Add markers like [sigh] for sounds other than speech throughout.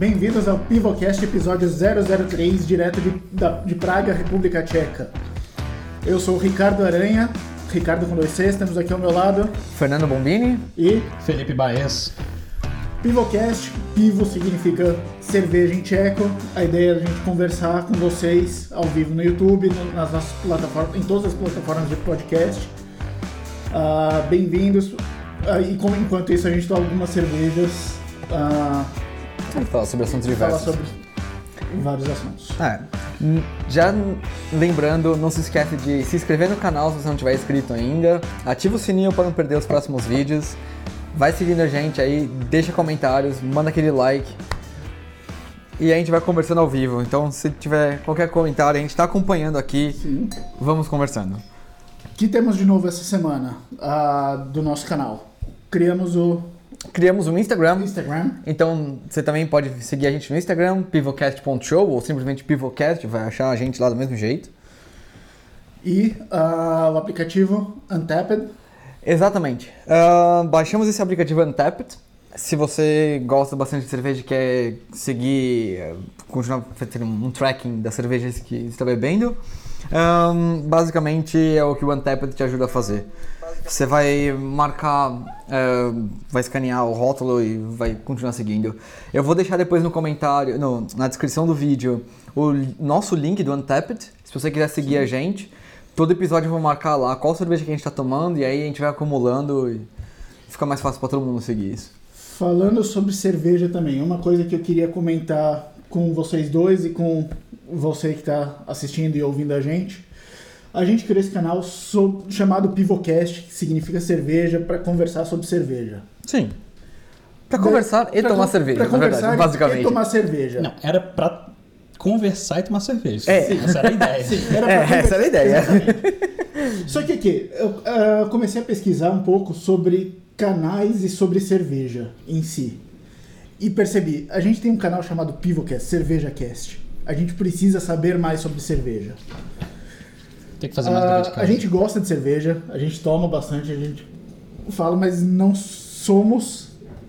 Bem-vindos ao Pivocast episódio 003, direto de, da- de Praga, República Tcheca. Eu sou o Ricardo Aranha, Ricardo com dois Cs, temos aqui ao meu lado, Fernando Bombini. e Felipe Baez. Pivocast, pivo significa cerveja em tcheco. A ideia é a gente conversar com vocês ao vivo no YouTube, no- nas nossas plataformas, em todas as plataformas de podcast. Ah, Bem-vindos. Ah, e como- enquanto isso a gente toma algumas cervejas ah, Vamos falar sobre assuntos e fala diversos. sobre vários assuntos. É, já lembrando, não se esquece de se inscrever no canal se você não tiver inscrito ainda. Ativa o sininho para não perder os próximos vídeos. Vai seguindo a gente aí, deixa comentários, manda aquele like. E a gente vai conversando ao vivo. Então, se tiver qualquer comentário, a gente está acompanhando aqui. Sim. Vamos conversando. O que temos de novo essa semana ah, do nosso canal? Criamos o Criamos um Instagram. Instagram. Então, você também pode seguir a gente no Instagram, pivocast.show, ou simplesmente pivocast, vai achar a gente lá do mesmo jeito. E ah, o aplicativo Untapped. Exatamente. Ah, baixamos esse aplicativo Untapped. Se você gosta bastante de cerveja e quer seguir, continuar fazendo um tracking das cervejas que está bebendo, ahn, basicamente é o que o Untapped te ajuda a fazer. Você vai marcar, eh, vai escanear o rótulo e vai continuar seguindo. Eu vou deixar depois no comentário, no- na descrição do vídeo, o nosso link do Untapped, se você quiser seguir a gente. Todo episódio eu vou marcar lá qual cerveja que a gente tá tomando e aí a gente vai acumulando e fica mais fácil pra todo mundo seguir isso. Falando sobre cerveja também, uma coisa que eu queria comentar com vocês dois e com você que está assistindo e ouvindo a gente. A gente criou esse canal sob- chamado Pivocast, que significa cerveja, para conversar sobre cerveja. Sim. Pra Da- conversar e pra tomar con- cerveja, pra na conversar verdade, e- basicamente. E tomar cerveja. Não, era pra conversar e tomar cerveja. É. Essa era a ideia. Era pra É, essa era a ideia. Exatamente. Só que aqui, eu ah, comecei a pesquisar um pouco sobre canais e sobre cerveja em si. E percebi, a gente tem um canal chamado Pivocast, CervejaCast. A gente precisa saber mais sobre cerveja. Tem que fazer mais dever de Ah, casa. a gente gosta de cerveja, a gente toma bastante, a gente fala, mas não somos,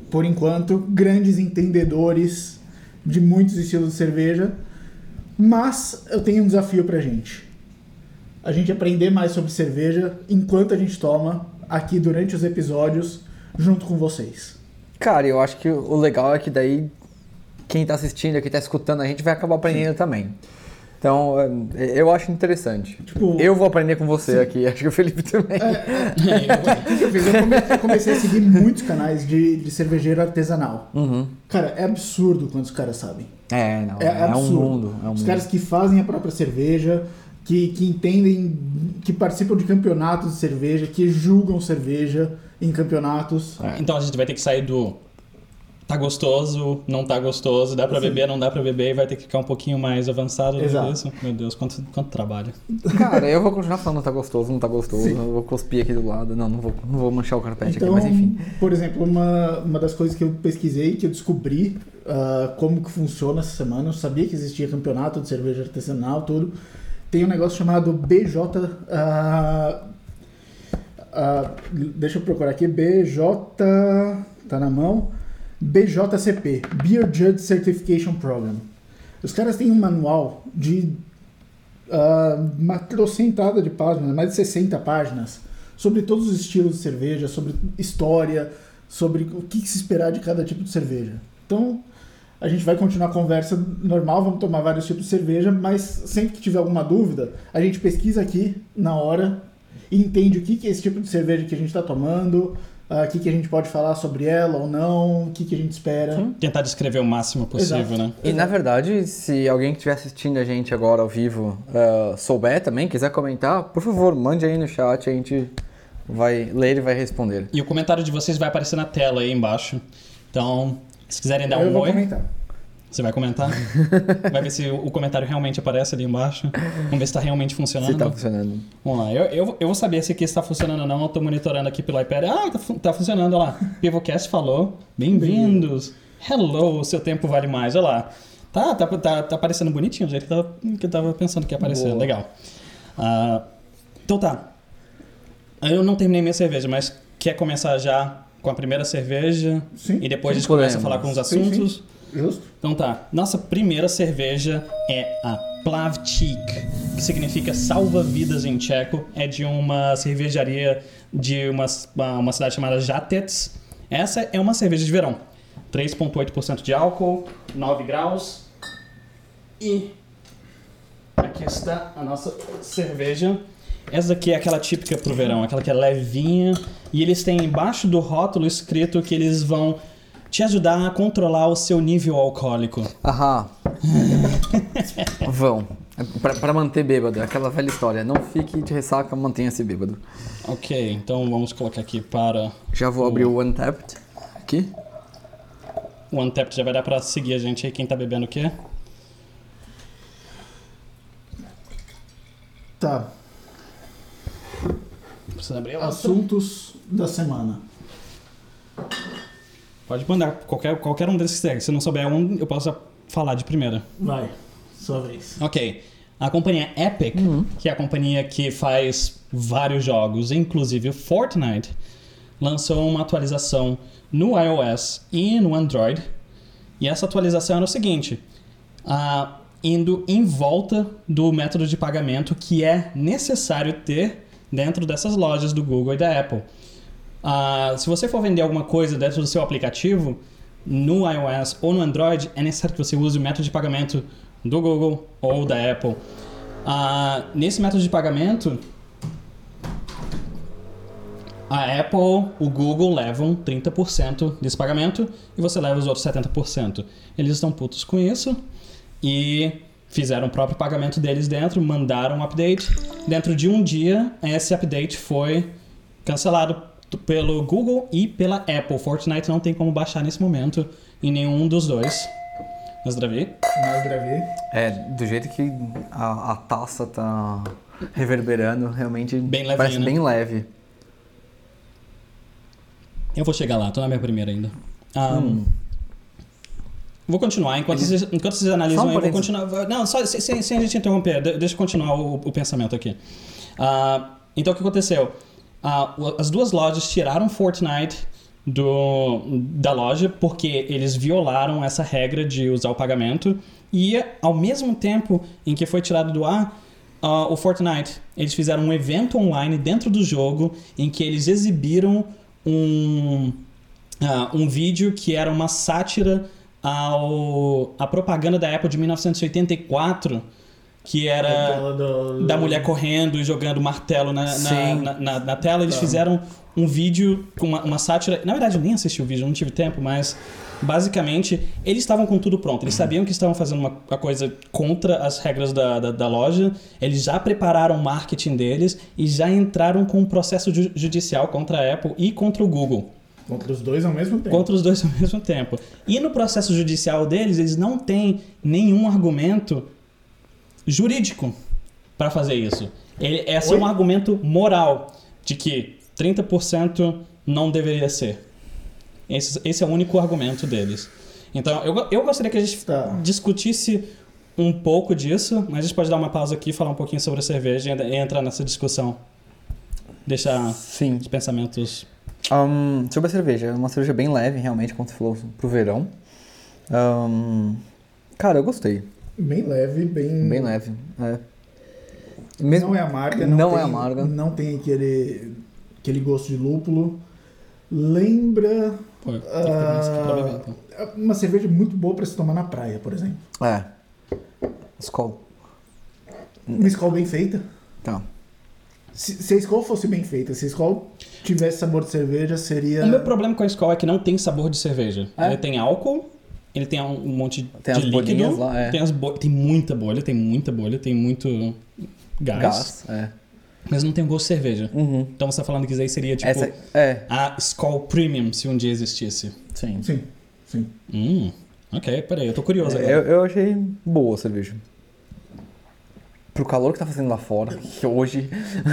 por enquanto, grandes entendedores de muitos estilos de cerveja. Mas eu tenho um desafio pra gente. A gente aprender mais sobre cerveja enquanto a gente toma aqui durante os episódios, junto com vocês. Cara, eu acho que o legal é que daí quem tá assistindo, quem tá escutando a gente vai acabar aprendendo também. Então, é, eu acho interessante. Tipo- eu vou aprender com você aqui, [laughs] acho que o Felipe também. O que que eu fiz? Eu come- eu comecei a seguir muitos canais de, de cervejeiro artesanal. Uhum. Cara, é absurdo quantos caras sabem. É, não, É, é, um absurdo. mundo. É um Os mundo. caras que fazem a própria cerveja, que, que entendem, que participam de campeonatos de cerveja, que julgam cerveja em campeonatos. Então a gente vai ter que sair do tá gostoso, não tá gostoso, dá pra Sim. beber, não dá pra beber, e vai ter que ficar um pouquinho mais avançado Exato. isso. Meu Deus, quanto, quanto trabalho. Cara, eu vou continuar falando tá gostoso, não tá gostoso. Sim. Eu vou cuspir aqui do lado. Não, não vou, não vou manchar o carpete Então, aqui, mas enfim. por exemplo, uma, uma das coisas que eu pesquisei, que eu descobri ah, como que funciona essa semana, eu sabia que existia campeonato de cerveja artesanal, tudo. Tem um negócio chamado BJ. ah, ah, deixa eu procurar aqui. BJ. Tá na mão. BJCP Beer Judge Certification Program. Os caras têm um manual de ah, uma trocentada de páginas, mais de 60 páginas, sobre todos os estilos de cerveja, sobre história, sobre o que se esperar de cada tipo de cerveja. Então, a gente vai continuar a conversa normal, vamos tomar vários tipos de cerveja, mas sempre que tiver alguma dúvida, a gente pesquisa aqui na hora e entende o que que é esse tipo de cerveja que a gente está tomando, ah, o que, que a gente pode falar sobre ela ou não, o que, que a gente espera. Tentar descrever o máximo possível, Exato. né? E na verdade, se alguém que estiver assistindo a gente agora ao vivo ah, souber também, quiser comentar, por favor, mande aí no chat, a gente vai ler e vai responder. E o comentário de vocês vai aparecer na tela aí embaixo. Então, se quiserem dar eu um vou oi, comentar. Você vai comentar. [laughs] vai ver se o comentário realmente aparece ali embaixo. Vamos ver se tá realmente funcionando. Se tá funcionando. Vamos lá, eu, eu, eu vou saber se aqui está funcionando ou não. Eu tô monitorando aqui pelo iPad. Ah, tá, fu- tá funcionando, olha lá. Pivocast falou. Bem-vindos. Hello, seu tempo vale mais. Olha lá. Tá, tá, tá, tá aparecendo bonitinho, do jeito que eu tava, que eu tava pensando que ia aparecer. Boa. Legal. Ah, então tá. Eu não terminei minha cerveja, mas quer começar já com a primeira cerveja? Sim. E depois a gente começa a falar com os Sim, sim. Justo. Então tá, nossa primeira cerveja é a Plavchik, que significa salva-vidas em tcheco. É de uma cervejaria de uma, uma cidade chamada Jatec. Essa é uma cerveja de verão. 3,8% de álcool, 9 graus. E aqui está a nossa cerveja. Essa aqui é aquela típica pro verão, aquela que é levinha. E eles têm embaixo do rótulo escrito que eles vão te ajudar a controlar o seu nível alcoólico. Aham. [laughs] Vão. Pra, pra manter bêbado, aquela velha história. Não fique de ressaca, mantenha-se bêbado. Ok, então vamos colocar aqui para Já vou abrir o Untapped aqui. o Untapped. Já vai dar pra seguir a gente aí, quem tá bebendo o quê? Tá. Precisa abrir. Assuntos da semana. Pode mandar qualquer, qualquer um desses tags. Se não souber um, eu posso falar de primeira. Vai. Sua vez. Ok. A companhia Epic, que é a companhia que faz vários jogos, inclusive o Fortnite, lançou uma atualização no iOS e no Android. E essa atualização era o seguinte: ah, indo em volta do método de pagamento que é necessário ter dentro dessas lojas do Google e da Apple. Ah, se você for vender alguma coisa dentro do seu aplicativo, no iOS ou no Android, é necessário que você use o método de pagamento do Google ou da Apple. Ah, nesse método de pagamento, a Apple, o Google levam 30% desse pagamento e você leva os outros 70%. Eles estão putos com isso e fizeram o próprio pagamento deles dentro, mandaram um update. Dentro de um dia, esse update foi cancelado pelo Google e pela Apple. Fortnite não tem como baixar nesse momento em nenhum dos dois. Mas Davi? Mais gravei. É, do jeito que a, a taça tá reverberando, realmente Bem levinho, parece né? bem leve. Eu vou chegar lá, tô na minha primeira ainda. Ah, Vou continuar, enquanto, vocês, enquanto vocês analisam Só um aí, eu vou continuar. Não, só sem, sem- sem a gente interromper, de- deixa eu continuar o, o pensamento aqui. Ah, então o que aconteceu? Ah, as duas lojas tiraram Fortnite do, da loja porque eles violaram essa regra de usar o pagamento. E ao mesmo tempo em que foi tirado do ar ah, o Fortnite, eles fizeram um evento online dentro do jogo em que eles exibiram um, ah, um vídeo que era uma sátira ao à propaganda da Apple de 1984 que era do- da mulher correndo e jogando martelo na, na, na, na- na tela. Eles Tá. fizeram um vídeo com uma, uma sátira. Na verdade, eu nem assisti o vídeo, não tive tempo, mas basicamente eles estavam com tudo pronto. Eles sabiam que estavam fazendo uma, uma coisa contra as regras da, da, da loja. Eles já prepararam o marketing deles e já entraram com um processo ju- judicial contra a Apple e contra o Google. Contra os dois ao mesmo tempo. Contra os dois ao mesmo tempo. E no processo judicial deles, eles não têm nenhum argumento jurídico para fazer isso. Ele, esse é um Oi? argumento moral de que 30% não deveria ser. Esse, esse é o único argumento deles. Então, eu, eu gostaria que a gente Tá. discutisse um pouco disso, mas a gente pode dar uma pausa aqui, falar um pouquinho sobre a cerveja e entrar nessa discussão. Deixar Sim. os pensamentos Ahn, sobre a cerveja, é uma cerveja bem leve, realmente, como você falou, pro verão. Ahn, cara, eu gostei. Bem leve, bem. Bem leve. É. Mesmo, Não é amarga. Não, Não tem, é amarga. Não tem aquele, aquele gosto de lúpulo. Lembra Pô, pra beber, então. ah, uma cerveja muito boa para se tomar na praia, por exemplo. É. Skol. Uma escola bem feita. Tá. Se, se a escola fosse bem feita, se a escola tivesse sabor de cerveja, seria. O meu problema com a Skol é que não tem sabor de cerveja. É? Ele tem álcool, ele tem um monte Tem de as líquido. bolinhas lá, é. tem, as tem muita bolha, tem muita bolha, tem muito gás, Gás. É. Mas não tem gosto de cerveja. Uhum. Então você tá falando que isso aí seria tipo Essa, é. a Skol Premium, se um dia existisse. Sim. Sim, sim. Hum, ok, peraí, eu tô curioso É, agora. eu, eu achei boa a cerveja. Pro calor que tá fazendo lá fora, [laughs] que hoje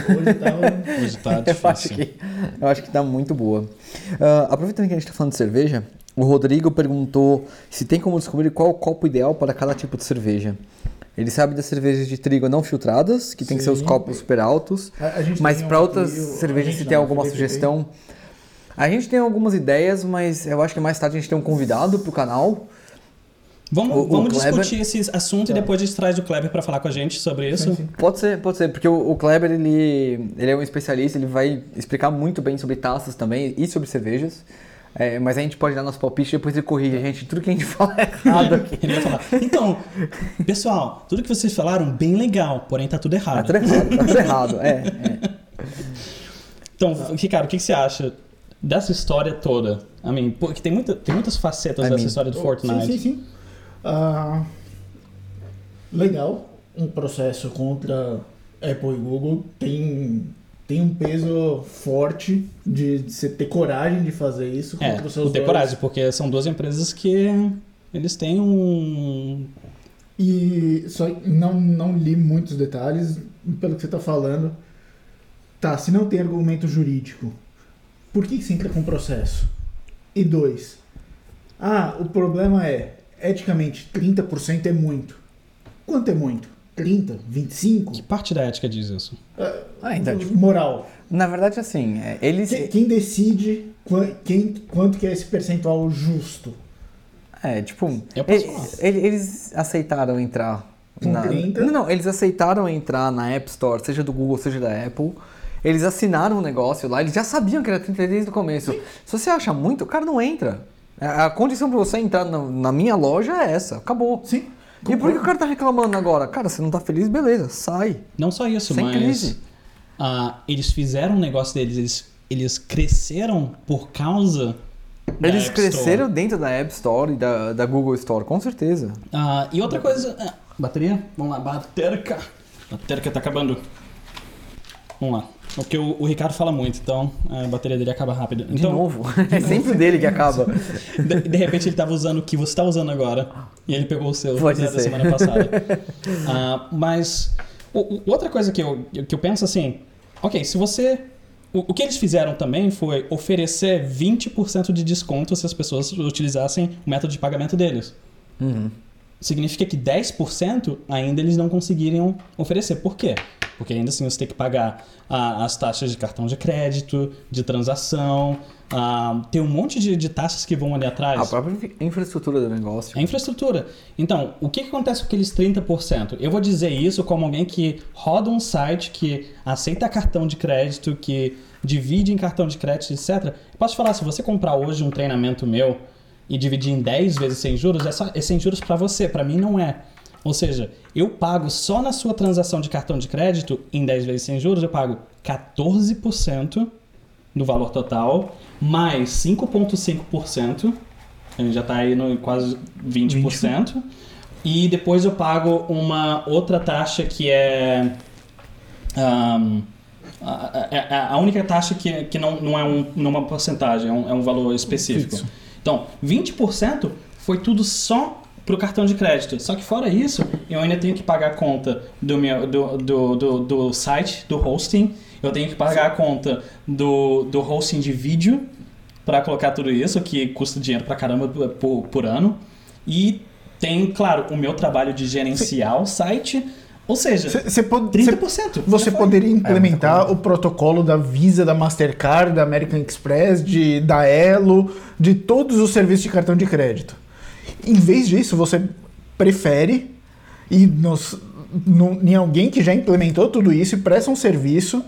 Hoje tava. Hoje tá [laughs] eu acho difícil. que, eu acho que tá muito boa. Ah, aproveitando que a gente tá falando de cerveja, o Rodrigo perguntou se tem como descobrir qual o copo ideal para cada tipo de cerveja. Ele sabe das cervejas de trigo não filtradas, que tem que ser os Sim. copos super altos, mas um para outras o- a cervejas se tem não, alguma o sugestão. A gente tem algumas ideias, mas eu acho que mais tarde a gente tem um convidado pro canal Vamos, O- o vamos Kleber- discutir esse assunto e Tá. depois a gente traz o Kleber pra falar com a gente sobre isso. Sim, sim. Pode ser, pode ser, porque o, o Kleber, ele, ele é um especialista, ele vai explicar muito bem sobre taças também e sobre cervejas. É, mas a gente pode dar nosso palpite e depois ele corrige a gente. Tudo que a gente fala é errado aqui. Ele vai falar. Então, pessoal, tudo que vocês falaram, bem legal, porém tá tudo Tá errado. tudo errado, tá tudo errado. É, é. Então, Ricardo, o que, que você acha dessa história toda? I mean, porque tem, muita, tem muitas facetas I dessa mean, história do Fortnite. Sim, sim, sim. Ah, legal, um processo contra Apple e Google tem, tem um peso forte de, você ter coragem de fazer isso É, contra os seus ter coragem, porque são duas empresas que eles têm um. E só não, não li muitos detalhes, pelo que você está falando. Tá, se não tem argumento jurídico, por que, que você entra com processo? E dois, ah, o problema é, eticamente, 30% é muito. Quanto é muito? 30? 25? Que parte da ética diz isso? Ah, então, tipo, Moral. na verdade, assim, é, eles. Quem, quem decide quem, quanto que é esse percentual justo? É, tipo, Eu posso e- falar. ele- eles aceitaram entrar. Com Na, 30? não, não, eles aceitaram entrar na App Store, seja do Google, seja da Apple. Eles assinaram o negócio lá, eles já sabiam que era 30 desde o começo. Se você acha muito, o cara não entra. A condição pra você entrar na, na minha loja é essa, acabou. Sim. E por que o cara tá reclamando agora? Cara, você não tá feliz, beleza, sai. Não só isso, Sem mas. crise. ah, eles fizeram o negócio deles, eles, eles cresceram por causa. da Eles App Store. cresceram dentro da App Store e da, da Google Store, com certeza. Ah, e outra coisa. ah, bateria? Vamos lá, baterica. Baterica tá acabando. Vamos lá. Porque o, o Ricardo fala muito, então a bateria dele acaba rápido. De Então, novo. [laughs] É sempre dele que acaba. de, de repente ele tava usando o que você tá usando agora. E ele pegou o seu Pode da semana passada. [laughs] Ah, mas o- o- outra coisa que eu, que eu penso assim, ok, se você. O, o que eles fizeram também foi oferecer 20% de desconto se as pessoas utilizassem o método de pagamento deles. Uhum. Significa que 10% ainda eles não conseguiriam oferecer. Por quê? Porque ainda assim você tem que pagar ah, as taxas de cartão de crédito, de transação, ah, tem um monte de, de taxas que vão ali atrás. A própria infra- infraestrutura do negócio. É infraestrutura. Então, o que, que acontece com aqueles 30%? Eu vou dizer isso como alguém que roda um site que aceita cartão de crédito, que divide em cartão de crédito, etc. Posso te falar, se você comprar hoje um treinamento meu e dividir em 10 vezes sem juros, é, só, é sem juros para você, para mim não é. Ou seja, eu pago só na sua transação de cartão de crédito, em 10 vezes sem juros, eu pago 14% do valor total, mais 5,5%. A gente já está aí no quase 20%. E depois eu pago uma outra taxa que é. ahm, a, a- a única taxa que, que não, não é um, não é uma porcentagem, é um, é um valor específico. Fixo. Então, 20% foi tudo só pro cartão de crédito. Só que fora isso, eu ainda tenho que pagar a conta do, meu, do, do, do, do site, do hosting. Eu tenho que pagar a conta do, do hosting de vídeo para colocar tudo isso, que custa dinheiro pra caramba por, por ano. E tem, claro, o meu trabalho de gerenciar o site. Ou seja, Você pode, 30%. Você poderia muita implementar o protocolo da Visa, da Mastercard, da American Express, de, da Elo, de todos os serviços de cartão de crédito. Em vez disso, você prefere ir nos, no- em alguém que já implementou tudo isso e presta um serviço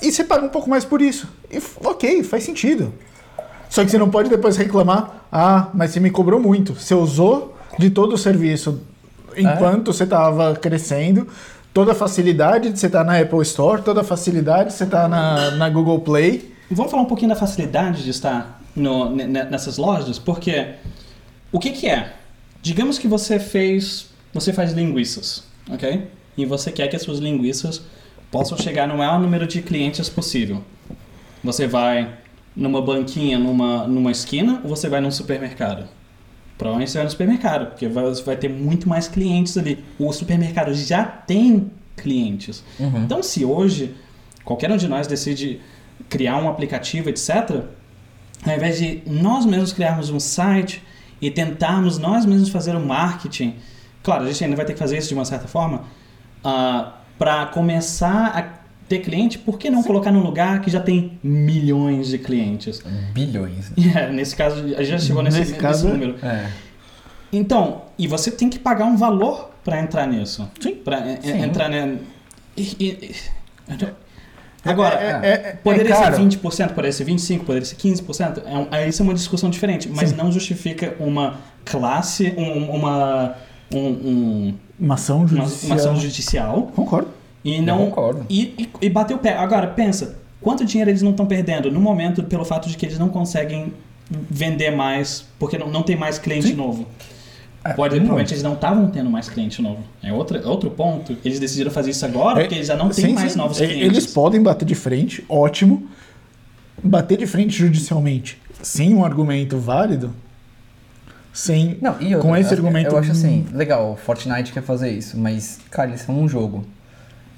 e você paga um pouco mais por isso. E, ok, faz sentido. Só que você não pode depois reclamar, ah, mas você me cobrou muito. Você usou de todo o serviço enquanto você estava crescendo, toda a facilidade de você estar na Apple Store, toda a facilidade de você estar na, na Google Play. Vamos falar um pouquinho da facilidade de estar no- ne- ne- nessas lojas, porque o que, que é? Digamos que você fez, você faz linguiças, ok? E você quer que as suas linguiças possam chegar no maior número de clientes possível. Você vai numa banquinha, numa, numa esquina, ou você vai num supermercado? Provavelmente você vai no supermercado, porque vai, você vai ter muito mais clientes ali. O supermercado já tem clientes. Então, se hoje qualquer um de nós decide criar um aplicativo, etc., ao invés de nós mesmos criarmos um site e tentarmos nós mesmos fazer o marketing, claro, a gente ainda vai ter que fazer isso de uma certa forma, para começar a ter cliente, por que não colocar num lugar que já tem milhões de clientes? Bilhões. E, é, nesse caso, a gente já chegou nesse, Nesse nesse caso, número. É. Então, e você tem que pagar um valor pra entrar nisso. Sim. Sim. entrar e- e- e- Agora, É, é, é, poderia é ser caro. 20%, poderia ser 25%, poderia ser 15%. É um, isso é uma discussão diferente, mas Sim. não justifica uma classe, um- uma, um- um- Uma ação uma, judicial. uma ação judicial Concordo. E não concordo. e, e, e bater o pé. Agora, pensa, quanto dinheiro eles não estão perdendo no momento pelo fato de que eles não conseguem vender mais, porque não, não tem mais cliente Sim. novo. É, Pode, muito. provavelmente eles não estavam tendo mais cliente novo. É outra, outro ponto. Eles decidiram fazer isso agora porque eles já não têm Sim, mais sim. novos E- clientes. Eles podem bater de frente, ótimo. Bater de frente judicialmente sem um argumento válido, sem. Não, e outra, Com esse eu- argumento- Eu acho assim, legal, Fortnite quer fazer isso, mas, cara, eles são um jogo.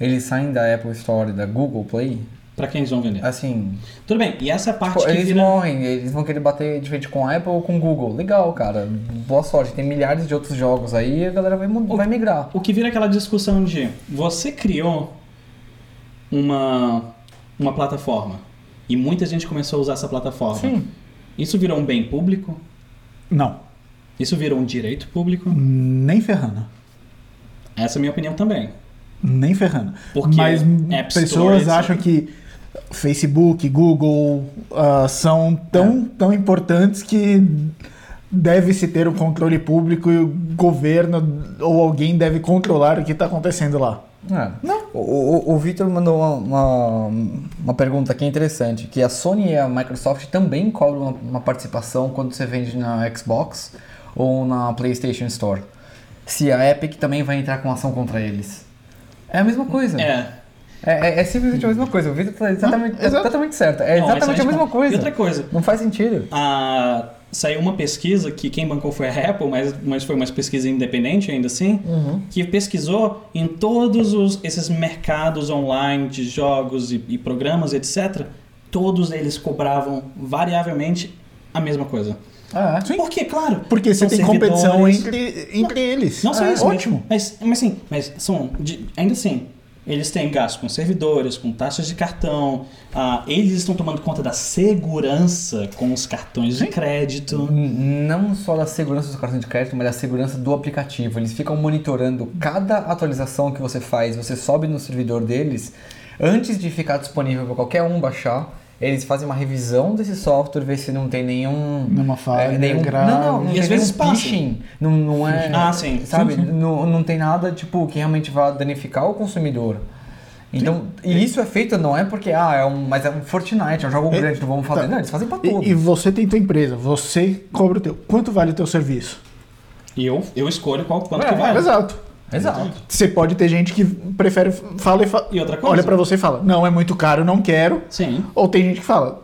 Eles saem da Apple Store e da Google Play, Pra quem eles vão vender. assim. Tudo bem, e essa parte tipo, que eles vira... morrem, eles vão querer bater de frente com a Apple ou com o Google. Legal, cara. Boa sorte. Tem milhares de outros jogos aí e a galera vai, mu- vai migrar. O que vira aquela discussão de você criou uma, uma plataforma e muita gente começou a usar essa plataforma. Sim. Isso virou um bem público? Não. Isso virou um direito público? Nem ferrando. Essa é a minha opinião também. Nem ferrando. Porque Mas pessoas acham que Facebook, Google ah, são tão, É. tão importantes que deve-se ter o controle público e o governo ou alguém deve controlar o que está acontecendo lá. É. O, o, o Victor mandou uma, uma, uma pergunta aqui interessante, que a Sony e a Microsoft também cobram uma, uma participação quando você vende na Xbox ou na PlayStation Store. Se a Epic também vai entrar com ação contra eles. É a mesma coisa. É. É, é- é simplesmente a mesma coisa. O Victor tá exatamente, Ah, exatamente certo. É Não, exatamente a mesma ponto. coisa. E outra coisa, Não faz sentido. a- saiu uma pesquisa que quem bancou foi a Apple, mas, mas foi uma pesquisa independente ainda assim, Uhum. que pesquisou em todos os, esses mercados online de jogos e, e programas, etc. Todos eles cobravam variavelmente a mesma coisa. Ah, Sim. Porque, claro, Porque você tem competição entre, entre eles. Não só É isso, ótimo. Mas, mas sim, mas são. de- ainda assim, eles têm gasto com servidores, com taxas de cartão. ah, eles estão tomando conta da segurança com os cartões de crédito. Não só da segurança do cartão de crédito, mas da segurança do aplicativo. Eles ficam monitorando cada atualização que você faz, você sobe no servidor deles, antes de ficar disponível para qualquer um baixar. Eles fazem uma revisão desse software, ver se não tem nenhum. Nenhuma falha é, nenhum, grave. Não, não, não E tem às vezes phishing. Não, não é. Ah, sim. Sabe? Sim, sim. Não, não tem nada tipo que realmente vá danificar o consumidor. Então, e isso é feito não é porque, ah, é um, mas é um Fortnite, é um jogo É, grande, não vamos fazer. tá. Não, eles fazem pra tudo. E, e você tem tua empresa, você cobra o teu. Quanto vale o teu serviço? E eu, eu escolho qual quanto É, que vale. Exato. Exato. Você pode ter gente que prefere fala e fala, E outra coisa. olha pra você e fala, não é muito caro, não quero. Sim. Ou tem gente que fala,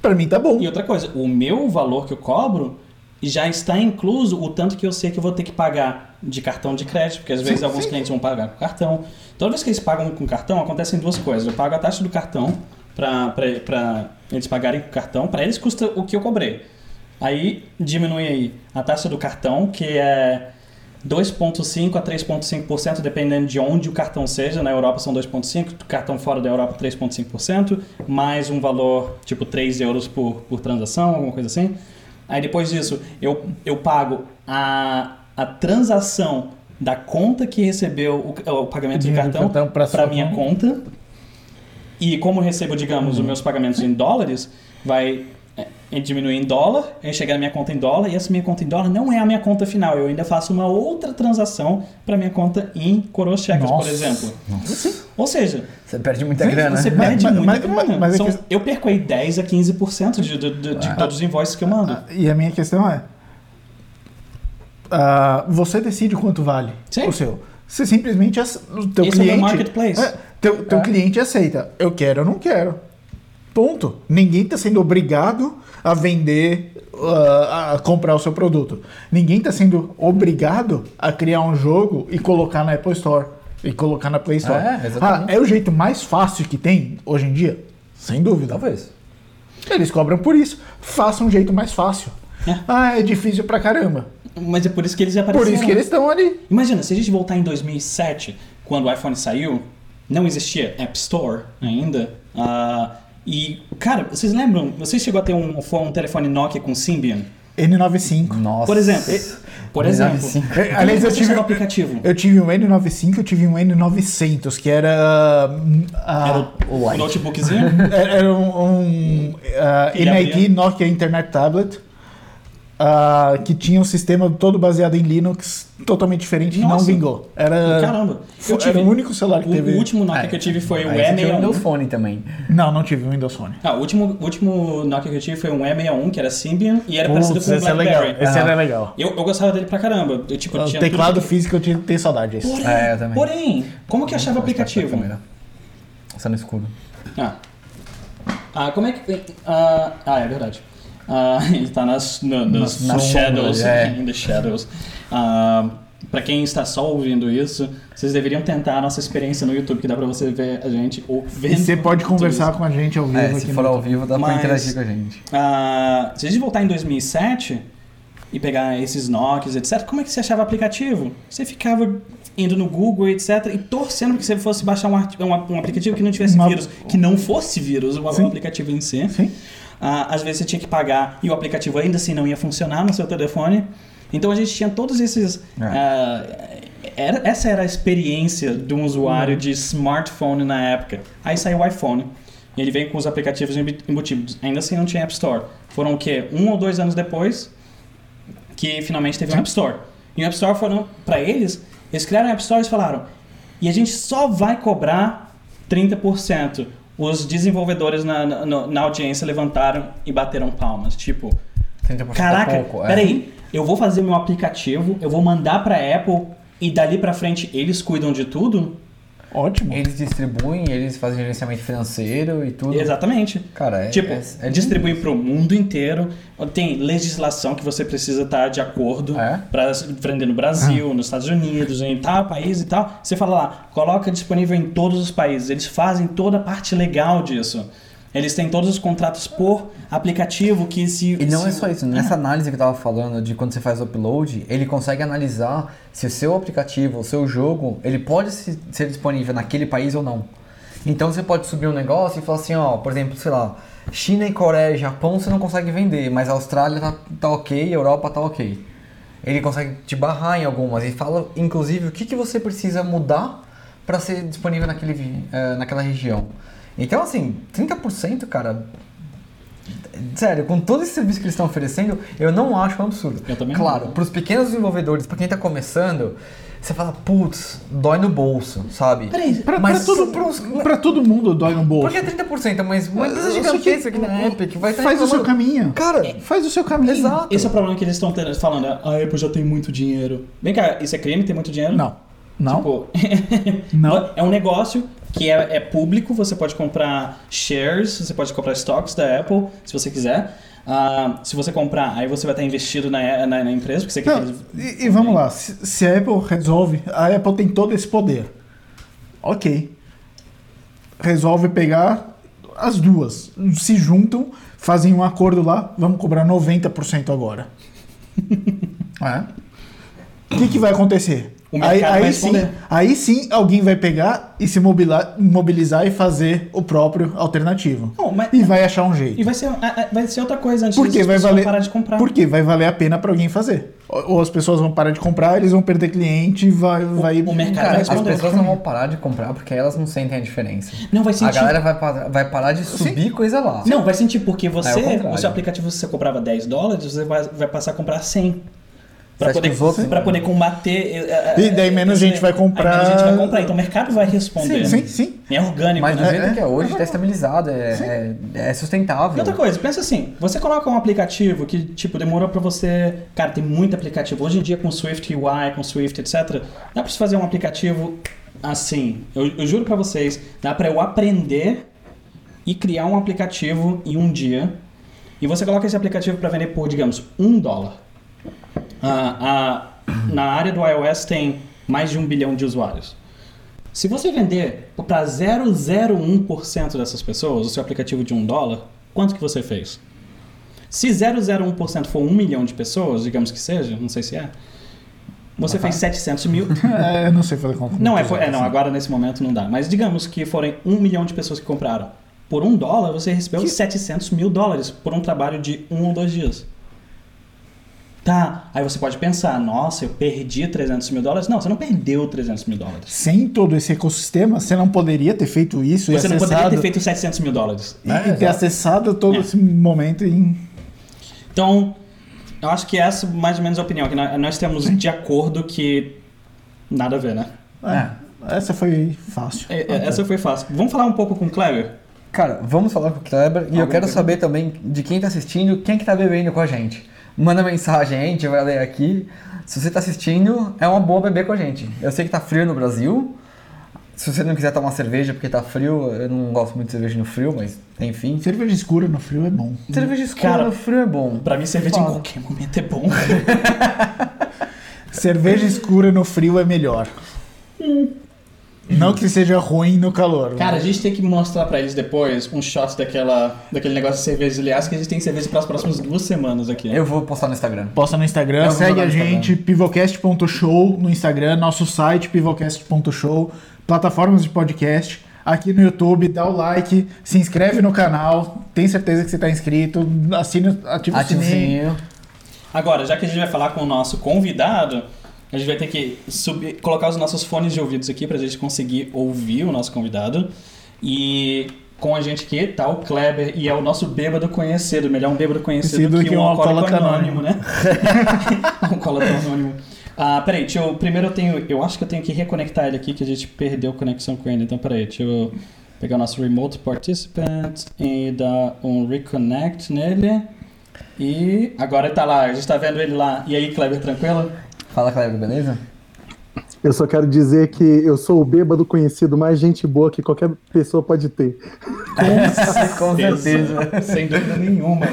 pra mim tá bom. E outra coisa, o meu valor que eu cobro já está incluso o tanto que eu sei que eu vou ter que pagar de cartão de crédito, porque às vezes Sim, alguns sim. clientes vão pagar com cartão. Toda vez que eles pagam com cartão, acontecem duas coisas. Eu pago a taxa do cartão para eles pagarem com cartão, para eles custa o que eu cobrei. Aí diminui aí a taxa do cartão, que é 2,5% a 3,5%, dependendo de onde o cartão seja. Na Europa são 2,5%, cartão fora da Europa 3,5%, mais um valor tipo 3 euros por, por transação, alguma coisa assim. Aí depois disso, eu, eu pago a, a transação da conta que recebeu o, o pagamento do cartão cartão para minha conta. E como eu recebo, digamos, os meus pagamentos em dólares, vai é, diminuir em dólar, aí chega na minha conta em dólar, e essa minha conta em dólar não é a minha conta final. Eu ainda faço uma outra transação para minha conta em coroas checas, por Nossa. exemplo. Ou seja, Você perde muita Sim, grana. você Mas- perde mas- muita mas- grana. mas é São- que- Eu perco aí 10 a 15% de, de, de, de todos os invoices que eu mando. E a minha questão é: ah, você decide quanto vale Sim. o seu. Você simplesmente o teu Esse é o meu cliente. marketplace. É, teu teu É. cliente aceita. Eu quero ou não quero. Ponto. Ninguém está sendo obrigado a vender, ah, a comprar o seu produto. Ninguém está sendo obrigado a criar um jogo e colocar na Apple Store e colocar na Play Store. É, exatamente. Ah, é o jeito mais fácil que tem hoje em dia? Sem dúvida. Talvez. Eles cobram por isso. Faça um jeito mais fácil. É. Ah, é difícil pra caramba. Mas é por isso que eles apareceram. Por isso que eles estão ali. Imagina, se a gente voltar em 2007, quando o iPhone saiu, não existia App Store ainda. ah, e, cara, vocês lembram? Você chegou a ter um, um telefone Nokia com Symbian? N95. Nossa. Por exemplo, e- por exemplo, N95. É, Aliás, eu tive, o aplicativo. eu tive um N95 eu tive um N900, que era. a- Era o, o o notebookzinho? [laughs] Era um, um ah, Ele NIT abria. Nokia Internet Tablet ah, que tinha um sistema todo baseado em Linux totalmente diferente e não Nossa. vingou. Era, Caramba. Eu tive, era o único celular que o, teve. o último Nokia É. que eu tive foi o Aí você tinha o Windows E61. Phone também. Não, não tive o Windows Phone. Ah, o último, o último Nokia que eu tive foi um E61, que era Symbian, e era parecido Putz, com o esse é BlackBerry. legal. Esse Ah. era legal. Eu, eu gostava dele pra caramba. Eu, tipo, eu O tinha teclado tudo físico eu tinha- tenho saudade. Esse. Porém, É, eu também. porém, como que achava o aplicativo? Está no escuro. Ah. Ah, como é que. Ah, ah, é verdade. Ah, [laughs] ele tá nas, no, nos, Nas shadows. é. [laughs] In the shadows. Ah, pra quem está só ouvindo isso, vocês deveriam tentar a nossa experiência no YouTube, que dá pra você ver a gente ou vendo. E você pode conversar isso. com a gente ao vivo É, aqui se for ao vivo, dá pra Mas- interagir com a gente. Ah, se a gente voltar em 2007 e pegar esses Nokias, etc., como é que você achava o aplicativo? Você ficava indo no Google, etc., e torcendo para que você fosse baixar um, um, um aplicativo que não tivesse Uma- vírus, que não fosse vírus, o, Sim. aplicativo em si. Sim. Ah, às vezes você tinha que pagar e o aplicativo ainda assim não ia funcionar no seu telefone. Então a gente tinha todos esses. É. ah, era- essa era a experiência de um usuário de smartphone na época. Aí saiu o iPhone. E ele veio com os aplicativos embu- embutidos. Ainda assim não tinha App Store. Foram o quê? Um ou dois anos depois que finalmente teve um App Store. E o App Store foram, para eles, eles criaram o App Store e falaram: e a gente só vai cobrar 30%. Os desenvolvedores na, na, na audiência levantaram e bateram palmas. Tipo, 30% caraca, pouco. é. peraí, eu vou fazer meu aplicativo, eu vou mandar pra Apple e dali pra frente eles cuidam de tudo? Ótimo. Eles distribuem, eles fazem gerenciamento financeiro e tudo. Exatamente. Cara, é. Tipo, é, é distribuir pro mundo inteiro. Tem legislação que você precisa estar de acordo É? para vender no Brasil, nos Estados Unidos, em tal país e tal. Você fala lá, coloca disponível em todos os países. Eles fazem toda a parte legal disso. Eles têm todos os contratos por aplicativo que se. E não se- é só isso, nessa análise que eu tava falando de quando você faz o upload, ele consegue analisar se o seu aplicativo, o seu jogo, ele pode se- ser disponível naquele país ou não. Então você pode subir um negócio e falar assim, ó, por exemplo, sei lá, China e Coreia e Japão você não consegue vender, mas a Austrália tá, tá ok, Europa tá ok. Ele consegue te barrar em algumas e fala, inclusive, o que, que você precisa mudar para ser disponível naquele, eh, naquela região. Então, assim, 30%, cara, Sério, com todo esse serviço que eles estão oferecendo, eu não acho um absurdo. Eu também claro, não. para os pequenos desenvolvedores, para quem tá começando, você fala, putz, dói no bolso, sabe? Peraí, Pra, Mas pra, todo, pra todo mundo dói no bolso. Porque é 30%, mas uma empresa gigantesca que- aqui na Epic vai estar Faz o seu caminho. Cara, Faz o seu caminho. exato. Esse é o problema que eles estão tendo- falando. A Apple já tem muito dinheiro. Vem cá, isso é crime ter muito dinheiro? Não. Não. Tipo, [laughs] Não. é um negócio que é, é público, você pode comprar shares, você pode comprar stocks da Apple, se você quiser. Ah, se você comprar, aí você vai estar investido na, na, na empresa, porque você quer Não, que eles- e, e vamos lá, se, se a Apple resolve, a Apple tem todo esse poder. Ok. Resolve pegar as duas, se juntam, fazem um acordo lá, vamos cobrar 90% agora. [laughs] É. O que, que vai acontecer? O mercado aí, sim, aí sim alguém vai pegar e se mobila- mobilizar e fazer o próprio alternativo. Não, mas- E vai achar um jeito. E vai ser, ah, ah, vai ser outra coisa antes Porque vai valer, parar de comprar. Porque vai valer a pena para alguém fazer. Ou as pessoas vão parar de comprar, eles vão perder cliente, vai, vai. o mercado Cara, vai as responder. pessoas não vão parar de comprar porque elas não sentem a diferença. Não vai A sentir. galera vai, pa- vai parar de subir coisa lá. Não, vai sentir porque É, você, ao contrário. o seu aplicativo, se você comprava 10 dólares, você vai, vai passar a comprar 100. Pra poder, pra poder combater. E daí menos gente vai comprar. Menos gente vai comprar, então o mercado vai responder. Sim, sim. É orgânico, Mas do né? jeito É, que é hoje, tá estabilizado, é, é, é sustentável. E outra coisa, pensa assim, você coloca um aplicativo que, tipo, demorou pra você... Cara, tem muito aplicativo. Hoje em dia, com Swift UI, com Swift, etc., dá pra você fazer um aplicativo assim. Eu, eu juro pra vocês, dá pra eu aprender e criar um aplicativo em um dia. E você coloca esse aplicativo pra vender por, digamos, um dólar. Ah, ah, na área do iOS tem mais de um bilhão de usuários. Se você vender para 0,01% dessas pessoas o seu aplicativo de um dólar, quanto que você fez? Se 0,01% for um milhão de pessoas, digamos que seja, não sei se é, você fez 700 mil. [laughs] É, eu não sei fazer conta. Não, é, é, não, agora nesse momento não dá. Mas digamos que forem um milhão de pessoas que compraram. Por um dólar, você recebeu Que- 700 mil dólares por um trabalho de um ou dois dias. Tá, aí você pode pensar, nossa, eu perdi 300 mil dólares. Não, você não perdeu 300 mil dólares. Sem todo esse ecossistema, você não poderia ter feito isso e Você não acessado, poderia ter feito 700 mil dólares. e, e ter acessado todo É. esse momento em... Então, eu acho que essa mais ou menos a opinião, que nós, temos de acordo que nada a ver, né? É, Essa foi fácil. É, é, Essa foi fácil. Vamos falar um pouco com o Kleber? Cara, vamos falar com o Kleber e eu Alguma quero pergunta? saber também de quem tá assistindo, quem que tá bebendo com a gente. Manda mensagem a gente vai ler aqui. Se você tá assistindo, é uma boa beber com a gente. Eu sei que tá frio no Brasil. Se você não quiser tomar cerveja porque tá frio, eu não gosto muito de cerveja no frio, mas enfim. Cerveja escura no frio é bom. Cerveja escura Cara, no frio é bom. Pra mim, cerveja em Fala. qualquer momento é bom. [laughs] [laughs] Cerveja escura no frio é melhor. Não que seja ruim no calor. Cara, a mas- gente tem que mostrar pra eles depois um shot daquela, daquele negócio de cerveja. Aliás, que a gente tem cerveja para as próximas duas semanas aqui. Eu vou postar no Instagram. Posta no Instagram, Eu segue a gente, pivocast.show no Instagram, nosso site pivocast.show, plataformas de podcast, aqui no YouTube, dá o like, se inscreve no canal, tem certeza que você está inscrito, assina, ativa, Ativa o o sininho. sininho. Agora, já que a gente vai falar com o nosso convidado, a gente vai ter que subir, colocar os nossos fones de ouvidos aqui pra gente conseguir ouvir o nosso convidado. E com a gente aqui tá o Kleber e é o nosso bêbado conhecido. Melhor um bêbado conhecido que, que um alcoólico anônimo, né? [laughs] um alcoólatra anônimo. Ah, peraí, deixa eu. Primeiro eu tenho. Eu acho que eu tenho que reconectar ele aqui, que a gente perdeu conexão com ele. Então, peraí, deixa eu pegar o nosso Remote Participant e dar um reconnect nele. E agora ele tá lá, a gente tá vendo ele lá. E aí, Kleber, tranquilo? Fala, Kleber, beleza? Eu só quero dizer que eu sou o bêbado conhecido mais gente boa que qualquer pessoa pode ter. [laughs] Com certeza. Sem dúvida nenhuma.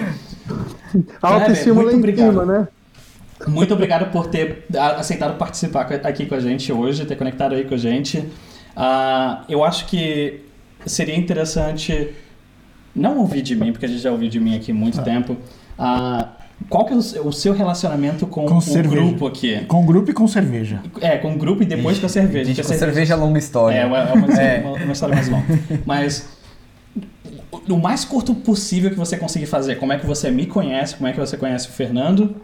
A autoestima muito lá em obrigado. cima, né? Muito obrigado por ter aceitado participar aqui com a gente hoje, ter conectado aí com a gente. Ah, eu acho que seria interessante não ouvir de mim, porque a gente já ouviu de mim aqui há muito tempo. Ah, qual que é o seu- o relacionamento com, Com o cerveja. grupo aqui? Com grupo e com cerveja. É, com o grupo e depois com a cerveja. Gente, porque com a cerveja é longa história. É, uma, é uma, É. uma- uma história mais longa. Mas o- o mais curto possível que você conseguir fazer. Como é que você me conhece? Como é que você conhece o Fernando?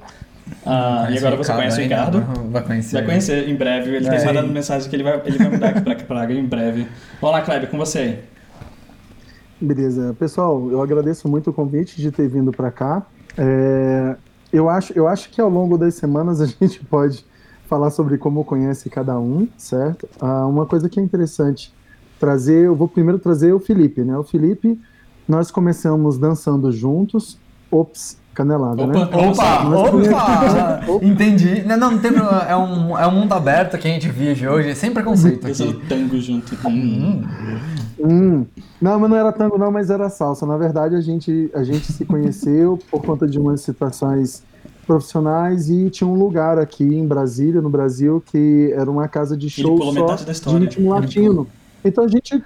Ah, e agora você conhece o? Ricardo. Vai conhecer. Vai conhecer em breve. Ele É. tem mandado mensagem que ele vai, ele vai mudar aqui pra Praga em breve. Vamos lá, Kleber, com você aí. Beleza. Pessoal, eu agradeço muito o convite de ter vindo para cá. É, eu, acho, eu acho que ao longo das semanas a [laughs] gente pode falar sobre como conhece cada um, certo? Ah, uma coisa que é interessante trazer, eu vou primeiro trazer o Felipe, né? O Felipe, nós começamos dançando juntos. Ops, canelada, né? Opa, Opa, [laughs] opa! Entendi. Não, não, tem problema. É um, é um mundo aberto que a gente vive hoje, sem preconceito aqui. tango junto. Hum. Hum. Não, mas não era tango não, mas era salsa. Na verdade, a gente, a gente se conheceu por conta de umas situações profissionais e tinha um lugar aqui em Brasília, no Brasil, que era uma casa de show só metade da história. de ritmo latino. Então a gente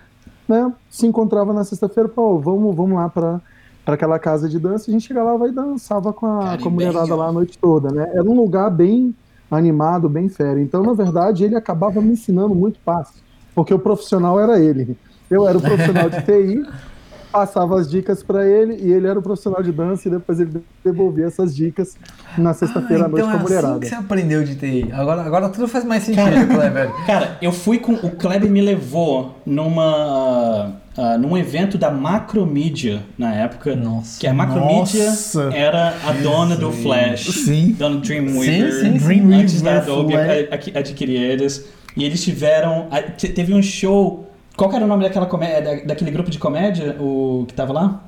né, se encontrava na sexta-feira, pô, vamos, vamos lá para para aquela casa de dança, a gente chegava lá e dançava com a, com a mulherada lá a noite toda, né? Era um lugar bem animado, bem fera. Então, na verdade, ele acabava me ensinando muito passo, porque o profissional era ele. Eu era o profissional de TI, [laughs] passava as dicas para ele e ele era o profissional de dança e depois ele devolvia essas dicas na sexta-feira à noite então com a é assim mulherada. que você aprendeu de TI. Agora, agora tudo faz mais sentido, Kleber. [laughs] Cara, eu fui com. O Kleber me levou numa. ah, num evento da Macromedia na época. Nossa. Que a Macromedia Nossa. era a dona do Flash. Sim. Dona do Dreamweaver. Sim, sim. Dreamweaver, Antes da Adobe Flash. adquirir eles. E eles tiveram. Teve um show. Qual era o nome daquela comédia, da- daquele grupo de comédia? O que tava lá?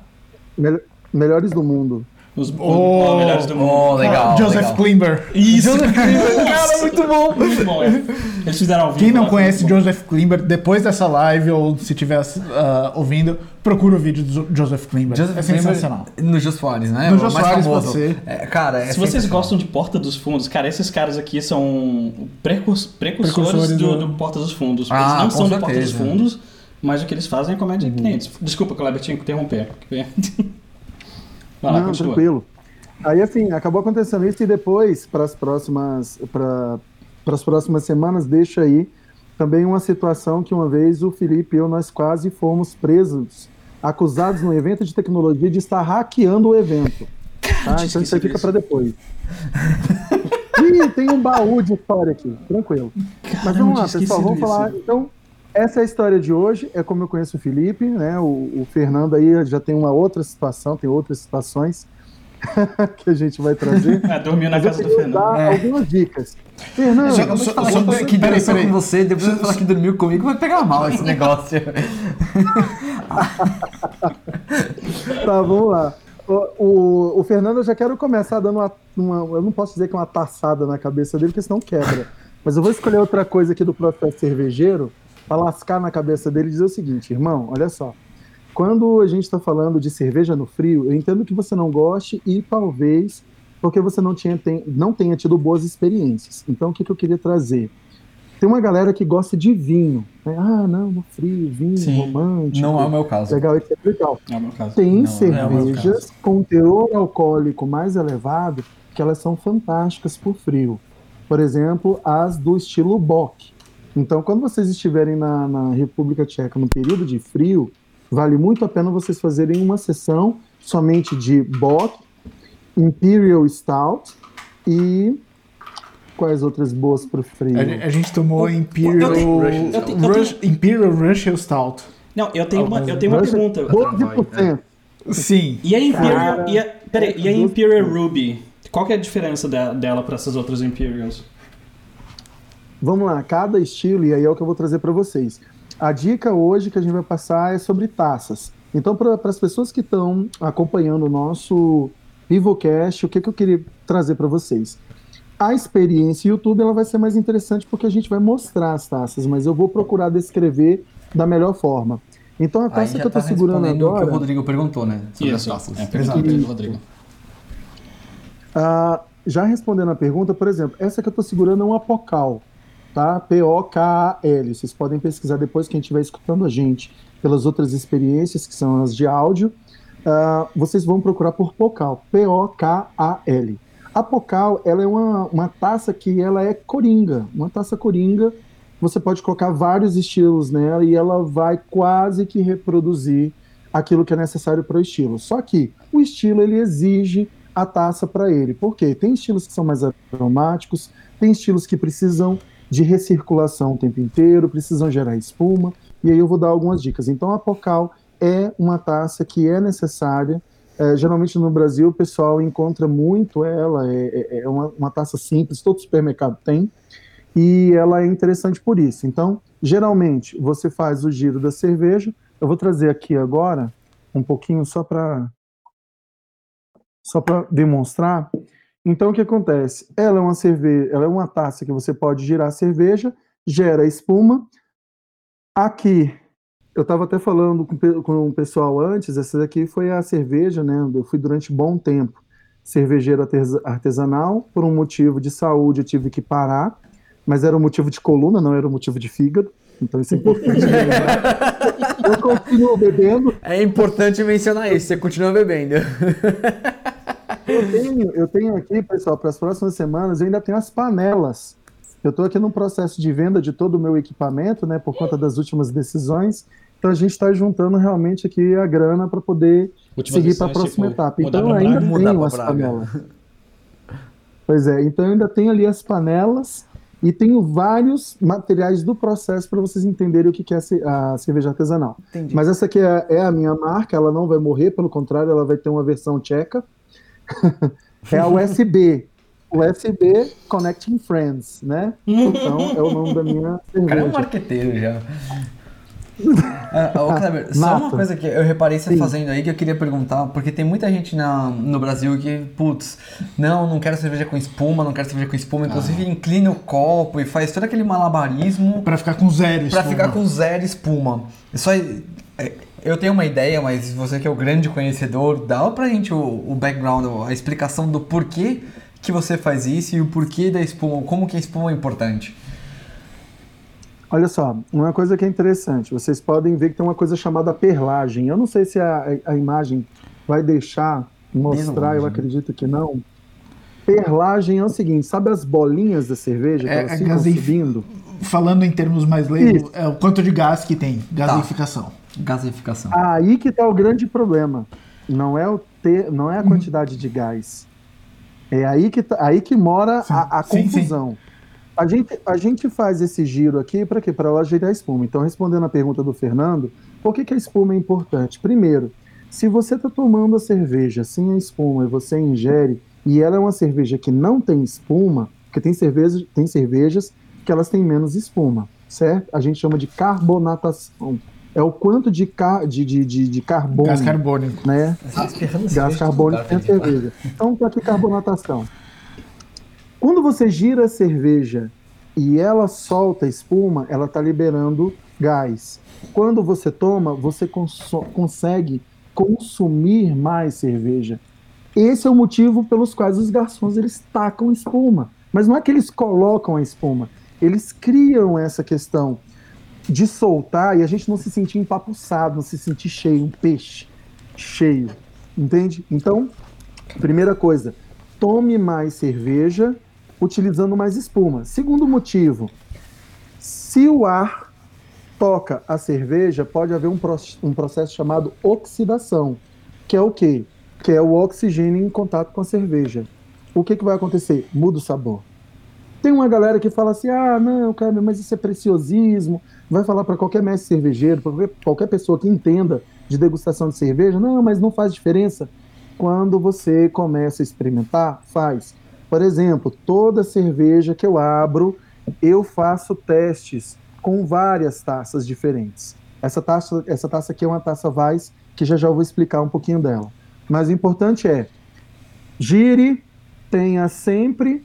Mel- melhores do mundo. Os, Oh, os melhores do mundo. Oh, legal. Joseph legal. Klimber. Isso! [laughs] Cara, muito bom. Muito bom, é. Eles fizeram ao vivo. Quem não lá, conhece. Joseph Klimber, depois dessa live ou se estiver ah, ouvindo, procura o vídeo do Jo- Joseph Klimber. Joseph é Klimber sensacional. No Jô Soares, né? No Jô mais Soares, ser. É, cara, é Se vocês gostam de Porta dos Fundos, cara, esses caras aqui são precurs- precursores, Precursores do, do- do Porta dos Fundos. Ah, eles não são do Porta dos certeza. Fundos, mas o que eles fazem é comédia de clientes. Desculpa, Kleber, tinha que interromper. Vai lá, Não, continua. tranquilo. Aí, assim, acabou acontecendo isso e depois, para as próximas, para as próximas semanas, deixa aí também uma situação que uma vez o Felipe e eu, nós quase fomos presos, acusados no evento de tecnologia de estar hackeando o evento. Tá? Então isso aí fica para depois. Ih, tem um baú de história aqui, tranquilo. Mas vamos lá, pessoal, vamos falar. Então, essa é a história de hoje, é como eu conheço o Felipe, né? O, o Fernando aí já tem uma outra situação, tem outras situações [laughs] que a gente vai trazer. É, dormiu na casa do Fernando. Dar É. algumas dicas. Fernando, Já vamos só, falar só sobre- que dormiu com você, depois vai falar que dormiu comigo, vai pegar mal esse [laughs] negócio. [laughs] Tá, vamos lá. O, o, o Fernando, eu já quero começar dando uma, uma- Eu não posso dizer que é uma taçada na cabeça dele, porque senão quebra. Mas eu vou escolher outra coisa aqui do processo cervejeiro para lascar na cabeça dele e dizer o seguinte, irmão, olha só. Quando a gente está falando de cerveja no frio, eu entendo que você não goste e talvez porque você não, tinha, tem, não tenha tido boas experiências. Então, o que, que eu queria trazer? Tem uma galera que gosta de vinho. né? Ah, não, no frio, vinho, Sim. romântico. Não é o meu caso. Legal, etc e tal. É o meu caso. Tem Não, cervejas com teor alcoólico mais elevado que elas são fantásticas por frio. Por exemplo, as do estilo Bock. Então, quando vocês estiverem na, na República Tcheca no período de frio, vale muito a pena vocês fazerem uma sessão somente de Bock, Imperial Stout e quais outras boas para o frio? A, gente- a gente tomou Imperial, tenho- eu tenho- eu tenho- Rush- Imperial Russian Stout. Não, eu tenho uma, eu tenho uma Russian- pergunta. 12%. Sim. E a Imperial, Cara, e a, peraí, e a Imperial Ruby? Qual que é a diferença da- dela para essas outras Imperials? Vamos lá, cada estilo, e aí é o que eu vou trazer para vocês. A dica hoje que a gente vai passar é sobre taças. Então, para as pessoas que estão acompanhando o nosso VivoCast, o que, que eu queria trazer para vocês? A experiência YouTube ela vai ser mais interessante porque a gente vai mostrar as taças, mas eu vou procurar descrever da melhor forma. Então, a taça que eu tá estou segurando respondendo o que o agora. Rodrigo perguntou, né? Sobre Isso, as taças. é a pergunta Rodrigo. Ah, já respondendo a pergunta, por exemplo, essa que eu estou segurando é uma Pocal, tá? P-O-K-A-L. Vocês podem pesquisar depois quem estiver escutando a gente pelas outras experiências, que são as de áudio. Ah, vocês vão procurar por Pocal, P-O-K-A-L. A Pocal, ela é uma, uma taça que ela é coringa, uma taça coringa. Você pode colocar vários estilos nela e ela vai quase que reproduzir aquilo que é necessário para o estilo. Só que o estilo ele exige a taça para ele. Por quê? Tem estilos que são mais aromáticos, tem estilos que precisam de recirculação o tempo inteiro, precisam gerar espuma, e aí eu vou dar algumas dicas. Então a Pocal é uma taça que é necessária. É, geralmente no Brasil o pessoal encontra muito ela, é, é- é uma, uma taça simples, todo supermercado tem, e ela é interessante por isso. Então, geralmente você faz o giro da cerveja. Eu vou trazer aqui agora um pouquinho só para só para demonstrar. Então, o que acontece? Ela é uma cerveja, ela é uma taça que você pode girar a cerveja, gera espuma. Aqui, eu estava até falando com, com o pessoal antes, essa daqui foi a cerveja, né? Eu fui durante bom tempo cervejeiro artesa- artesanal, por um motivo de saúde eu tive que parar, mas era um motivo de coluna, não era um motivo de fígado. Então isso é importante. [laughs] eu continuo bebendo, É importante mencionar isso, você continua bebendo. [laughs] Eu tenho, eu tenho aqui, pessoal, para as próximas semanas, eu ainda tenho as panelas. Eu estou aqui num processo de venda de todo o meu equipamento, né, por conta das últimas decisões. Então a gente está juntando realmente aqui a grana para poder Últimas seguir para a decisões, próxima tipo, etapa. mudar Então eu ainda Braga? Tenho as panelas. Pois é, então eu ainda tenho ali as panelas e tenho vários materiais do processo para vocês entenderem o que é a cerveja artesanal. Entendi. Mas essa aqui é, é a minha marca, ela não vai morrer, pelo contrário, ela vai ter uma versão tcheca. [laughs] é a USB. USB Connecting Friends, né? Então é o nome da minha cara é um marqueteiro já. [laughs] Ah, ô, Kleber, só uma coisa que eu reparei você Sim. fazendo aí que eu queria perguntar, porque tem muita gente na, no Brasil que, putz, não, não quero cerveja com espuma, não quero cerveja com espuma, inclusive inclina o copo e faz todo aquele malabarismo Pra ficar com zero pra espuma. ficar com zero espuma. Só eu tenho uma ideia, mas você que é o grande conhecedor, dá pra gente o, o background, a explicação do porquê que você faz isso e o porquê da espuma, como que a espuma é importante. Olha só, uma coisa que é interessante, vocês podem ver que tem uma coisa chamada perlagem. Eu não sei se a, a imagem vai deixar mostrar, eu acredito que não. Perlagem é o seguinte, sabe as bolinhas da cerveja que É, elas é ficam subindo? Falando em termos mais leigos, é o quanto de gás que tem, gaseificação. Gasificação. Aí que tá o grande problema. não é, o ter, não é a quantidade de gás. É aí que, tá- aí que mora Sim. a, a Sim, sim. confusão. A gente, a gente faz esse giro aqui para quê? Para ela girar a espuma. Então, respondendo a pergunta do Fernando, por que, que a espuma é importante? Primeiro, se você está tomando a cerveja sem a espuma e você ingere, e ela é uma cerveja que não tem espuma, porque tem, cerveja, tem cervejas que elas têm menos espuma, certo? A gente chama de carbonatação. É o quanto de, car de, de, de, de carbono, Gás carbônico. né? Espirrando Gás carbônico tem a cerveja. Então tá aqui carbonatação. Quando você gira a cerveja e ela solta espuma, ela está liberando gás. Quando você toma, você conso- consegue consumir mais cerveja. Esse é o motivo pelos quais os garçons eles tacam espuma. Mas não é que eles colocam a espuma, eles criam essa questão de soltar e a gente não se sentir empapuçado, não se sentir cheio, um peixe cheio, entende? Então, primeira coisa, tome mais cerveja utilizando mais espuma. Segundo motivo, se o ar toca a cerveja, pode haver um, pro- um processo chamado oxidação, que é o quê? Que é o oxigênio em contato com a cerveja. O que, que vai acontecer? Muda o sabor. Tem uma galera que fala assim: ah, não, cara, mas isso é preciosismo. Vai falar para qualquer mestre cervejeiro, para qualquer, pessoa que entenda de degustação de cerveja: não, mas não faz diferença. Quando você começa a experimentar, faz. Por exemplo, toda cerveja que eu abro, eu faço testes com várias taças diferentes. Essa taça, essa taça aqui é uma taça Weiss, que já já vou explicar um pouquinho dela. Mas o importante é, gire, tenha sempre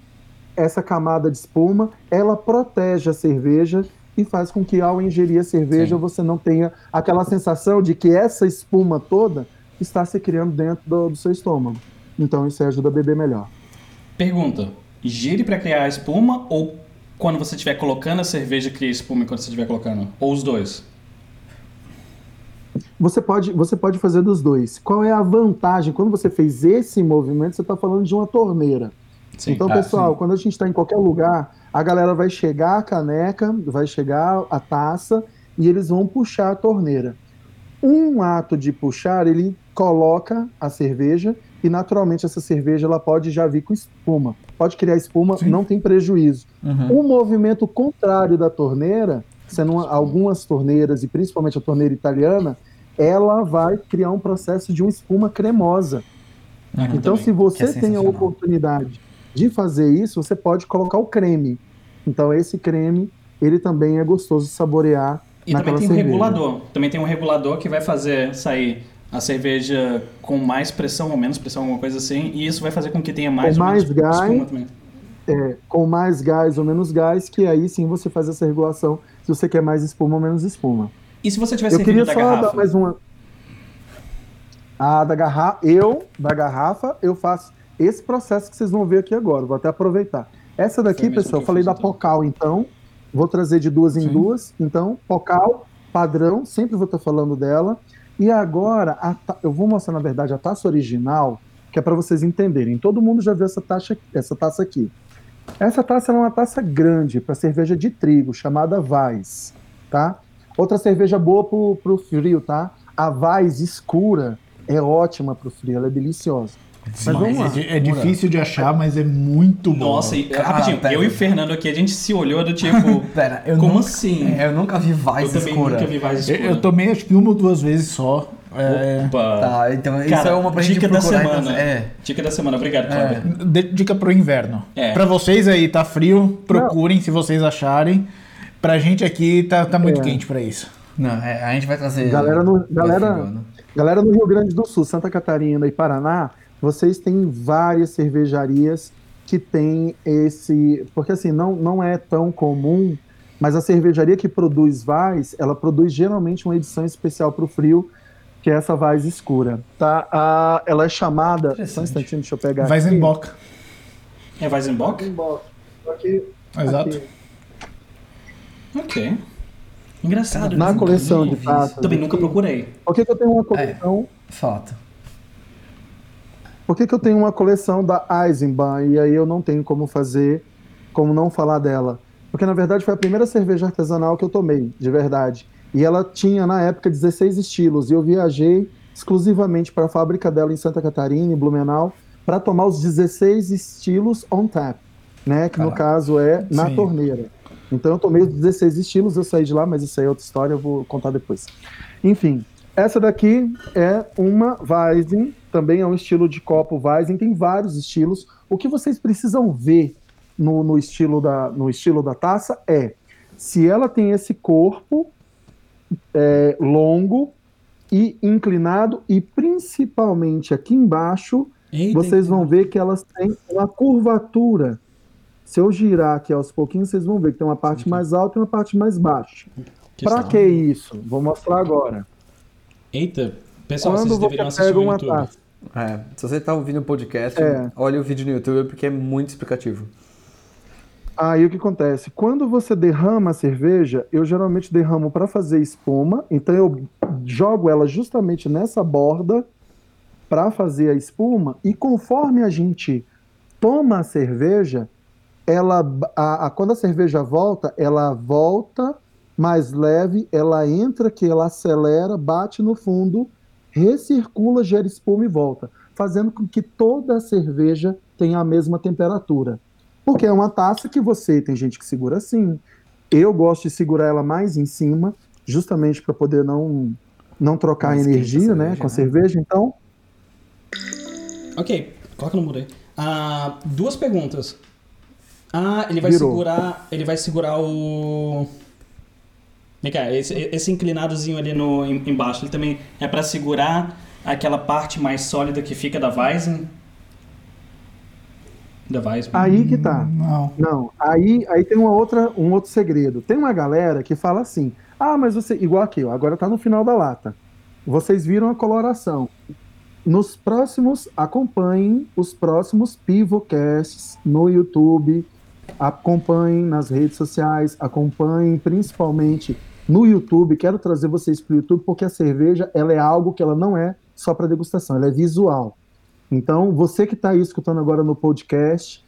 essa camada de espuma, ela protege a cerveja e faz com que ao ingerir a cerveja Sim. você não tenha aquela sensação de que essa espuma toda está se criando dentro do, do seu estômago. Então isso ajuda a beber melhor. Pergunta: gire pra criar a espuma ou quando você estiver colocando a cerveja cria espuma enquanto você estiver colocando? Ou os dois? Você pode, você pode fazer dos dois. Qual é a vantagem? Quando você fez esse movimento, você está falando de uma torneira. Sim. então, Ah, pessoal, sim. quando a gente está em qualquer lugar, a galera vai chegar a caneca, vai chegar a taça e eles vão puxar a torneira. Um ato de puxar, ele coloca a cerveja e naturalmente essa cerveja ela pode já vir com espuma. Pode criar espuma, Sim. não tem prejuízo. Uhum. O movimento contrário da torneira, sendo uma- algumas torneiras, e principalmente a torneira italiana, ela vai criar um processo de uma espuma cremosa. Aqui Então, se você é tem a oportunidade de fazer isso, você pode colocar o creme. Então, esse creme, ele também é gostoso de saborear E também tem um cerveja. regulador. Também tem um regulador que vai fazer sair a cerveja com mais pressão ou menos pressão, alguma coisa assim. E isso vai fazer com que tenha mais Com ou mais menos gás. espuma também. É, com mais gás ou menos gás, que aí sim você faz essa regulação, se você quer mais espuma ou menos espuma. E se você tiver Eu queria só garrafa? dar mais uma. A da garrafa, eu, da garrafa, eu faço esse processo que vocês vão ver aqui agora. Vou até aproveitar. Essa daqui, pessoal, eu falei da. Pocal, então. Vou trazer de duas em Sim. duas. Então, Pocal, padrão, sempre vou estar falando dela. E agora, a eu vou mostrar, na verdade, a taça original, que é para vocês entenderem. Todo mundo já viu essa, taça, essa taça aqui. Essa taça é uma taça grande para cerveja de trigo, chamada Weiss, tá? Outra cerveja boa pro, pro frio, tá? A Weiss escura é ótima pro frio, ela é deliciosa. Mas vamos lá. É, é difícil de achar, mas é muito bom. Nossa, e, Ah, rapidinho, pera. eu e o Fernando aqui, a gente se olhou do tipo. [laughs] Pera, eu Como nunca, assim? é, Eu nunca vi eu Vice também escura. nunca vi Eu, escura. eu tomei acho que uma ou duas vezes só. É, Opa. Tá, então isso Cara, é uma pra gente dica da procurar. então, semana. É. Dica da semana, obrigado, Cláudio. de- dica pro inverno. É. Pra vocês aí, tá frio, procurem se vocês acharem. Pra gente aqui tá, tá muito É. quente pra isso. Não, é, a gente vai trazer. Galera no- galera-. Galera no Rio Grande do Sul, Santa Catarina e Paraná, vocês têm várias cervejarias que tem esse. Porque assim, não, não é tão comum, mas a cervejaria que produz Vais, ela produz geralmente uma edição especial para o frio, que é essa Vais escura. Tá? A, ela é chamada. Só um instantinho, deixa eu pegar. aqui. Weizenbock. É Weizenbock? Weizenbock. Aqui, Exato. aqui. Ok. Engraçado. Na nunca coleção de taças. Também nunca procurei. Por que, que eu tenho uma coleção? Fato. Por que, que eu tenho uma coleção da Eisenbahn e aí eu não tenho como fazer, como não falar dela? Porque na verdade foi a primeira cerveja artesanal que eu tomei, de verdade. E ela tinha na época 16 estilos e eu viajei exclusivamente para a fábrica dela em Santa Catarina, em Blumenau, para tomar os 16 estilos on tap, né? Que no Caraca. caso é na Sim. torneira. Então eu tomei os 16 estilos, eu saí de lá, mas isso aí é outra história, eu vou contar depois. Enfim, essa daqui é uma Weizen, também é um estilo de copo Weizen, tem vários estilos. O que vocês precisam ver no, no estilo, da, no estilo da taça é se ela tem esse corpo é, longo e inclinado, e principalmente aqui embaixo, Eita, vocês vão ver que elas têm uma curvatura. Se eu girar aqui aos pouquinhos, vocês vão ver que tem uma parte mais alta e uma parte mais baixa. está- que isso? Vou mostrar agora. Eita, pessoal, Quando vocês deveriam assistir pega uma taça, É, se você tá ouvindo o podcast, É. olha o vídeo no YouTube porque é muito explicativo. Aí o que acontece? Quando você derrama a cerveja, eu geralmente derramo para fazer espuma, então eu jogo ela justamente nessa borda para fazer a espuma, e conforme a gente toma a cerveja, ela a, a- quando a cerveja volta, ela volta mais leve, ela entra aqui, ela acelera, bate no fundo, recircula, gera espuma e volta, fazendo com que toda a cerveja tenha a mesma temperatura. Porque é uma taça que você tem gente que segura assim. Eu gosto de segurar ela mais em cima, justamente para poder não não trocar Não energia, né, cerveja, com a né? cerveja. Então, Ok, coloca no mudo aí. Ah, duas perguntas. Ah, ele vai Virou. segurar. Ele vai segurar o. Vem cá, esse, esse inclinadozinho ali no, em- embaixo, ele também é pra segurar aquela parte mais sólida que fica da Weizen? Da Weizen. aí que tá. Não. Não, aí, aí tem uma outra, um outro segredo. Tem uma galera que fala assim: ah, mas você. Igual aqui, ó, agora tá no final da lata. Vocês viram a coloração. Nos próximos, acompanhem os próximos Pivocasts no YouTube. Acompanhem nas redes sociais, acompanhem principalmente no YouTube. Quero trazer vocês para o YouTube porque a cerveja ela é algo que ela não é só para degustação, ela é visual. Então, você que está aí escutando agora no podcast,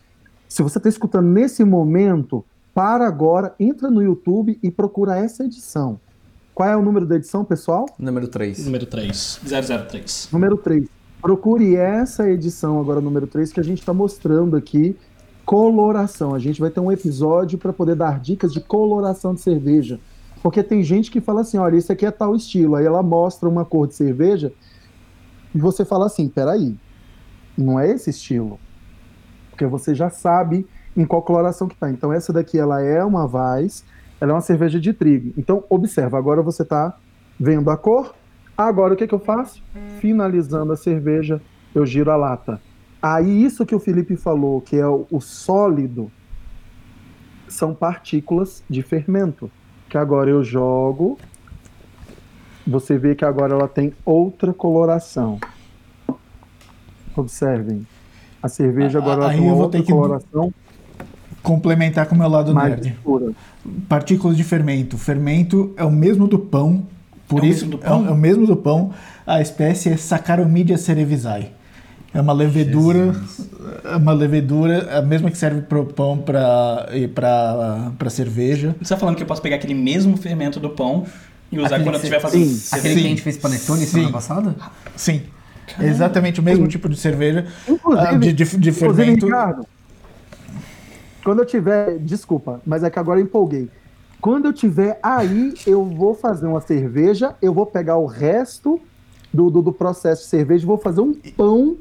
se você está escutando nesse momento, para agora, entra no YouTube e procura essa edição. Qual é o número da edição, pessoal? Número 3. Número 3. 003. Número 3. Procure essa edição agora, número 3, que a gente está mostrando aqui coloração. A gente vai ter um episódio para poder dar dicas de coloração de cerveja. Porque tem gente que fala assim, olha, isso aqui é tal estilo. Aí ela mostra uma cor de cerveja e você fala assim, peraí, não é esse estilo. Porque você já sabe em qual coloração que tá. Então essa daqui, ela é uma Weiss, ela é uma cerveja de trigo. Então observa, agora você tá vendo a cor, Agora o que, que eu faço? Finalizando a cerveja, eu giro a lata. Aí isso que o Felipe falou, que é o sólido, são partículas de fermento. Que agora eu jogo, você vê que agora ela tem outra coloração. Observem. A cerveja agora ela Aí tem eu vou outra ter que- coloração Complementar com o meu lado mais nerd. escura. Partículas de fermento. Fermento é o mesmo do pão. Por É o isso, mesmo do é o- pão? É, o mesmo do pão. A espécie é Saccharomyces cerevisiae. É uma levedura, é uma levedura, a mesma que serve para o pão para e para cerveja. Você tá falando que eu posso pegar aquele mesmo fermento do pão e usar Aquele quando eu estiver fazendo Sim. cerveja? Aquele que a gente fez panetone Sim. semana passada? Sim. É exatamente o mesmo Sim. tipo de cerveja Inclusive, ah, de, de, de Inclusive, fermento. Ricardo, quando eu tiver. Desculpa, mas é que agora eu empolguei. Quando eu tiver aí, eu vou fazer uma cerveja, eu vou pegar o resto do, do, do processo de cerveja e vou fazer um pão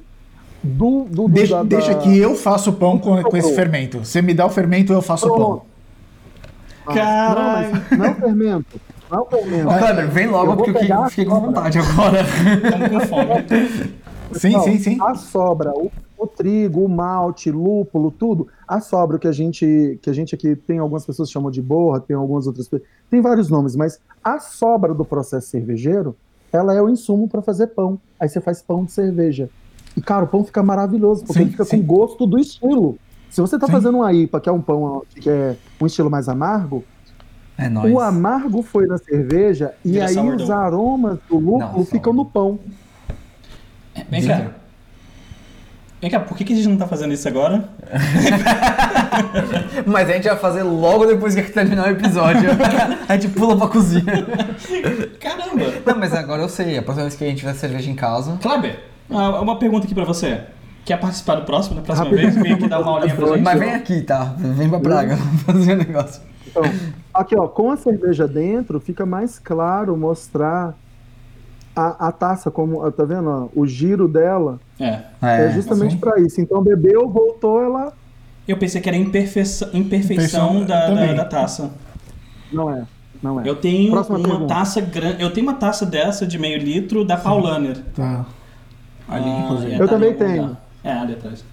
do. do, do Deixa, da- deixa da- que eu faço pão com, com esse Pronto. fermento. Você me dá o fermento, eu faço o pão. Pronto. Ah, Caralho. Não, não é o fermento. Não é o fermento. Kleber, vem logo Eu porque eu fiquei com vontade agora. Fome. [laughs] Sim, Não, sim, sim. A sobra, o, o trigo, o malte, lúpulo, tudo. A sobra que a gente que a gente aqui tem algumas pessoas que chamam de borra, tem algumas outras tem vários nomes, mas a sobra do processo cervejeiro, ela é o insumo para fazer pão. Aí você faz pão de cerveja. E cara, o pão fica maravilhoso, porque Sim, ele fica sim. com gosto do estilo. Se você tá Sim. fazendo uma IPA, que é um pão que é um estilo mais amargo, É nóis. o amargo foi na cerveja e Vira aí sourdough. os aromas do lúpulo ficam no pão. Vem cá. Vem cá, por que, que a gente não tá fazendo isso agora? [laughs] Mas a gente vai fazer logo depois que terminar o episódio. [laughs] a gente pula pra cozinha. Caramba, caramba! Não, mas agora eu sei. A próxima vez que a gente tiver cerveja em casa. Kleber, ah, uma pergunta aqui pra você. Quer participar do próximo, da próxima Rapidinho. vez? Vem aqui dar uma aulinha pra gente. Mas vem aqui, tá? Vem pra Praga fazer o negócio. Então, aqui, ó, com a cerveja dentro, fica mais claro mostrar a, a taça, como, tá vendo? ó, o giro dela É. é, justamente para isso. Então, bebeu, voltou, ela Eu pensei que era imperfeição, imperfeição Imperfeição, da, da, da taça. não é. Não é. Eu tenho Próxima uma pergunta. taça grande. Eu tenho uma taça dessa de meio litro da Paulaner. Tá. Ali, Ah, inclusive. é, Eu tá também algum tenho. lugar. É, ali atrás.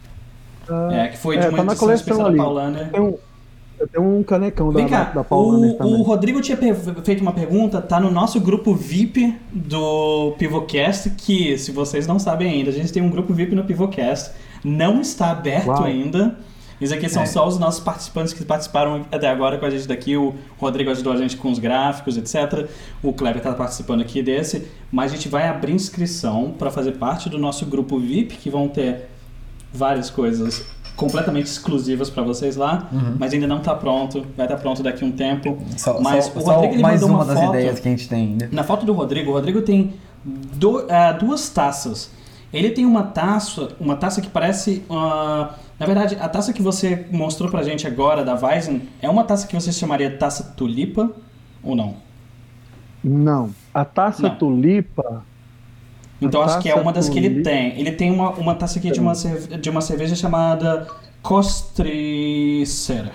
Ah, É, que foi de é, uma tá na edição coleção especial da ali. Paulaner. Tem um, eu tenho um canecão da, Vem cá, da, da Paulaner o, também. o Rodrigo tinha feito uma pergunta, tá no nosso grupo VIP do Pivocast, que se vocês não sabem ainda, a gente tem um grupo VIP no Pivocast, não está aberto Uau. ainda. Isso aqui são É. só os nossos participantes que participaram até agora com a gente daqui. O Rodrigo ajudou a gente com os gráficos, etc. O Kleber está participando aqui desse. Mas a gente vai abrir inscrição para fazer parte do nosso grupo VIP, que vão ter várias coisas completamente exclusivas para vocês lá. Mas ainda não está pronto. Vai estar pronto daqui a um tempo. Só, Mas só- o só Rodrigo ele mais mandou uma, uma das foto. ideias que a gente tem ainda. Na foto do Rodrigo, o Rodrigo tem do- ah, duas taças. Ele tem uma taça, uma taça que parece. ah, na verdade, a taça que você mostrou pra gente agora da Weizen é uma taça que você chamaria de taça tulipa ou não? Não. A taça Não. tulipa. Então acho que é uma das que ele tulipa. tem. Ele tem uma, uma taça aqui de uma, cerve- de uma cerveja chamada Costricera.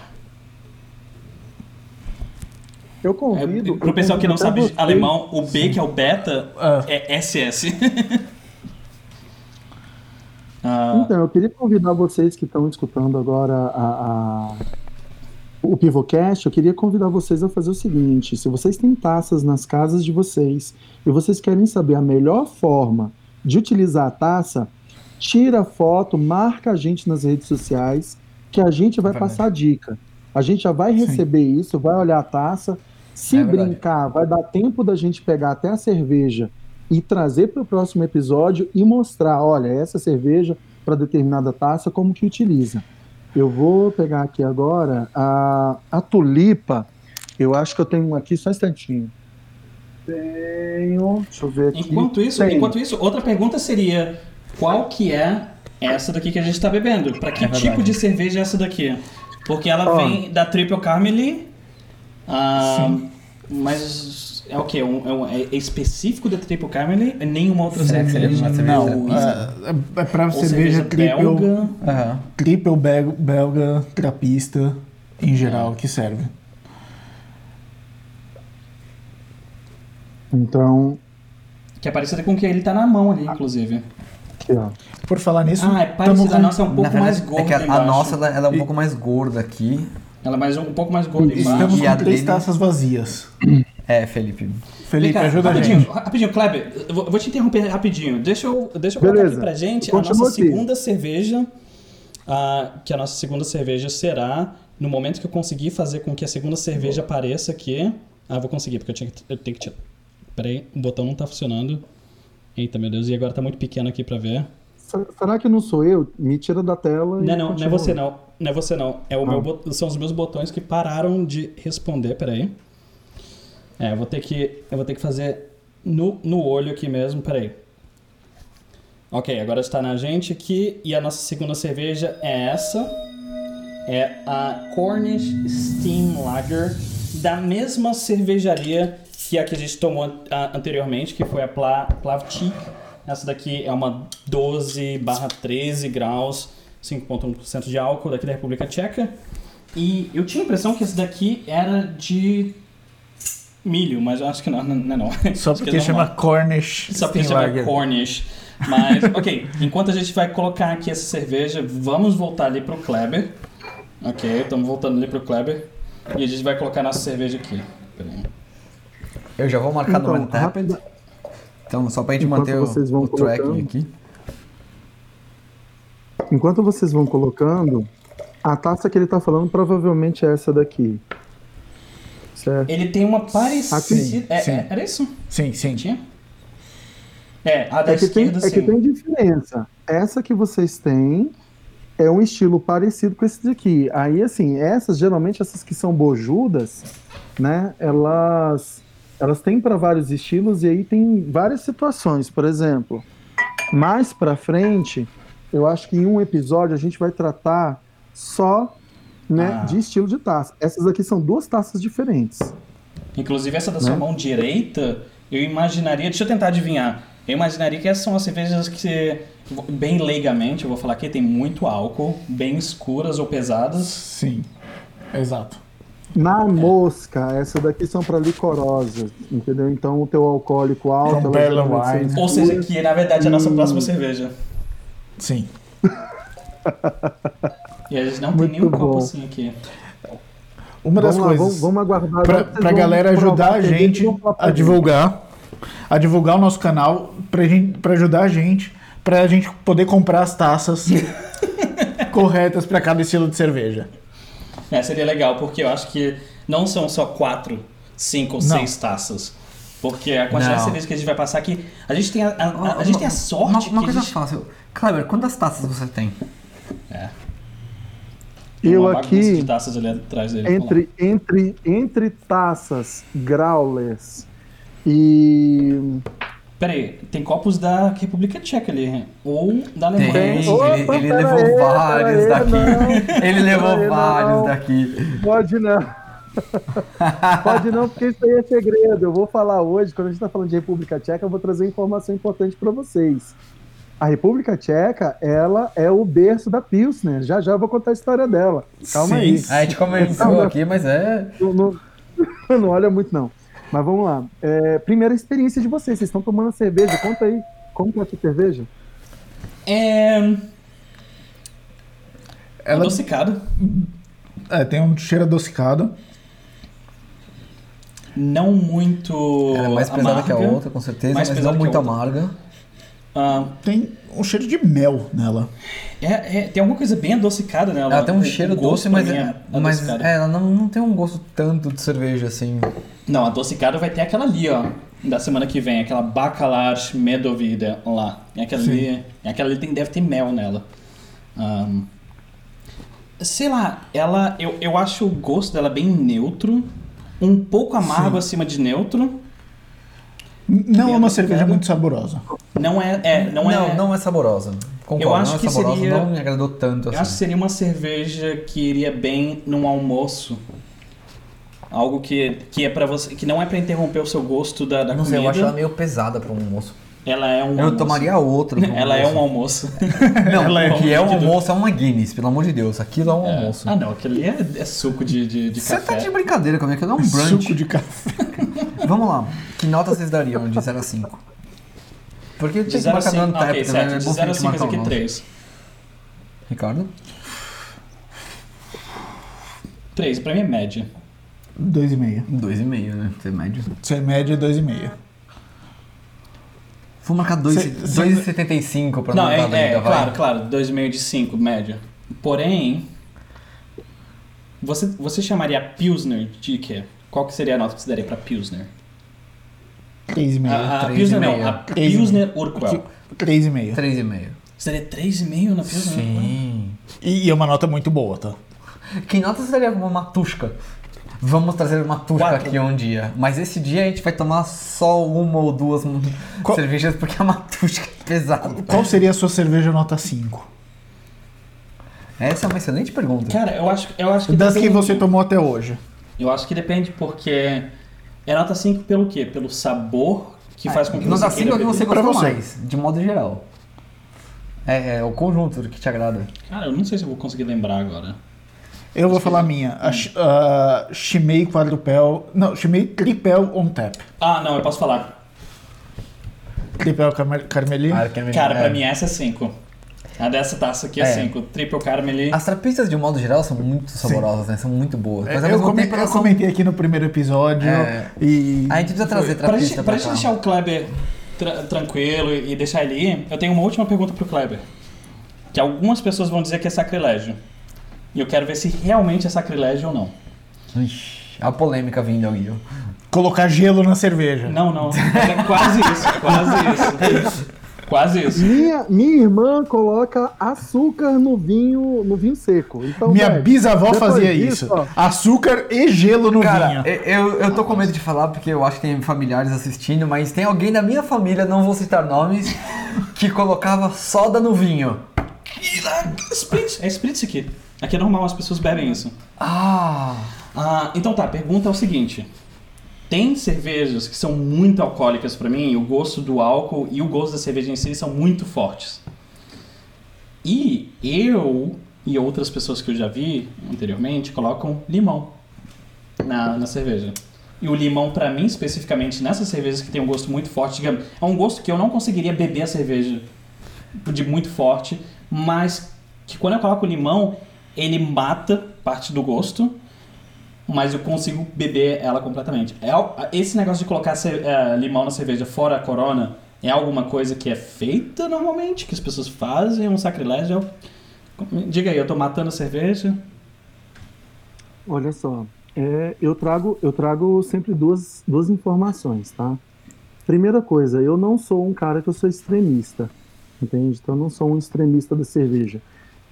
Eu É, convido. pro eu pessoal que não sabe vocês- alemão, o B, que é o beta, Ah. é SS. [laughs] Ah, Então, eu queria convidar vocês que estão escutando agora a, a- o Pivocast, eu queria convidar vocês a fazer o seguinte: se vocês têm taças nas casas de vocês e vocês querem saber a melhor forma de utilizar a taça, tira a foto, marca a gente nas redes sociais, que a gente vai Verdade. passar a dica. A gente já vai receber isso, vai olhar a taça. Se É brincar, vai dar tempo da gente pegar até a cerveja e trazer para o próximo episódio e mostrar, olha, essa cerveja para determinada taça, como que utiliza. Eu vou pegar aqui agora a, a tulipa. Eu acho que eu tenho um aqui, só um instantinho. Tenho. Deixa eu ver aqui. Enquanto isso, Tenho. enquanto isso, outra pergunta seria: qual que é essa daqui que a gente está bebendo? Para que É tipo de cerveja é essa daqui? Porque ela Ó. vem da Triple Carmely. ah, Sim. mas é o quê? Um- é, um- é específico da Triple Carmely? É nenhuma outra Será que seria cerveja? uma cerveja Não, É, é pra Ou cerveja, triple, belga. Aham. triple belga, belga, trapista, em geral, que serve. Então, Que é parecida com o que ele tá na mão ali, inclusive. aqui, ó. Por falar nisso, Ah, é parecida. com- A nossa é um Na pouco verdade, mais gorda É que a, a nossa ela, ela é um E- pouco mais gorda aqui. Ela é mais um, pouco mais gorda Isso. embaixo. estamos E a com três dele- taças vazias. [clears throat] É, Felipe. Felipe, Vem cá, ajuda a rapidinho, gente. Rapidinho, Kleber, eu vou, vou te interromper rapidinho. Deixa eu, deixa eu colocar Beleza. aqui pra gente a Continua nossa aqui. segunda cerveja. ah, que a nossa segunda cerveja será no momento que eu conseguir fazer com que a segunda cerveja apareça aqui. Ah, vou conseguir, porque eu, tinha que, eu tenho que tirar. Peraí, o botão não tá funcionando. Eita, meu Deus, e agora tá muito pequeno aqui pra ver. Se- Será que não sou eu? Me tira da tela. e Não, não, não é continua. você não. Não é você não. É o Ah. meu São os meus botões que pararam de responder, peraí. É, eu vou ter que. Eu vou ter que fazer no, no olho aqui mesmo, peraí. Ok, agora está na gente aqui e a nossa segunda cerveja é essa. É a Cornish Steam Lager da mesma cervejaria que a que a gente tomou anteriormente, que foi a Pla. Essa daqui é uma 12 barra 13 graus, 5,1% de álcool daqui da República Tcheca. E eu tinha a impressão que essa daqui era de milho, mas eu acho que não, não, não é não. [laughs] Só porque é chama. Cornish Só porque chama Lager. Cornish. Mas, [laughs] ok, enquanto a gente vai colocar aqui essa cerveja, vamos voltar ali pro Kleber. Ok, estamos voltando ali pro Kleber. E a gente vai colocar nossa cerveja aqui. Eu já vou marcar no Então, Untapped. rápida- Então, só pra gente Enquanto manter o, vocês vão o tracking colocando. aqui. Enquanto vocês vão colocando, a taça que ele tá falando provavelmente é essa daqui. Certo? Ele tem uma parecida. Sim, é, sim. é- era isso? Sim, sim. Tinha? É, a da É que, tem, esquerda é que tem diferença. Essa que vocês têm é um estilo parecido com esse daqui. Aí, assim, essas, geralmente, essas que são bojudas, né? Elas elas têm para vários estilos e aí tem várias situações. Por exemplo, mais para frente, eu acho que em um episódio a gente vai tratar só né, Ah. de estilo de taça. Essas aqui são duas taças diferentes. Inclusive essa da sua Né? mão direita, eu imaginaria. Deixa eu tentar adivinhar. Eu imaginaria que essas são as cervejas que, você- bem leigamente, eu vou falar aqui, tem muito álcool, bem escuras ou pesadas. Sim, exato. Na mosca, essa daqui são para licorosas, entendeu? Então o teu alcoólico alto, From ela wine. Ou seja, que na verdade é a nossa Hum. próxima cerveja. Sim. [laughs] E a gente não tem Muito nenhum copo bom. assim aqui. Uma das vamos lá, coisas. vamos, vamos aguardar. pra, pra galera ajudar a gente a divulgar, a divulgar o nosso canal, pra, gente, pra ajudar a gente, pra gente poder comprar as taças [laughs] corretas pra cada estilo de cerveja. É, seria legal, porque eu acho que não são só quatro, cinco ou Não. seis taças. Porque a quantidade Não. de cerveja que a gente vai passar aqui. A gente tem a, a- a- a gente tem a sorte Uma, uma coisa gente... fácil. Kleber, quantas taças você tem? É. Eu aqui, de taças ali atrás dele. Entre, entre, entre taças, growlers e. Peraí, tem copos da República Tcheca ali. Ou da Alemanha. Tem, Opa, ele, ele pera levou aí, vários aí, daqui. não. Ele levou aí, vários não. daqui. Pode não. Pode não, porque isso aí é segredo. Eu vou falar hoje, quando a gente está falando de República Tcheca, eu vou trazer informação importante para vocês. A República Tcheca, ela é o berço da Pilsner. Já já eu vou contar a história dela. Calma Sim. aí. A gente comentou não. aqui, mas é. Não, não- [laughs] não olha muito, não. Mas vamos lá. É, primeira experiência de vocês. Vocês estão tomando cerveja. Conta aí. Como que é a tua cerveja? É. Ela Adocicado. é, tem um cheiro adocicado. Não muito. Ela é mais pesada que a amarga. outra, com certeza, mais mas não muito outra. amarga. Ah, Tem um cheiro de mel nela. é, é- tem alguma coisa bem adocicada nela. Ela tem um O- cheiro gosto doce, mas, mim é, mas é, ela não, não tem um gosto tanto de cerveja assim. Não, adocicado vai ter aquela ali, ó. Da semana que vem, aquela Bacalar Medovida lá. Aquela ali, aquela ali tem, deve ter mel nela. Ahn, sei lá, ela. Eu, eu acho o gosto dela bem neutro. Um pouco amargo Sim. acima de neutro. Não é uma cerveja muito saborosa. Não é. é não, não, é. não é saborosa. Concordo, Eu acho não é que saborosa, seria- não me agradou tanto Eu acho que assim. seria uma cerveja que iria bem num almoço. Algo que, que é para você, que não é pra interromper o seu gosto da, da Não sei, comida. eu acho ela meio pesada pra um almoço. Ela é um Eu almoço. tomaria outra. [laughs] Ela é um almoço. almoço. [laughs] Não, Ela é o que é um almoço é uma Guinness, pelo amor de Deus. Aquilo é um almoço. Ah, não, aquilo ali é, é suco de, de, de Você café. tá de brincadeira comigo, aquilo é um brunch. Suco de café. [laughs] Vamos lá. Que nota vocês dariam de 0 a 5? Porque tem que 0 a marcar 5, no tap ok, também, certo. é De bom 0 a a gente 5 marcar aqui o nosso. 3. Ricardo? 3, pra mim é média. 2,5. 2,5, né? Médio. Ser média é 2,5. Vou marcar Cê- 2,75 pra Não, não é, dar é vai. claro, claro, 2,5 de 5, média. Porém, você, você chamaria a Pilsner de quê? Qual que seria a nota que você daria pra Pilsner? 3,5. A, a três Pilsner e não, meio. a Três e Pilsner Urquell. 3,5. 3,5. Você daria 3,5 na Pilsner? Sim. E, e é uma nota muito boa, tá? Que nota você daria pra uma matusca? Vamos trazer uma matusca Quatro. aqui um dia. Mas esse dia a gente vai tomar só uma ou duas Qual- cervejas porque a matusca é [laughs] pesada. Qual seria a sua cerveja nota 5? Essa é uma excelente pergunta. Cara, eu acho, eu acho que Das que depende- você tomou até hoje. Eu acho que depende porque é nota 5 pelo quê? Pelo sabor que faz com que Nota você 5 é o que você você. mais, de modo geral. É, é o conjunto que te agrada. Cara, eu não sei se eu vou conseguir lembrar agora. Eu vou falar a minha. A, Quadrupel. Não, Chimay Tripel on Tap. Ah, não, eu posso falar. Tripel Carme- Carmeli. Cara, pra mim essa é 5. A dessa taça aqui é É. 5. Triple Caramel. As trapistas, de um modo geral, são muito saborosas, né? São muito boas. Mas É, eu, mesmo come- tempo eu são... comentei aqui no primeiro episódio. É. E. A gente precisa trazer Pra gente, trapista pra pra gente deixar o Kleber tra- tranquilo e e deixar ele ir, eu tenho uma última pergunta pro Kleber. Que algumas pessoas vão dizer que é sacrilégio. E eu quero ver se realmente é sacrilégio ou não. Ixi, a polêmica vindo aí. ó. Colocar gelo na cerveja. Não, não. Mas é quase isso, quase isso. Quase isso. Minha, minha irmã coloca açúcar no vinho, no vinho seco. Então, Minha velho, bisavó depois fazia disso, isso. ó. Açúcar e gelo no Cara, vinho. eu, eu tô com medo de falar porque eu acho que tem familiares assistindo, mas tem alguém da minha família, não vou citar nomes, que colocava soda no vinho. Spritz. É Spritz aqui. Aqui é normal, as pessoas bebem isso. Ah, Ah, então tá, a pergunta é o seguinte. Tem cervejas que são muito alcoólicas pra mim, o gosto do álcool e o gosto da cerveja em si são muito fortes. E eu e outras pessoas que eu já vi anteriormente colocam limão na, na cerveja. E o limão, pra mim, especificamente nessas cervejas que tem um gosto muito forte, digamos, é um gosto que eu não conseguiria beber a cerveja de muito forte, mas que quando eu coloco limão, ele mata parte do gosto, mas eu consigo beber ela completamente. É, esse negócio de colocar eh, limão na cerveja fora a corona é alguma coisa que é feita normalmente, que as pessoas fazem, é um sacrilégio. Diga aí, eu tô matando a cerveja. Olha só, é, eu trago eu trago sempre duas, duas informações, tá? Primeira coisa, eu não sou um cara que eu sou extremista, entende? Então eu não sou um extremista da cerveja.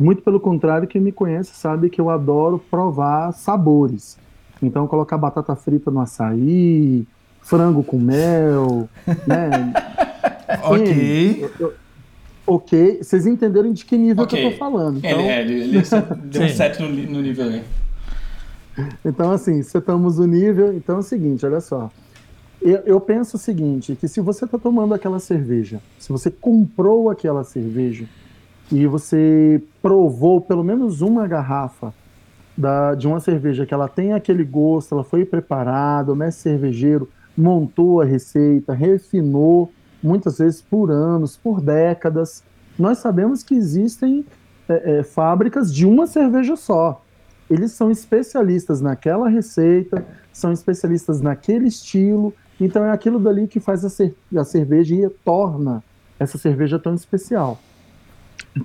Muito pelo contrário, quem me conhece sabe que eu adoro provar sabores. Então colocar batata frita no açaí, frango com mel, [laughs] né? Ok. Eu- eu- ok, vocês entenderam de que nível que eu tô falando. Então, Ele, é, ele, ele deu [laughs] um set no, no nível aí. Então, assim, setamos o nível. Então é o seguinte, olha só. Eu, eu penso o seguinte, que se você está tomando aquela cerveja, se você comprou aquela cerveja e você provou pelo menos uma garrafa da, de uma cerveja que ela tem aquele gosto, ela foi preparada, o mestre cervejeiro montou a receita, refinou, muitas vezes por anos, por décadas. Nós sabemos que existem é, é, fábricas de uma cerveja só eles são especialistas naquela receita, são especialistas naquele estilo, então é aquilo dali que faz a, cer- a cerveja e torna essa cerveja tão especial.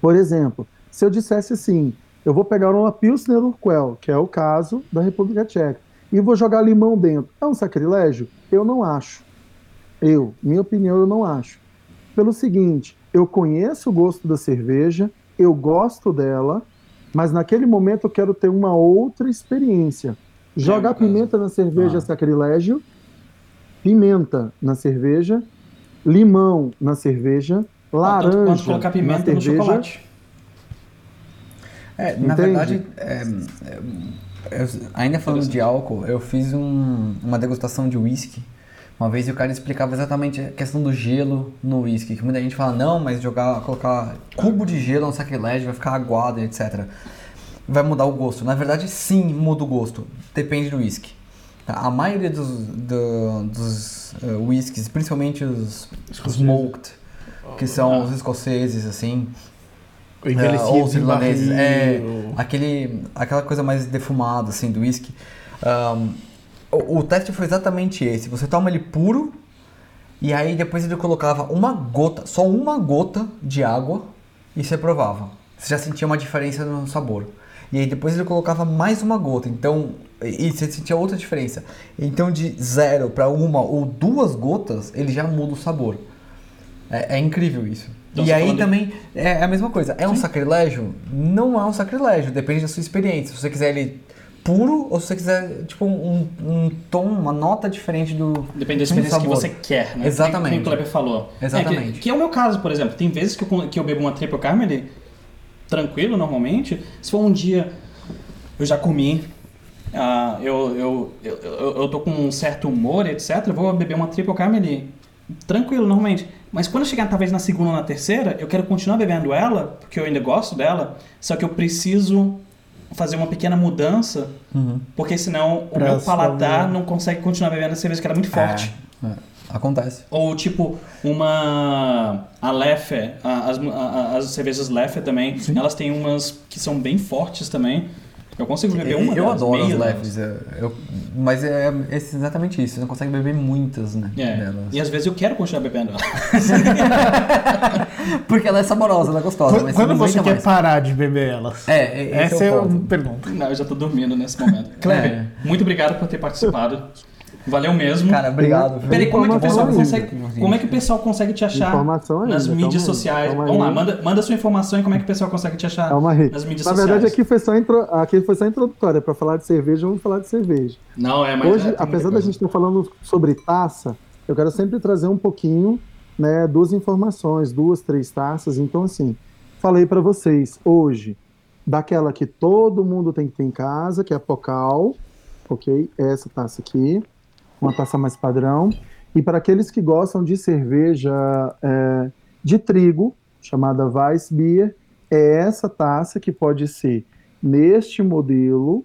Por exemplo, se eu dissesse assim, eu vou pegar uma Pilsner Urquell, que é o caso da República Tcheca, e vou jogar limão dentro, é um sacrilégio? Eu não acho. Eu, minha opinião, eu não acho. Pelo seguinte, eu conheço o gosto da cerveja, eu gosto dela, mas naquele momento eu quero ter uma outra experiência. Jogar no caso. pimenta na cerveja é Ah. sacrilégio, pimenta na cerveja, limão na cerveja, Tanto laranja quanto colocar na pimenta no cerveja. chocolate. É, na verdade, é, é, eu- ainda falando de álcool, eu fiz um- uma degustação de whisky uma vez e o cara explicava exatamente a questão do gelo no whisky. Que muita gente fala, não, mas jogar, colocar cubo de gelo é um sacrilégio, vai ficar aguado, etc. Vai mudar o gosto. Na verdade, sim, muda o gosto. Depende do whisky. Tá? A maioria dos, do- dos eh, whiskies, principalmente os smoked, que são os escoceses, assim, é, ou os irlandeses. É, aquele, aquela coisa mais defumada, assim, do whisky. Ahn, o, o teste foi exatamente esse. Você toma ele puro, e aí depois ele colocava uma gota, só uma gota de água, e você provava. Você já sentia uma diferença no sabor. E aí depois ele colocava mais uma gota, então... E você sentia outra diferença. Então de zero para uma ou duas gotas, ele já muda o sabor. É, é incrível isso. Então, e você aí também é a mesma coisa. É um sacrilégio? Não é um sacrilégio, depende da sua experiência. Se você quiser ele puro ou se você quiser tipo um, um tom, uma nota diferente do Depende da experiência que você quer, né? Exatamente. Como o Kleber falou. Exatamente. É, que, que é o meu caso, por exemplo. Tem vezes que eu, que eu bebo uma Triple Caramel tranquilo, normalmente. Se for um dia eu já comi, ah, eu, eu, eu, eu, tô com um certo humor, etc. Vou beber uma Triple Caramel tranquilo, normalmente. Mas quando eu chegar talvez na segunda ou na terceira, eu quero continuar bebendo ela, porque eu ainda gosto dela, só que eu preciso fazer uma pequena mudança, Uhum. porque senão o Pra meu paladar saber. não consegue continuar bebendo a cerveja, que ela é muito forte. É, é. Acontece. Ou tipo, uma. A Leffe, as, as cervejas Leffe também, elas têm umas que são bem fortes também. Eu consigo beber uma eu delas, adoro as leves, delas. eu- mas é, é exatamente isso. Você não consegue beber muitas, né? É. delas. E às vezes eu quero continuar bebendo ela. [laughs] Porque ela é saborosa, ela é gostosa. Quando, mas quando você quer mais. parar de beber elas? É, é, esse Essa é é o a pergunta. Não, eu já tô dormindo nesse momento. Kleber, É. muito obrigado por ter participado. [laughs] Valeu mesmo. Cara, obrigado. viu? Peraí, como é que o pessoal consegue. ainda. Como é que o pessoal consegue te achar Informação ainda, nas calma mídias sociais? calma Vamos lá, manda, manda sua informação e como é que o pessoal consegue te achar Calma aí. nas mídias Na sociais. verdade, aqui foi só, intro... aqui foi só introdutória. Para falar de cerveja, vamos falar de cerveja. Não, é, mas. Hoje, é, apesar da gente estar falando sobre taça, eu quero sempre trazer um pouquinho, né, duas informações, duas, três taças. Então, assim, falei para vocês hoje daquela que todo mundo tem que ter em casa, que é a Pocal, ok? Essa taça aqui, uma taça mais padrão. E para aqueles que gostam de cerveja é, de trigo, chamada Weissbier, é essa taça que pode ser neste modelo,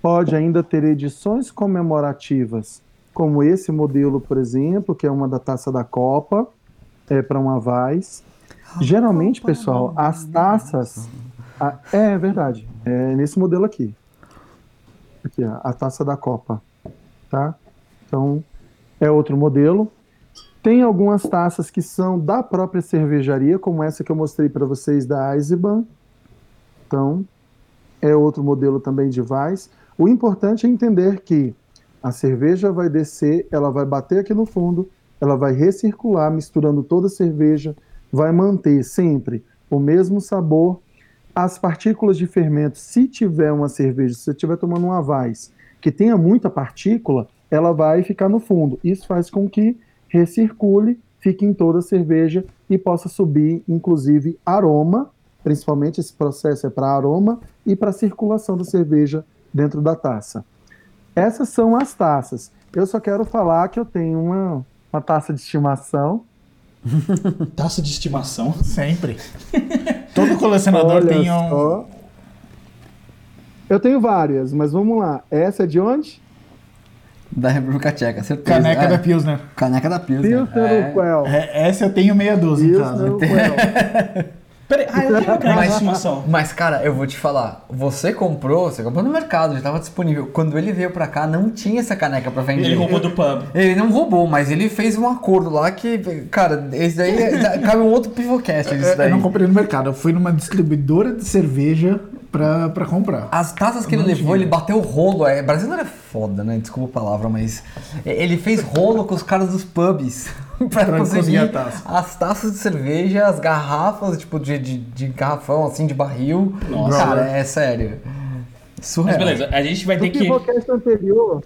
pode ainda ter edições comemorativas, como esse modelo, por exemplo, que é uma da taça da Copa, é para uma Weiss. Geralmente, pessoal, as taças. a- é verdade, é nesse modelo aqui. Aqui, ó, a taça da Copa. Tá? Então, é outro modelo. Tem algumas taças que são da própria cervejaria, como essa que eu mostrei para vocês da Eisenbahn. Então, é outro modelo também de Weiss. O importante é entender que a cerveja vai descer, ela vai bater aqui no fundo, ela vai recircular, misturando toda a cerveja, vai manter sempre o mesmo sabor. As partículas de fermento, se tiver uma cerveja, se você estiver tomando uma Weiss que tenha muita partícula, ela vai ficar no fundo. Isso faz com que recircule, fique em toda a cerveja e possa subir, inclusive, aroma. Principalmente esse processo é para aroma e para circulação da cerveja dentro da taça. Essas são as taças. Eu só quero falar que eu tenho uma, uma taça de estimação. [laughs] Taça de estimação. Sempre. [laughs] Todo colecionador Olha tem um. só. Eu tenho várias, mas vamos lá. Essa é de onde? Da República Tcheca, certeza. Caneca é. da Pilsner. Caneca da Pilsner. Pilsner é. Quell. É, essa eu tenho meia dúzia em Pilsner casa. Quell. [laughs] Peraí, ah, eu tenho uma caneca de Mas, estimação. mas, cara, eu vou te falar. Você comprou, você comprou no mercado, já tava disponível. Quando ele veio pra cá, não tinha essa caneca pra vender. Ele roubou do pub. Ele não roubou, mas ele fez um acordo lá que, cara, esse daí é- [laughs] cabe um outro pivocast isso daí. eu não comprei no mercado, eu fui numa distribuidora de cerveja pra, pra comprar. As taças que ele levou, ele bateu rolo. É, brasileiro é foda, né? Desculpa a palavra, mas ele fez rolo com os caras dos pubs [laughs] pra, Pra conseguir taça. as taças de cerveja, as garrafas, tipo, de, de, de garrafão, assim, de barril. Nossa. Cara, é sério. Surreal. Mas beleza, a gente vai Do ter que. Pivocast anterior,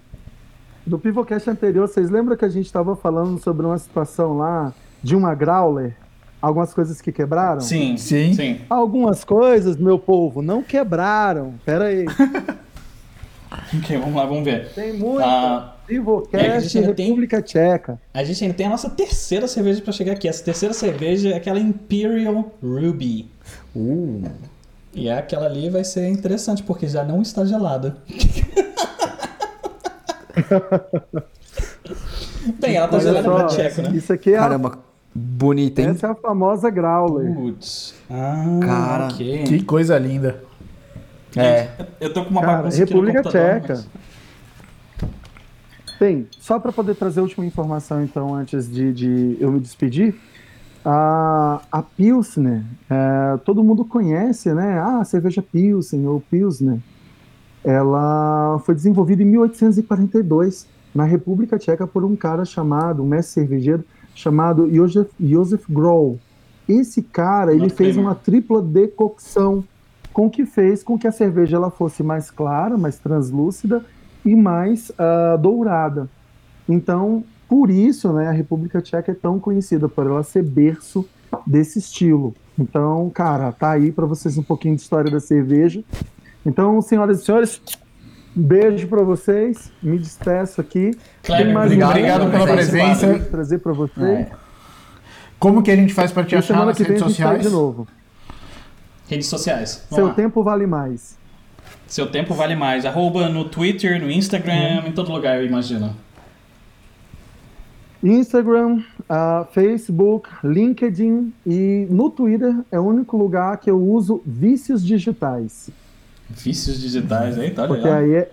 do Pivocast anterior, vocês lembram que a gente estava falando sobre uma situação lá de uma Growler? Algumas coisas que quebraram? Sim, Sim. sim. Algumas coisas, meu povo, não quebraram. Pera aí. [laughs] Ok, vamos lá, vamos ver. Tem muita. Ah, é, a Pivocast gente ainda tem- República Tcheca. A gente ainda tem a nossa terceira cerveja pra chegar aqui. Essa terceira cerveja é aquela Imperial Ruby. Uh, E é aquela ali vai ser interessante, porque já não está gelada. [laughs] Bem, ela tá Olha gelada só, pra tcheco, né? Isso aqui é a, caramba, bonita, hein? essa é a famosa Growler. Putz. Ah, Cara, ok. Que coisa linda. É. Eu tô com uma Cara, bagunça República Tcheca. mas- Bem, só para poder trazer a última informação, então, antes de, de eu me despedir, a, a Pilsner, é, todo mundo conhece, né? Ah, cerveja Pilsen ou Pilsner. Ela foi desenvolvida em 1842 na República Tcheca por um cara chamado, um mestre cervejeiro, chamado Josef, Josef Grohl. Esse cara, ele Not fez uma tripla decocção com que fez com que a cerveja ela fosse mais clara, mais translúcida e mais ah, dourada. Então, por isso, né, a República Tcheca é tão conhecida por ela ser berço desse estilo. Então, cara, tá aí para vocês um pouquinho de história da cerveja. Então, senhoras e senhores, beijo para vocês. Me despeço aqui. Kleber, obrigado, obrigado pela presença. Trazer para vocês. É. Como que a gente faz pra te E achar nas que vem redes tá sociais? de novo. Redes sociais. Vamos Seu lá. tempo vale mais. Seu tempo vale mais. Arroba no Twitter, no Instagram, em todo lugar, eu imagino. Instagram, ah, Facebook, LinkedIn e no Twitter é o único lugar que eu uso vícios digitais. Vícios digitais aí, tá Porque legal. aí é,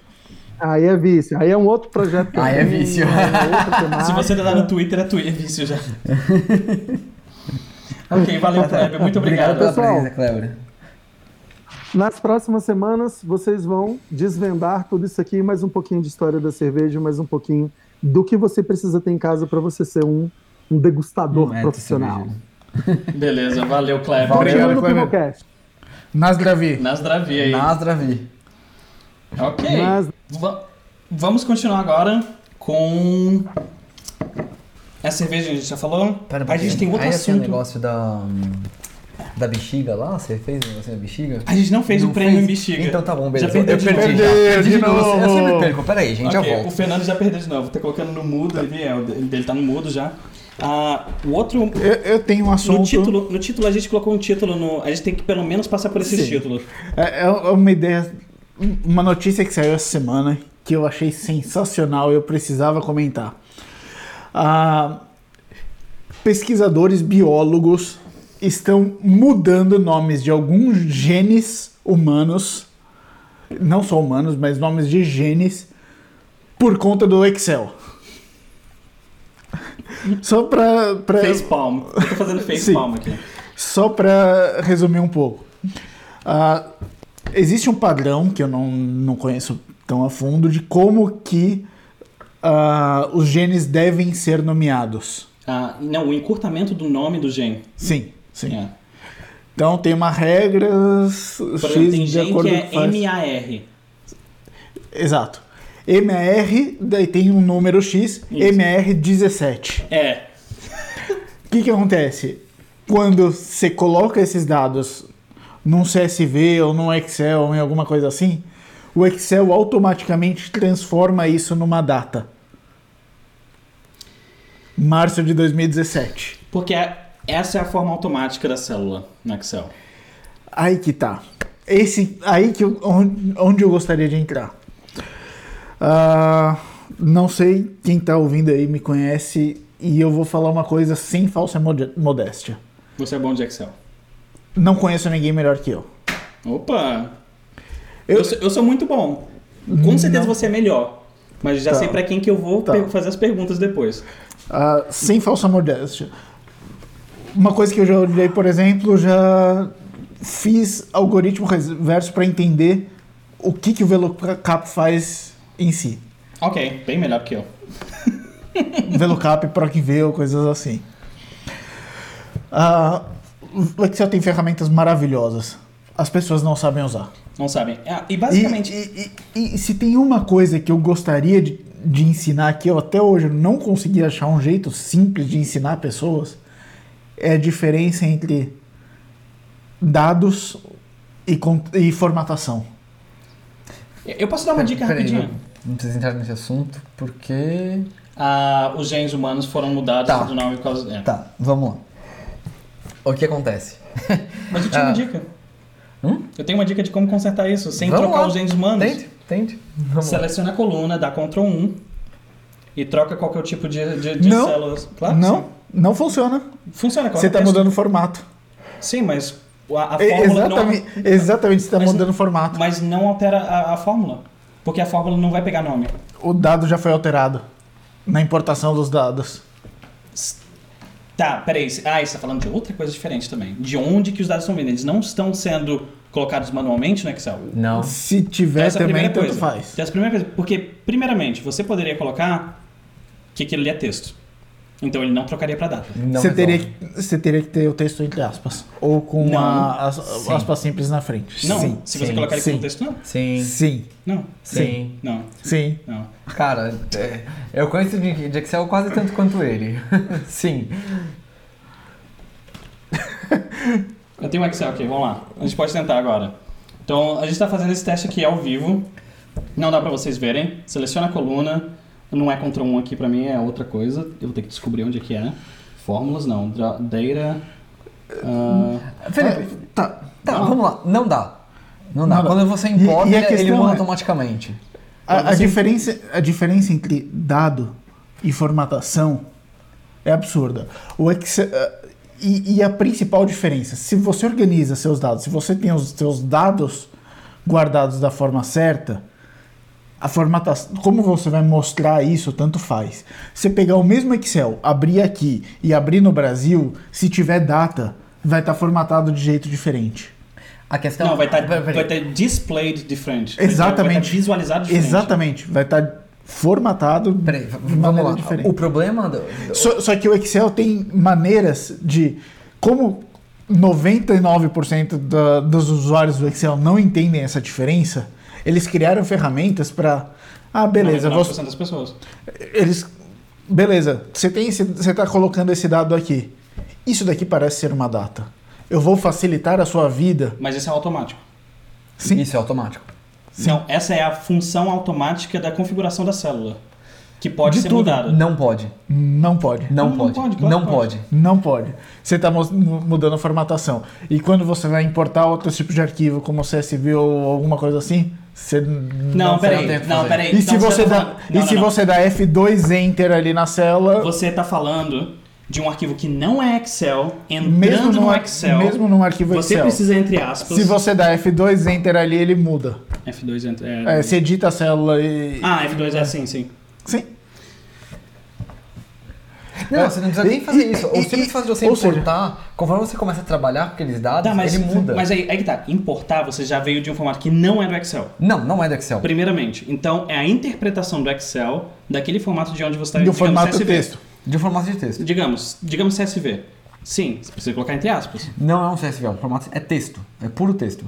aí é vício. Aí é um outro projeto. que eu Aí é vício. é [laughs] Se você tá no Twitter, é, Twitter, é vício já. [laughs] ok, valeu, Kleber. Muito obrigado. Obrigado pela pessoal. presença, Cleber. Nas próximas semanas, vocês vão desvendar tudo isso aqui, mais um pouquinho de história da cerveja, mais um pouquinho do que você precisa ter em casa para você ser um, um degustador Um profissional. Beleza, valeu, Cleber. Valeu. Chegando Nasdravi. Nas Dravi aí. Nasdravi. Ok. Nas- Va- vamos continuar agora com a cerveja que a gente já falou. Pera a gente tem outro Aí aquele assunto. negócio da, da bexiga lá, você fez o negócio da bexiga? A gente não fez Não o prêmio em fez? bexiga. Então tá bom, beleza. Já perdeu eu de perdi novo. já. Perdi de novo. Eu sempre perco. Pera aí, gente, Ok, já O volto. Fernando já perdeu de novo. Tá colocando no mudo ali, é, o dele tá no mudo já. Ah, o outro. Eu, eu tenho um assunto. No título, no título a gente colocou um título no. A gente tem que pelo menos passar por esses Sim. títulos. É, é uma ideia, uma notícia que saiu essa semana que eu achei sensacional e eu precisava comentar. Ah, pesquisadores biólogos estão mudando nomes de alguns genes humanos, não só humanos, mas nomes de genes, por conta do Excel. [laughs] Só pra. pra Face palm. Eu tô fazendo face [laughs] Sim. palm aqui. só para resumir um pouco. Ah, existe um padrão que eu não, não conheço tão a fundo de como que ah, os genes devem ser nomeados. Ah, não, o encurtamento do nome do gene. Sim, sim. É. Então tem uma regra Por X exemplo, tem de gene acordo que é. MAR. Exato. MAR, daí tem um número X, Isso. MAR17. É. O que, que acontece? Quando você coloca esses dados num CSV ou num Excel ou em alguma coisa assim, o Excel automaticamente transforma isso numa data. Março de 2017. Porque é- essa é a forma automática da célula no Excel. Aí que tá. Esse, aí que eu- onde, onde eu gostaria de entrar. Ah, não sei quem tá ouvindo aí me conhece e eu vou falar uma coisa sem falsa modéstia. Você é bom de Excel. Não conheço ninguém melhor que eu. Opa! Eu- Eu, sou, eu sou muito bom. Com certeza você é melhor. Mas já Tá. sei pra quem que eu vou Tá. fazer as perguntas depois. Ah, sem falsa modéstia. Uma coisa que eu já olhei, por exemplo, já fiz algoritmo reverso para entender o que, que o VLOOKUP faz em si. Ok, bem melhor que eu. [laughs] VLOOKUP, PROCV, coisas assim. Ah, o Excel tem ferramentas maravilhosas. As pessoas não sabem usar. Não sabem. Ah, e E, basicamente. e- e- e se tem uma coisa que eu gostaria de, de ensinar que eu até hoje não consegui achar um jeito simples de ensinar pessoas, é a diferença entre dados e, e formatação. Eu posso dar uma dica rapidinho? Não, precisa entrar nesse assunto, porque... Ah, os genes humanos foram mudados Tá. do nome por causa. É. Tá, vamos lá. O que acontece? [laughs] Mas eu tinha Ah. uma dica. Hum? Eu tenho uma dica de como consertar isso sem Vamos trocar lá. os genes humanos. Tente, tente. Vamos lá. Seleciona a coluna, dá Ctrl 1 e troca qualquer tipo de, de, de Não. células. Claro não, sim. não funciona. Funciona. Você está mudando o formato. Sim, mas a, a fórmula não, exatamente, exatamente, você está mudando o formato. mas não altera a, a fórmula. Porque a fórmula não vai pegar nome. O dado já foi alterado na importação dos dados. Tá, peraí. Ah, você tá falando de outra coisa diferente também. De onde que os dados estão vindo? Eles não estão sendo colocados manualmente no Excel. Não. Se tiver Essa é também, primeira tanto coisa. faz. Essa é primeira coisa. Porque, primeiramente, você poderia colocar que aquilo ali é texto. Então ele não trocaria pra data. Não Você teria, resolve. você teria que ter o texto entre aspas. Ou com Não. a, as, Sim. aspas simples na frente. Não, Sim. se você sim, colocar sim. no texto, não. Sim, Sim. Não, sim. não, Sim. não. Cara, é, eu conheço de, de Excel quase tanto quanto ele. [laughs] Sim. Eu tenho um Excel aqui, vamos lá. A gente pode tentar agora. Então, a gente está fazendo esse teste aqui ao vivo. Não dá para vocês verem. Seleciona a coluna. Não é Ctrl 1 aqui para mim, é outra coisa. Eu vou ter que descobrir onde é que é. Fórmulas, não. Data... ah, Felipe, Tá. tá, Não. vamos lá. Não dá. Não dá. Não dá. Quando você E- importa, e a ele, muda é- automaticamente. A, a diferença, a diferença entre dado e formatação é absurda. O Excel, eh, e, e a principal diferença, se você organiza seus dados, se você tem os seus dados guardados da forma certa, a formatação, como você vai mostrar isso, tanto faz. Você pegar o mesmo Excel, abrir aqui e abrir no Brasil, se tiver data, vai estar formatado de jeito diferente. A questão Não, vai estar peraí. vai ter displayed diferente. Vai Exatamente. estar visualizado diferente. Exatamente. Vai estar formatado Peraí, de vamos maneira lá. diferente. O problema do, do- Só, só que o Excel tem maneiras de. Como 99% da, dos usuários do Excel não entendem essa diferença, eles criaram ferramentas para. Ah, beleza, 99% você, das pessoas. eles. Beleza, você tem esse, você está colocando esse dado aqui. Isso daqui parece ser uma data. Eu vou facilitar a sua vida. Mas isso é automático. Sim. Isso é automático. Não, essa é a função automática da configuração da célula. Que pode De ser tudo. mudada. Não pode. Não pode. Não, Não pode. pode, claro não que pode. pode. Não pode. Você está mudando a formatação. E quando você vai importar outros tipos de arquivo, como CSV ou alguma coisa assim, você Não, não peraí. Não, peraí. E Então se você tá dá, falando- e Não, se não, não. você dá F2 Enter ali na célula, Você está falando de um arquivo que não é Excel, entrando mesmo no num, ar- Excel. mesmo num arquivo você Excel, precisa, entre aspas. se você dá F2 Enter ali, ele muda. F2 entra. É... É, você edita a célula e. Ah, F2 é assim, sim. Sim. Não, você não precisa nem E- fazer e- isso. O simples fato de você ou seja- importar, conforme você começa a trabalhar com aqueles dados, Tá, mas, ele muda. mas aí, aí que tá. Importar, você já veio de um formato que não é do Excel. Não, não é do Excel. Primeiramente. Então, é a interpretação do Excel daquele formato de onde você está Do formato texto. De um formato de texto. Digamos, digamos CSV. Sim, você precisa colocar entre aspas. Não é um CSV, o formato é texto. É puro texto.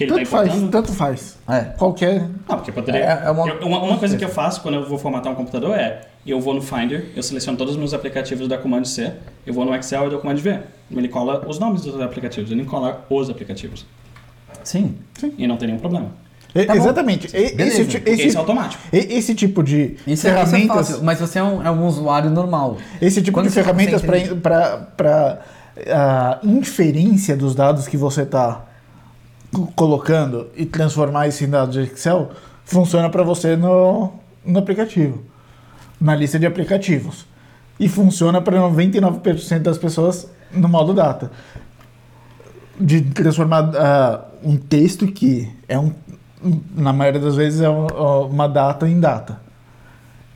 Que ele Tanto faz, importando. tanto faz. É. Qualquer. Não, porque poderia. É- é uma- Eu- uma, uma coisa que eu faço quando eu vou formatar um computador é: eu vou no Finder, eu seleciono todos os meus aplicativos da Command C, eu vou no Excel e dou Command V. Ele cola os nomes dos aplicativos, ele cola os aplicativos. Sim. E não tem nenhum problema. E- Tá exatamente. Beleza, esse, esse, isso é automático. esse tipo de Isso é, é ferramentas. fácil, mas você é um, é um usuário normal. Esse tipo Quando de você ferramentas concentra em- para inferência dos dados que você está colocando e transformar isso em dados de Excel funciona para você no, no aplicativo, na lista de aplicativos. E funciona para 99% das pessoas no modo data. De transformar ah, um texto que é um, na maioria das vezes é um- uma data em data.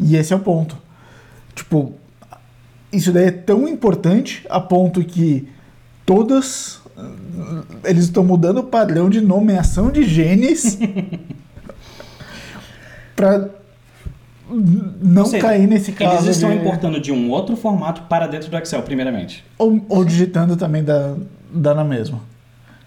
E esse é o ponto. Tipo, isso daí é tão importante a ponto que todas eles estão mudando o padrão de nomeação de genes [laughs] para não seja, cair nesse caso Eles estão de- importando de um outro formato para dentro do Excel, primeiramente. ou, ou digitando também dá, dá na mesma.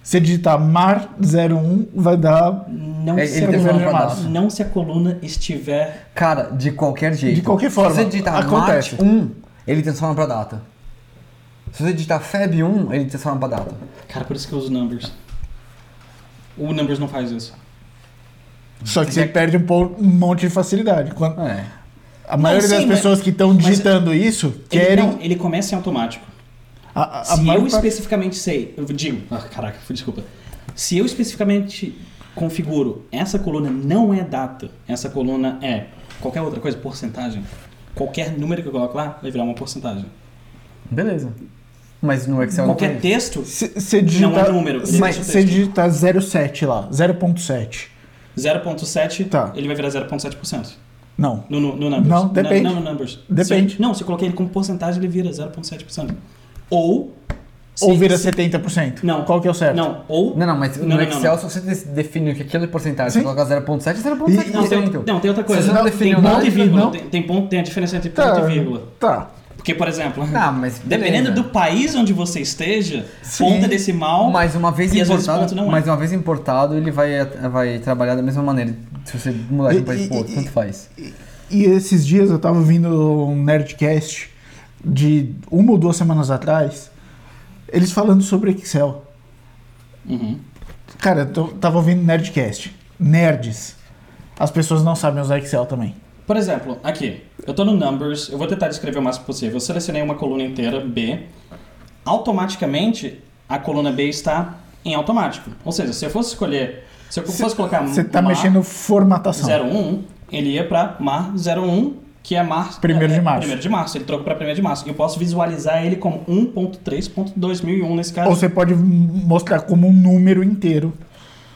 Se digitar mar 01 vai dar Não, É, se, ele a coluna, não se a coluna estiver. Cara, de qualquer jeito. De qualquer forma, Se você digitar acontece. Mart 1, ele transforma pra data. Se você digitar Feb 1, ele transforma pra data. Cara, por isso que eu uso Numbers. O Numbers não faz isso. só que você perde um, pou- um monte de facilidade. Quando- É. a maioria sim, das mas- pessoas que estão mas- digitando isso Ele, querem não, ele começa em automático. a, a, a Se maior eu parte- especificamente sei, eu digo, ah, caraca, [laughs] desculpa. Se eu especificamente configuro essa coluna não é data, essa coluna é qualquer outra coisa, porcentagem, qualquer número que eu coloco lá vai virar uma porcentagem. Beleza. Mas no Excel Qualquer não tem. texto, Se você digitar, Não é número, se- mas- se você digitar 07 lá, 0.7. 0.7, Tá. ele vai virar 0.7%. Não. No, no, no numbers. Não, depende. Não, no numbers. Depende. Se eu- não, se eu coloquei ele como porcentagem, ele vira 0.7%. Ou... Ou se- vira se- 70%. Não. Qual que é o certo? Não, ou... Não, não, mas Não, no não, Excel, não. se você de- define que aquilo é porcentagem, Sim. você coloca 0.7, é 0.7%. E- Não, tem, não, tem outra coisa. Se você não tem definiu ponto nada, e vírgula. não. Tem, tem ponto, tem a diferença entre ponto Tá. e vírgula. Tá. Porque, por exemplo, Ah, mas [laughs] dependendo do país onde você esteja, Sim. ponta decimal. Mas uma vez E importado, não é. mas uma vez importado, ele vai, vai trabalhar da mesma maneira. Se você mudar de um E- país e- outro, e- tanto faz. E esses dias eu tava ouvindo um Nerdcast de uma ou duas semanas atrás, eles falando sobre Excel. Uhum. Cara, eu tô- tava ouvindo Nerdcast. Nerds. As pessoas não sabem usar Excel também. Por exemplo, aqui, eu tô no Numbers, eu vou tentar descrever o máximo possível. Eu selecionei uma coluna inteira, B. Automaticamente, a coluna B está em automático. Ou seja, se eu fosse escolher, se eu fosse colocar Você tá mar mexendo formatação. 01, ele ia para mar 01, que é março. Primeiro de é, março. Primeiro de março, ele trocou para primeiro de março. E eu posso visualizar ele como 1.3.2001 nesse caso. Ou você pode mostrar como um número inteiro.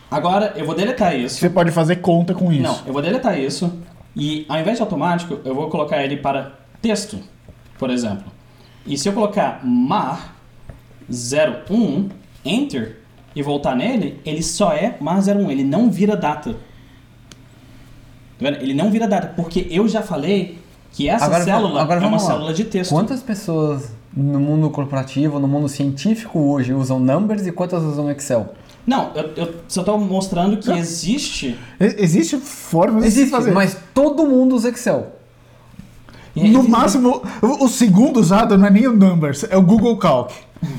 Agora, eu vou deletar isso. Você pode fazer conta com isso. Não, eu vou deletar isso e ao invés de automático, eu vou colocar ele para texto, por exemplo. E se eu colocar mar 01 enter, e voltar nele, ele só é mais 01, ele não vira data. Tá vendo? Ele não vira data, porque eu já falei que essa Agora, célula agora é uma lá. célula de texto. Quantas pessoas no mundo corporativo, no mundo científico hoje usam numbers e quantas usam Excel? Não, eu, eu só tô mostrando que existe. E- Existe formas de se Existe, fazer. mas todo mundo usa Excel. No existe- máximo, o, o segundo usado não é nem o Numbers, é o Google Calc. [laughs]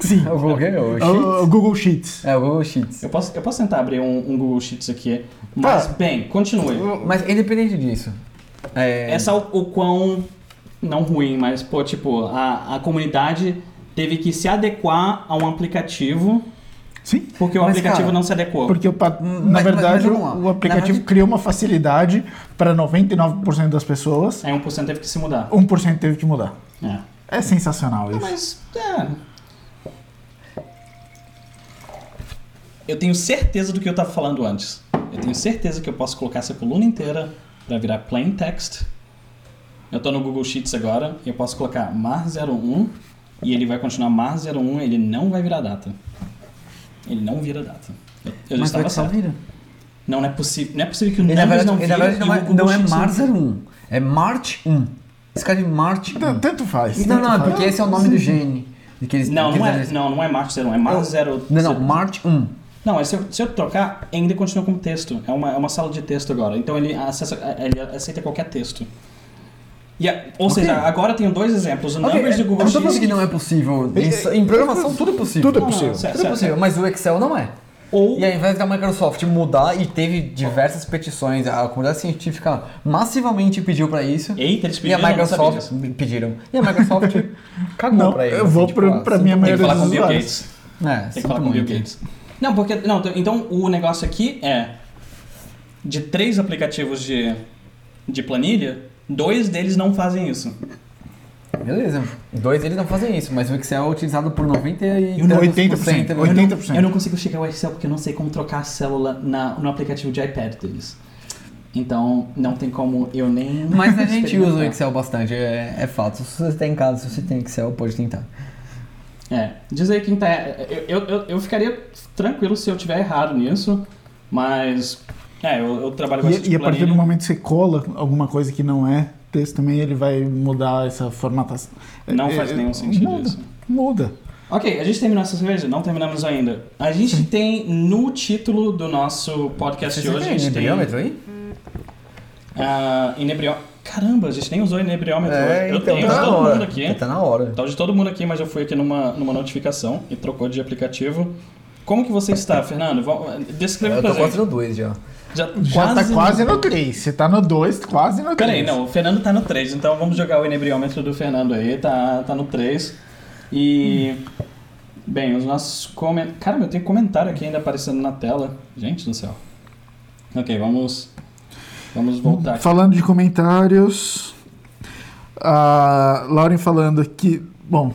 Sim. É o Google, É o Sheets? o Google Sheets. É o Google Sheets. Eu posso, eu posso tentar abrir um, um Google Sheets aqui. Mas, Tá. bem, continue. Mas independente disso, é, Essa é o, o quão. Não ruim, mas, pô, tipo, a, a comunidade teve que se adequar a um aplicativo Sim. porque o Mas, aplicativo cara, não se adequou. Porque o Mas- na mas- verdade mas o, o aplicativo Na verdade- criou uma facilidade para 99% das pessoas, Aí 1% teve que se mudar. 1% teve que mudar. É. É sensacional isso. Mas, é. Eu tenho certeza do que eu tava falando antes. Eu tenho certeza que eu posso colocar essa coluna inteira para virar plain text. Eu tô no Google Sheets agora e eu posso colocar mar01 e ele vai continuar mar01, ele não vai virar data. Ele não vira data. Eu, eu mas estava certo. vira. Não, não é possível. Não é possível que o Numbers verdade, não vire na verdade não, é, não é Sheets Mar vire. 01, é March 1. Escreve March 1. T- Tanto faz. Não, não, é porque esse é o nome do gene. De que eles, Não, não é, não, não é March 01, é Mar 0. Não, não, March 1. Não, mas se eu, se eu trocar, ainda continua como texto. É uma, é uma sala de texto agora. Então ele, acessa, ele aceita qualquer texto. E a- ou Ok. seja, agora eu tenho dois exemplos. O Ok, Numbers de eu Google não tô falando Sheets. que não é possível. Em, em programação tudo é possível. Tudo é Não, não, possível. certo, Tudo é possível, certo. mas o Excel não é. Ou E ao invés da Microsoft mudar e teve diversas petições, a comunidade científica massivamente pediu pra isso. Eita, eles E a pediram, eu não sabia Microsoft pediram. E a Microsoft [laughs] cagou Não, pra eles. eu vou assim, pro- ah, pra sinto minha Tem que maioria falar dos com o Bill. Gates. É, Tem que falar com o Bill. Gates. Não, porque. Não, então o negócio aqui é. De três aplicativos de, de planilha, dois deles não fazem isso. Beleza. Dois deles não fazem isso, mas o Excel é utilizado por 90 e E no tantos 80%, por cento. Eu não, 80%. eu não consigo chegar ao Excel porque eu não sei como trocar a célula na, no aplicativo de iPad deles. Então, não tem como eu nem. Mas a gente usa o. Excel bastante, é, é fato. Se você tem em casa, se você tem Excel, pode tentar. É, diz aí quem tá. Eu, eu, eu, eu ficaria tranquilo se eu tiver errado nisso, mas. É, eu, eu trabalho bastante E, e a com partir do momento que você cola alguma coisa que não é texto também, ele vai mudar essa formatação. Não É, faz é, nenhum sentido muda, isso. Muda. Ok, a gente terminou essa cerveja? Não terminamos ainda. A gente tem no título do nosso podcast de hoje. tem a gente tem. inebriômetro aí? Ah, inebrió- Caramba, a gente nem usou inebriômetro É, hoje. Eu então, tenho tá de na todo hora. mundo aqui. Tá na hora. Tá de todo mundo aqui, mas eu fui aqui numa, numa notificação e trocou de aplicativo. Como que você está, Fernando? Descreva Eu pra tô gente. quase no 2 já. Já, Já tá quase no 3. Você tá no 2, quase no 3. Peraí, não, o Fernando tá no 3, então vamos jogar o inebriômetro do Fernando aí, tá, tá no 3. E. Bem, os nossos comentários. Caramba, eu tenho comentário aqui ainda aparecendo na tela. Gente do céu. Ok, vamos. Vamos voltar aqui. Falando de comentários, a Lauren falando que. Bom,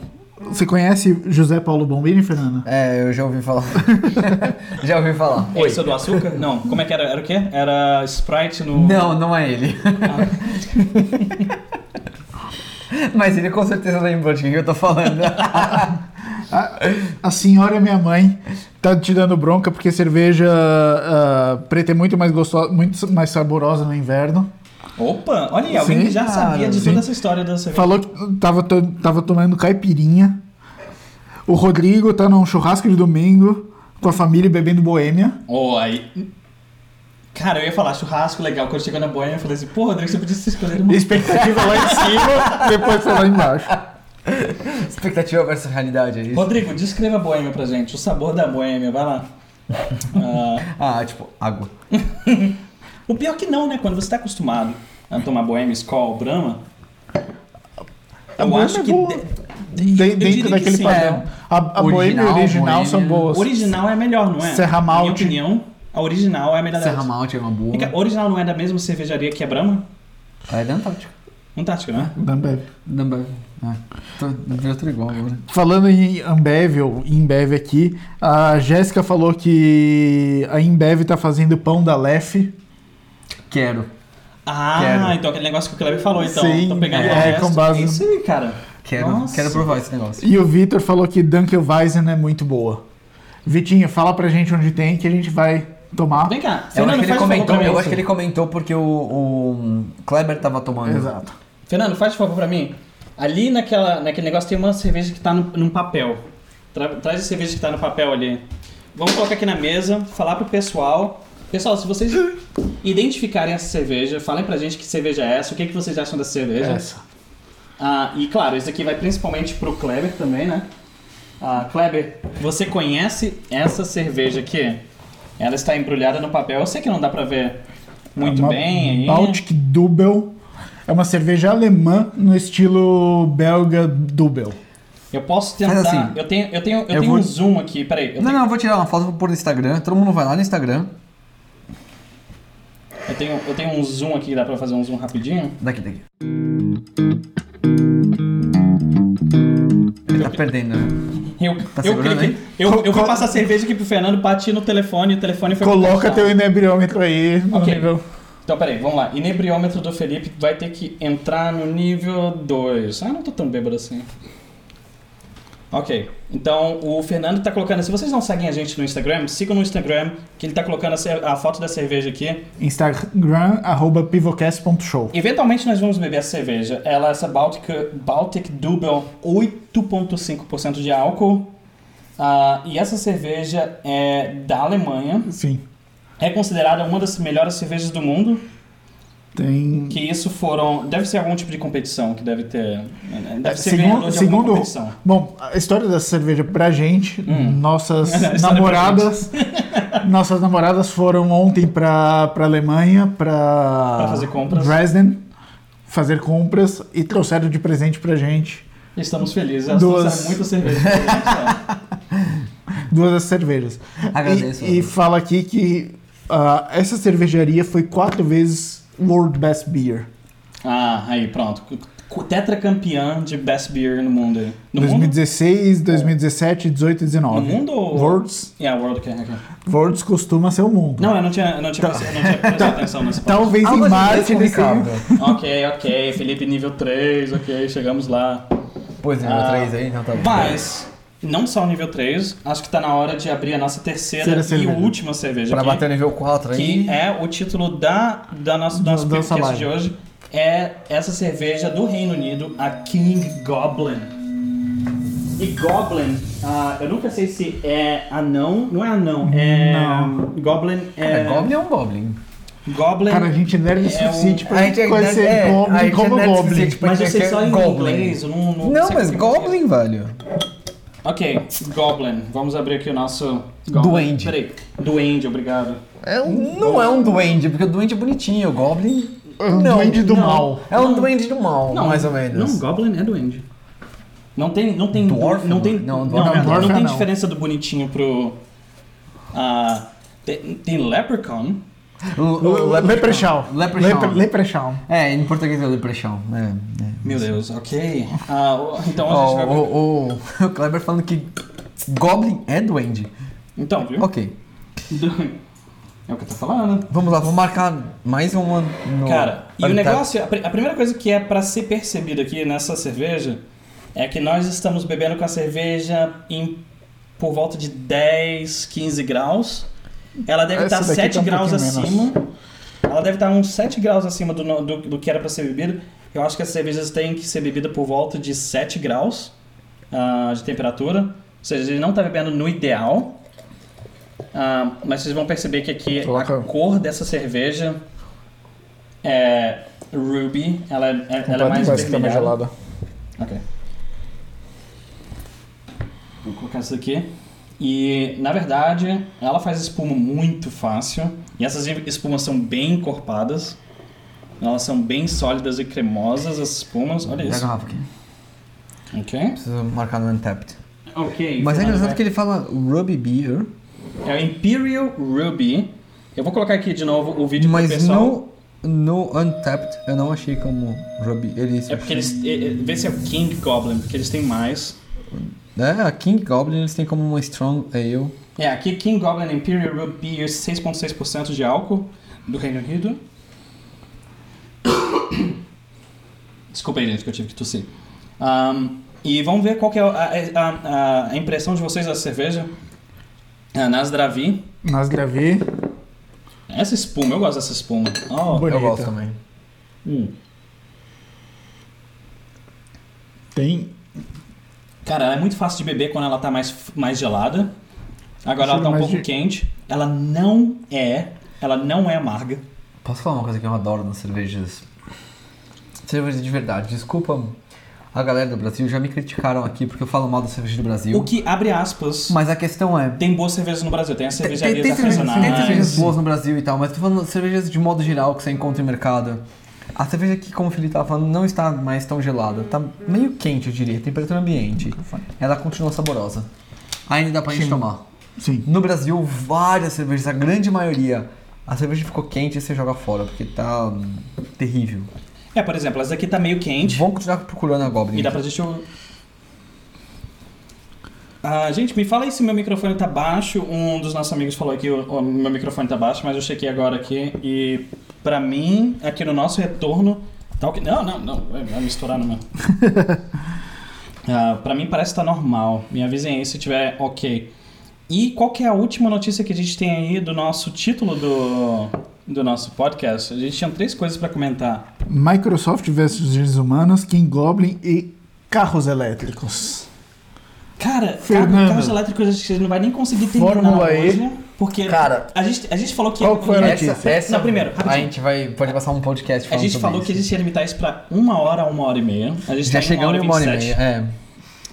você conhece José Paulo Bombini, Fernanda? É, eu já ouvi falar. [laughs] já ouvi falar. Esse é do açúcar? Não, como é que era? Era o quê? Era Sprite no. Não, não é ele. [laughs] Mas ele com certeza lembra de quem eu tô falando. [laughs] A, a senhora, minha mãe, tá te dando bronca porque cerveja ah, preta é muito mais gostosa, muito mais saborosa no inverno. Opa, olha aí, alguém Sim, que já cara, sabia de sim. toda essa história da cerveja. Falou que tava, to- tava tomando caipirinha. O Rodrigo tá num churrasco de domingo com a família bebendo boêmia. Oh, aí. Cara, eu ia falar churrasco legal. Quando chegou na boia, eu falei assim, pô, Rodrigo, você podia ter escolhido uma. Expectativa lá em cima, depois foi lá embaixo. Expectativa versus realidade, é isso? Rodrigo, descreva a boêmia pra gente. O sabor da boêmia, vai lá. Ah, [laughs] Ah, tipo, água. [laughs] o pior que não, né? Quando você tá acostumado a tomar boêmia, Skol, Brahma. A Eu boêmia acho é que. boa. de- De- dentro que daquele sim. padrão. A, a boêmia Original, original são boas. Original é melhor, não é? Serra Na minha Malte. opinião, a original é a melhor Serra delas. Malte é uma boa. A Original não é da mesma cervejaria que a Brahma? É da Antártica. Antártica, não é? Da Ambev. Da Ambev. É. Tô, virou tudo igual agora. Falando em Ambev, ou Embev aqui, a Jéssica falou que a Embev tá fazendo pão da Lef. Quero. Ah, Quero. então aquele negócio que o Kleber falou, então. Sim, tô pegando é, o resto. com base- É isso aí, cara. Quero, Nossa. quero provar esse negócio. E o Vitor falou que Dunkelweizen é muito boa. Vitinho, fala pra gente onde tem que a gente vai tomar. Vem cá, Eu acho, Fernando, que ele comentou, eu acho que ele comentou porque o, o Kleber tava tomando. Exato. Fernando, faz favor pra mim. Ali naquela, naquele negócio tem uma cerveja que tá no, num papel. Tra- traz a cerveja que tá no papel ali. Vamos colocar aqui na mesa, falar pro pessoal. Pessoal, se vocês [laughs] identificarem essa cerveja, falem pra gente que cerveja é essa, o que, que vocês acham dessa cerveja. Essa. Ah, e claro, esse aqui vai principalmente pro Kleber também, né? Ah, Kleber, você conhece essa cerveja aqui? Ela está embrulhada no papel. Eu sei que não dá pra ver muito É Uma bem aí. Baltic Double. É uma cerveja alemã no estilo belga Double. Eu posso tentar. Assim. eu tenho, eu tenho, eu Eu tenho vou- um zoom aqui. Peraí. Eu, Não, tenho, não, eu vou tirar uma foto e vou pôr no Instagram. Todo mundo vai lá no Instagram. Eu, tenho, eu tenho um zoom aqui, dá pra fazer um zoom rapidinho. Daqui, daqui. Ele tá perdendo, né? Eu, Tá eu, segurando cliquei- eu, eu fui passar cerveja aqui pro Fernando, bati no telefone e o telefone foi Coloca teu inebriômetro aí no Ok. nível. Então, peraí, vamos lá. Inebriômetro do Felipe vai ter que entrar no nível 2. Ah, não tô tão bêbado assim. Ok. Então, o Fernando tá colocando... Se vocês não seguem a gente no Instagram, sigam no Instagram, que ele tá colocando a, a foto da cerveja aqui. Instagram, arroba pivocast.show. Eventualmente nós vamos beber essa cerveja. Ela é essa Baltic, Baltic Double 8,5% de álcool. Ah, e essa cerveja é da Alemanha. Sim. É considerada uma das melhores cervejas do mundo. Tem. Que isso foram. Deve ser algum tipo de competição que deve ter. Deve ser Segundo- de alguma segundo- competição. Bom, a história dessa cerveja pra gente, Hum. nossas [laughs] namoradas. [laughs] nossas namoradas foram ontem pra, pra Alemanha, pra. Pra fazer compras. Dresden, fazer compras e trouxeram de presente pra gente Estamos felizes. Elas Duas. trouxeram muita cerveja. pra gente, [laughs] duas cervejas. Agradeço. E, e fala aqui que ah, essa cervejaria foi quatro vezes World Best Beer. ah, aí, pronto. Tetracampeã de Best Beer no mundo. aí. No mundo? 2016, 2017, 18 e 19. No mundo ou- Worlds, É, a World okay, okay. Worlds costuma ser o mundo. Não, eu não tinha, eu não tinha, prestado- eu não tinha prestado atenção nesse ponto. Talvez em de março eles tenham... Ok, ok. Felipe nível 3, ok, chegamos lá. Pois é, nível Ah, 3 aí, então tá bom. Mas, não só o nível 3, acho que tá na hora de abrir a nossa terceira e cerveja. última cerveja Pra aqui. bater o nível 4 aí. que é o título da, da nosso, do nosso podcast de hoje. É essa cerveja do Reino Unido, a King Goblin. E Goblin, ah, eu nunca sei se é anão, não é anão, é. Goblin é. É, Goblin é um Goblin. Goblin. Cara, a gente é nerd o É suficiente um- pra A gente é conhecer é, a Goblin gente como é Goblin. mas eu sei só é em Goblin. inglês, eu não. Não, Não, sei mas Goblin, velho. Ok, Goblin. Vamos abrir aqui o nosso. Goblin. Duende. Peraí. Duende, obrigado. É um- não é um duende, porque o duende é bonitinho. O Goblin É um Não, duende do não. mal. é um duende do mal, mais ou menos. Não, Goblin é duende. Não tem. Não tem. Dwarf, não tem. não, Não, dwarf não, é não. tem Dwarf é não. diferença do bonitinho pro. Ah. tem, tem Leprechaun. Leprechaun. Leprechaun. Lepre- Leprechaun. É, em português é Leprechaun. É, é. Meu Deus, ok. Ah, então a gente vai. o, o, o Kleber falando que Goblin é duende. Então, viu? Ok. [laughs] É o que eu tô falando. Vamos lá, vamos marcar mais uma no. Cara, e o negócio, a, pri- a primeira coisa que é pra ser percebido aqui nessa cerveja é que nós estamos bebendo com a cerveja em por volta de 10, 15 graus. Ela deve Essa estar daqui 7 tá um graus pouquinho acima. Ela deve estar uns 7 graus acima do, do, do que era pra ser bebido. Eu acho que as cervejas têm que ser bebidas por volta de 7 graus ah, de temperatura. Ou seja, ele não está bebendo no ideal. Ah, mas vocês vão perceber que aqui a Coloca- cor dessa cerveja é ruby. Ela, é- é- ela é mais tá mais vermelhada. gelada. Ok. Vou colocar isso aqui. E, na verdade, ela faz espuma muito fácil. E essas espumas são bem encorpadas. Elas são bem sólidas e cremosas, as espumas. Olha Pega a isso. garrafa aqui. Ok. Preciso marcar no Untapped. Ok. Mas é engraçado que ele fala Ruby Beer, É o Imperial Ruby. Eu vou colocar aqui de novo o vídeo pro mas pessoal. no, no Untapped eu não achei como Ruby. Eles, É porque eles. é, é, Vê se é o King Goblin, porque eles têm mais. É, a King Goblin eles têm como uma Strong Ale. É, aqui King Goblin Imperial Ruby Beer 6,6% de álcool do Reino Unido. Desculpa aí, gente, que eu tive que tossir. Ahn, e vamos ver qual que é a, a- a- a impressão de vocês da cerveja. A Nasdravi. Nas gravei. Essa espuma, eu gosto dessa espuma. Oh, Bonita. Eu gosto também. hum. Tem. Cara, ela é muito fácil de beber quando ela tá mais, mais gelada. Agora ela tá um pouco de- quente. Ela não é. Ela não é amarga. Posso falar uma coisa que eu adoro nas cervejas? Cerveja de verdade. Desculpa a galera do Brasil, já me criticaram aqui porque eu falo mal da cerveja do Brasil. O que, abre aspas, Mas a questão é. tem boas cervejas no Brasil. Tem as Tem, tem, cervejarias tem cervejas, tem cervejas boas no Brasil e tal, mas tô falando de cervejas de modo geral que você encontra no mercado. A cerveja aqui, como o Felipe tava falando, não está mais tão gelada. Tá meio quente, eu diria, temperatura ambiente. Ela continua saborosa. Ainda dá pra gente Sim. tomar. Sim. No Brasil, várias cervejas, a grande maioria, a cerveja ficou quente e você joga fora, porque tá hum, terrível. É, por exemplo, essa aqui tá meio quente. Vamos continuar procurando a Goblin. E dá pra gente. Ah, gente, me fala aí se meu microfone tá baixo. Um dos nossos amigos falou que o, o meu microfone tá baixo, mas eu chequei agora aqui e pra mim, aqui no nosso retorno, tá ok. Não, não, não, vai misturar no meu. [laughs] Ah, pra mim parece que tá normal. Me avisem aí se tiver ok. E qual que é a última notícia que a gente tem aí do nosso título do, do nosso podcast? A gente tinha três coisas pra comentar. Microsoft versus seres humanos, King Goblin e carros elétricos. Cara, Fernando. carros elétricos a gente não vai nem conseguir terminar Fórmula E. hoje, porque Cara, a gente, a gente falou que Qual que foi a notícia? essa, Não, primeiro, a rapidinho. gente vai pode passar um podcast a gente sobre falou isso. que a gente ia limitar isso pra uma hora, uma hora e meia. A gente já tá em chegamos em uma hora e 27. meia. É.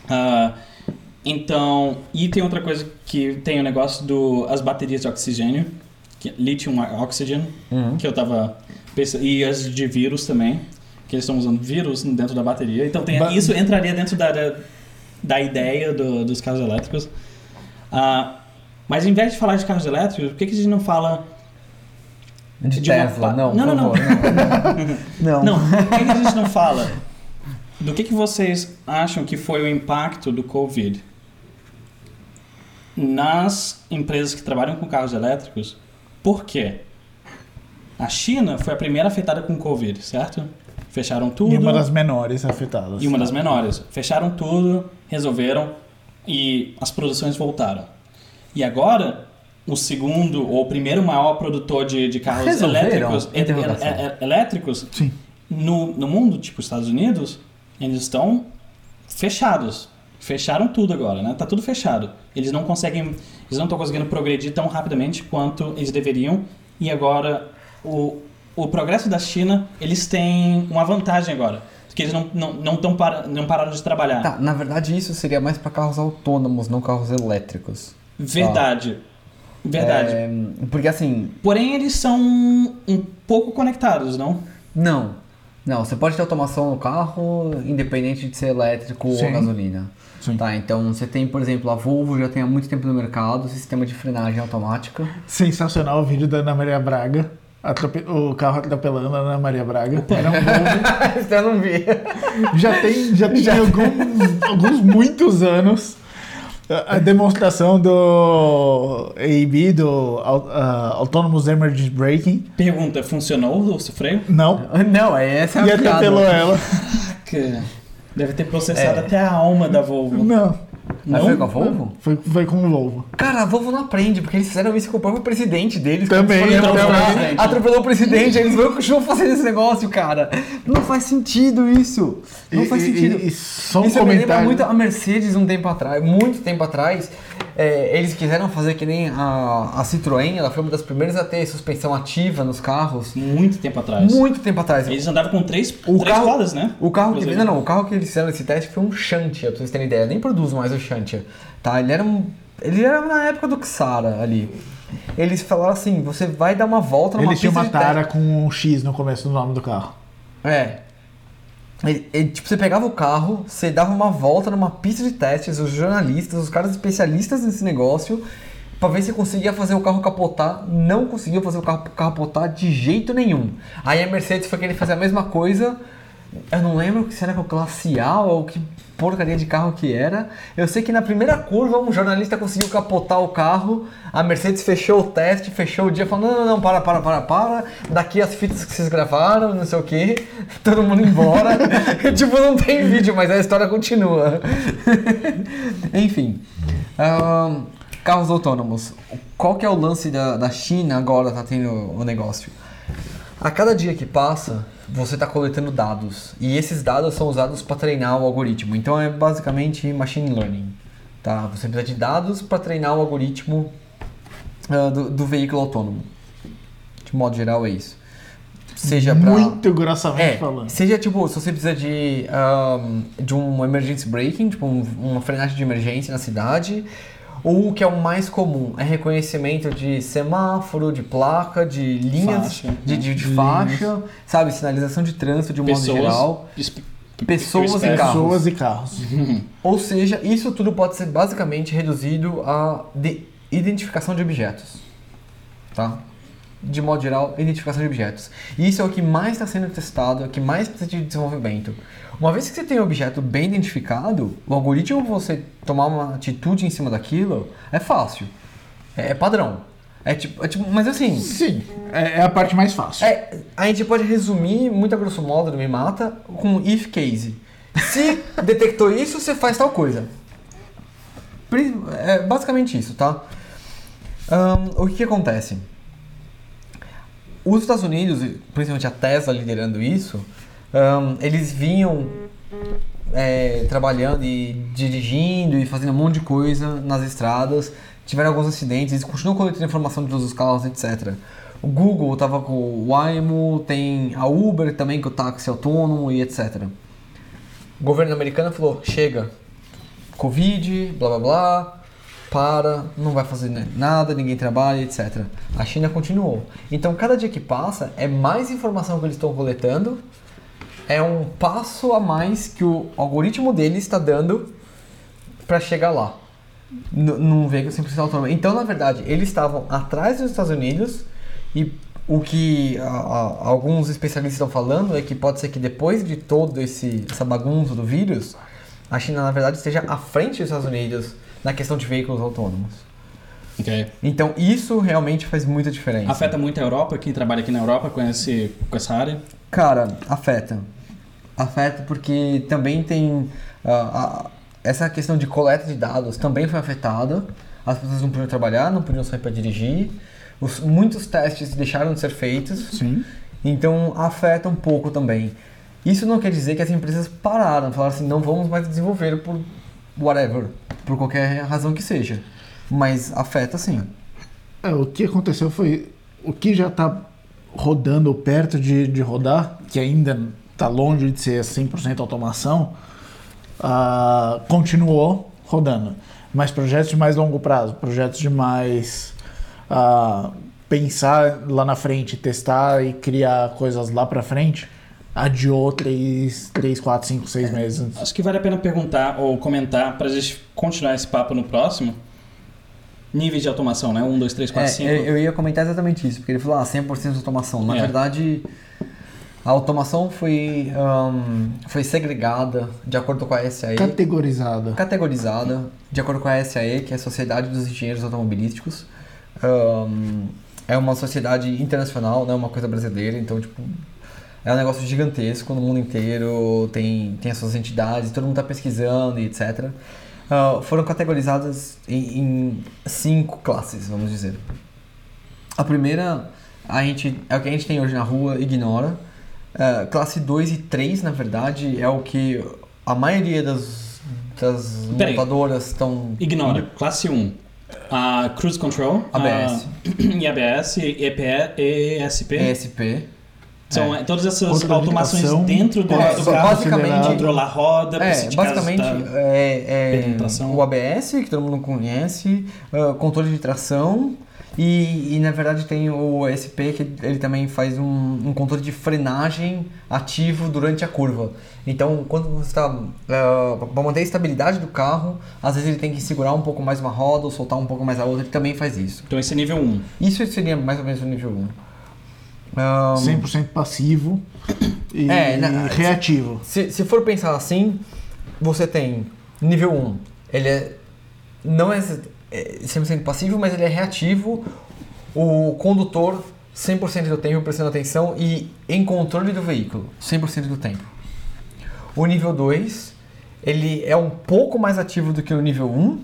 Ah, então, e tem outra coisa que tem o negócio do as baterias de oxigênio, que é lithium oxygen, Uhum. que eu tava pensando, e as de vírus também, que eles estão usando vírus dentro da bateria. Então tem, Ba- isso entraria dentro da, da, da ideia do- dos carros elétricos. Ah, mas em vez de falar de carros elétricos, por que, que a gente não fala De, De uma Tesla, pa- não, Não, não, não. [laughs] não. Não, por que, que a gente não fala do que, que vocês acham que foi o impacto do Covid nas empresas que trabalham com carros elétricos? Por quê? A China foi a primeira afetada com o Covid, certo? Fecharam tudo. E uma das menores afetadas. E uma das menores. Fecharam tudo, resolveram e as produções voltaram. E agora, o segundo ou o primeiro maior produtor de, de carros Resolveram? elétricos, e- Interrogação. e- e- elétricos Sim. no, no mundo, tipo Estados Unidos, eles estão fechados. Fecharam tudo agora, né? Tá tudo fechado. Eles não conseguem, eles não estão conseguindo progredir tão rapidamente quanto eles deveriam. E agora o, o progresso da China, eles têm uma vantagem agora, porque eles não não não, tão para, não pararam de trabalhar. Tá, na verdade isso seria mais pra carros autônomos, não carros elétricos. Verdade. Verdade. É, porque assim, Porém, eles são um pouco conectados, não? não. Não, você pode ter automação no carro, independente de ser elétrico ou Sim. gasolina. Sim. Tá, então você tem, por exemplo, a Volvo já tem há muito tempo no mercado, sistema de frenagem automática. Sensacional o vídeo da Ana Maria Braga. Atrope- O carro atropelando a Ana Maria Braga. Era um. [laughs] Isso eu não vi. já tem, já [laughs] tem alguns, alguns muitos anos a, demonstração do AEB, do ah, Autonomous Emergency Braking. Pergunta, funcionou o freio? Não. Não, é essa é E a piada. atropelou ela. [laughs] Que deve ter processado É. até a alma da Volvo. Não. Mas foi com a Volvo? Foi, foi com o Volvo. Cara, a Volvo não aprende, porque eles fizeram isso com o próprio presidente deles. Também, atropelar, Atropelou o presidente, eles vão continuar fazendo esse negócio, cara. Não faz sentido isso. Não E- faz sentido. E, e só um Isso me lembra comentário. muito a Mercedes um tempo atrás, muito tempo atrás. É, eles quiseram fazer que nem a, a Citroën, ela foi uma das primeiras a ter suspensão ativa nos carros. Muito tempo atrás. Muito tempo atrás. Eles andavam com três, O três carro- rodas, né? O carro que, não, não, o carro que eles fizeram esse teste foi um Shantia, pra vocês terem ideia. Nem produz mais o Shantia, tá? Ele era um, ele era na época do Xara ali. Eles falaram assim, você vai dar uma volta numa Ele tinha uma tara com um X no começo do nome do carro. É. Ele- ele- tipo, você pegava o carro, você dava uma volta numa pista de testes, os jornalistas, os caras especialistas nesse negócio, pra ver se conseguia fazer o carro capotar. Não conseguiu fazer o carro capotar de jeito nenhum. Aí a Mercedes foi querer fazer a mesma coisa. Eu não lembro se era com o Classe A ou que porcaria de carro que era. Eu sei que na primeira curva um jornalista conseguiu capotar o carro. A Mercedes fechou o teste, fechou o dia, falou: não, não, não, para, para, para, para. Daqui as fitas que vocês gravaram, não sei o que. [laughs] Todo mundo embora. [laughs] tipo, não tem vídeo, mas a história continua. [laughs] Enfim. ahn, carros autônomos. Qual que é o lance da, da China agora tá tendo o negócio? A cada dia que passa, você está coletando dados. E esses dados são usados para treinar o algoritmo. Então é basicamente machine learning. Tá? Você precisa de dados para treinar o algoritmo uh, do, do veículo autônomo. De modo geral é isso. Seja pra... Muito grossamente É, falando. seja tipo, se você precisa de, um, de um emergency braking, tipo um- uma frenagem de emergência na cidade, o que é o mais comum, é reconhecimento de semáforo, de placa, de linhas, Faixa, de, né? de, de faixa, sabe, sinalização de trânsito de um modo geral, Pessoas. pessoas e carros. Pessoas e carros. [laughs] Ou seja, isso tudo pode ser basicamente reduzido a de identificação de objetos. Tá? De modo geral, identificação de objetos. E isso é o que mais está sendo testado, é o que mais precisa de desenvolvimento. Uma vez que você tem um objeto bem identificado, o algoritmo você tomar uma atitude em cima daquilo é fácil. É, é padrão. É tipo, é tipo, mas assim, Sim, é, é a parte mais fácil. é, a gente pode resumir, muito a grosso modo, Me Mata, com if case. Se [laughs] detectou isso, você faz tal coisa. É basicamente isso, tá? Ahn, o que, que acontece? Os Estados Unidos, principalmente a Tesla liderando isso, ahn, eles vinham é, trabalhando e dirigindo e fazendo um monte de coisa nas estradas. Tiveram alguns acidentes, eles continuam coletando informação de todos os carros, etc. O Google estava com o Waymo, tem a Uber também com o táxi autônomo e etc. O governo americano falou: chega, Covid, blá blá blá, para, não vai fazer nada, ninguém trabalha, etc. A China continuou. Então, cada dia que passa, é mais informação que eles estão coletando, é um passo a mais que o algoritmo deles está dando para chegar lá. Num veículo 100% autônomo. Então, na verdade, eles estavam atrás dos Estados Unidos e o que a- a- alguns especialistas estão falando é que pode ser que depois de todo esse essa bagunça do vírus, a China, na verdade, esteja à frente dos Estados Unidos na questão de veículos autônomos. Ok. Então, isso realmente faz muita diferença. Afeta muito a Europa, quem trabalha aqui na Europa conhece com essa área. Cara, afeta. Afeta porque também tem. ah, a- essa questão de coleta de dados também foi afetada. As pessoas não podiam trabalhar, não podiam sair para dirigir. Os- muitos testes deixaram de ser feitos. Sim. Então afeta um pouco também. Isso não quer dizer que as empresas pararam, falaram assim, não vamos mais desenvolver por whatever, por qualquer razão que seja. Mas afeta sim. É, o que aconteceu foi. O que já está rodando ou perto de, de rodar, que ainda está longe de ser 100% automação, ah, continuou rodando. Mas projetos de mais longo prazo, projetos de mais. ah, pensar lá na frente, testar e criar coisas lá para frente, adiou 3, 3 4, 5, 6 meses. Acho que vale a pena perguntar ou comentar para a gente continuar esse papo no próximo. Níveis de automação, né? 1, 2, 3, 4, 5. É, eu, eu ia comentar exatamente isso, porque ele falou, ah, 100% de automação. Na É. verdade, a automação foi, ahn, foi segregada de acordo com a SAE, Categorizada. categorizada de acordo com a SAE, que é a Sociedade dos Engenheiros Automobilísticos. Ahn, é uma sociedade internacional, não é uma coisa brasileira, então, tipo, é um negócio gigantesco no mundo inteiro, tem, tem as suas entidades, todo mundo está pesquisando e etc. Ah, foram categorizadas em, em cinco classes, vamos dizer. A primeira, a gente, é o que a gente tem hoje na rua, ignora. Ah, classe 2 e 3, na verdade, é o que a maioria das, das Peraí. montadoras estão... Ignora. Classe 1. A Cruise Control. ABS. A IABS, EPE, ESP. ESP. São é, todas essas automações dentro do, É, do carro. basicamente- Controlar a roda, É, basicamente tá- é, é o ABS, que todo mundo conhece, ah, controle de tração e, e, na verdade tem o ESP, que ele também faz um, um controle de frenagem ativo durante a curva. Então, quando você está. para manter a estabilidade do carro, às vezes ele tem que segurar um pouco mais uma roda ou soltar um pouco mais a outra, ele também faz isso. Então esse é nível 1. Isso seria mais ou menos o nível 1. Ah, 100% passivo e É, né, reativo. Se, se for pensar assim, você tem nível 1, ele é, não é é 100% passivo, mas ele é reativo, o condutor 100% do tempo prestando atenção e em controle do veículo, 100% do tempo. O nível 2, ele é um pouco mais ativo do que o nível 1,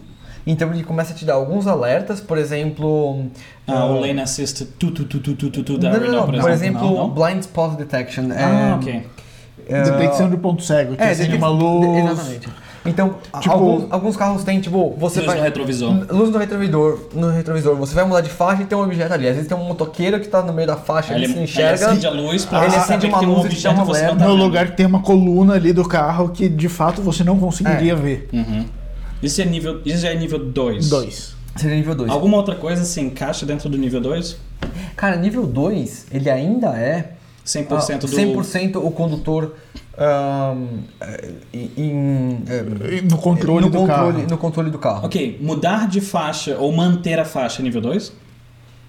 Então ele começa a te dar alguns alertas, por exemplo. Ah, o uh, Lane Assist tu, tu, tu, tu, tu, tu, tu da não, não, não, por por exemplo. não? Blind Spot Detection. Ah, é, ok. é, Detecção de ponto cego, que É, acende uma luz. Exatamente. Então, Tipo- alguns, alguns carros têm, tipo, você Luz vai. no retrovisor. Luz no retrovisor, no retrovisor, você vai mudar de faixa e tem um objeto ali. Às vezes tem um motoqueiro que tá no meio da faixa, Aí ele, se ele enxerga. acende a luz pra ele você acende uma tem um luz e que você tá No vendo. lugar que tem uma coluna ali do carro que de fato você não conseguiria É. ver. Uhum. Isso, é nível, isso é nível 2. Dois. Seria nível 2. Alguma outra coisa se encaixa dentro do nível 2? Cara, nível 2, ele ainda é 100% ah, do... 100% o condutor eh, em, No controle no do controle, carro. No controle do carro. Ok, mudar de faixa ou manter a faixa nível 2?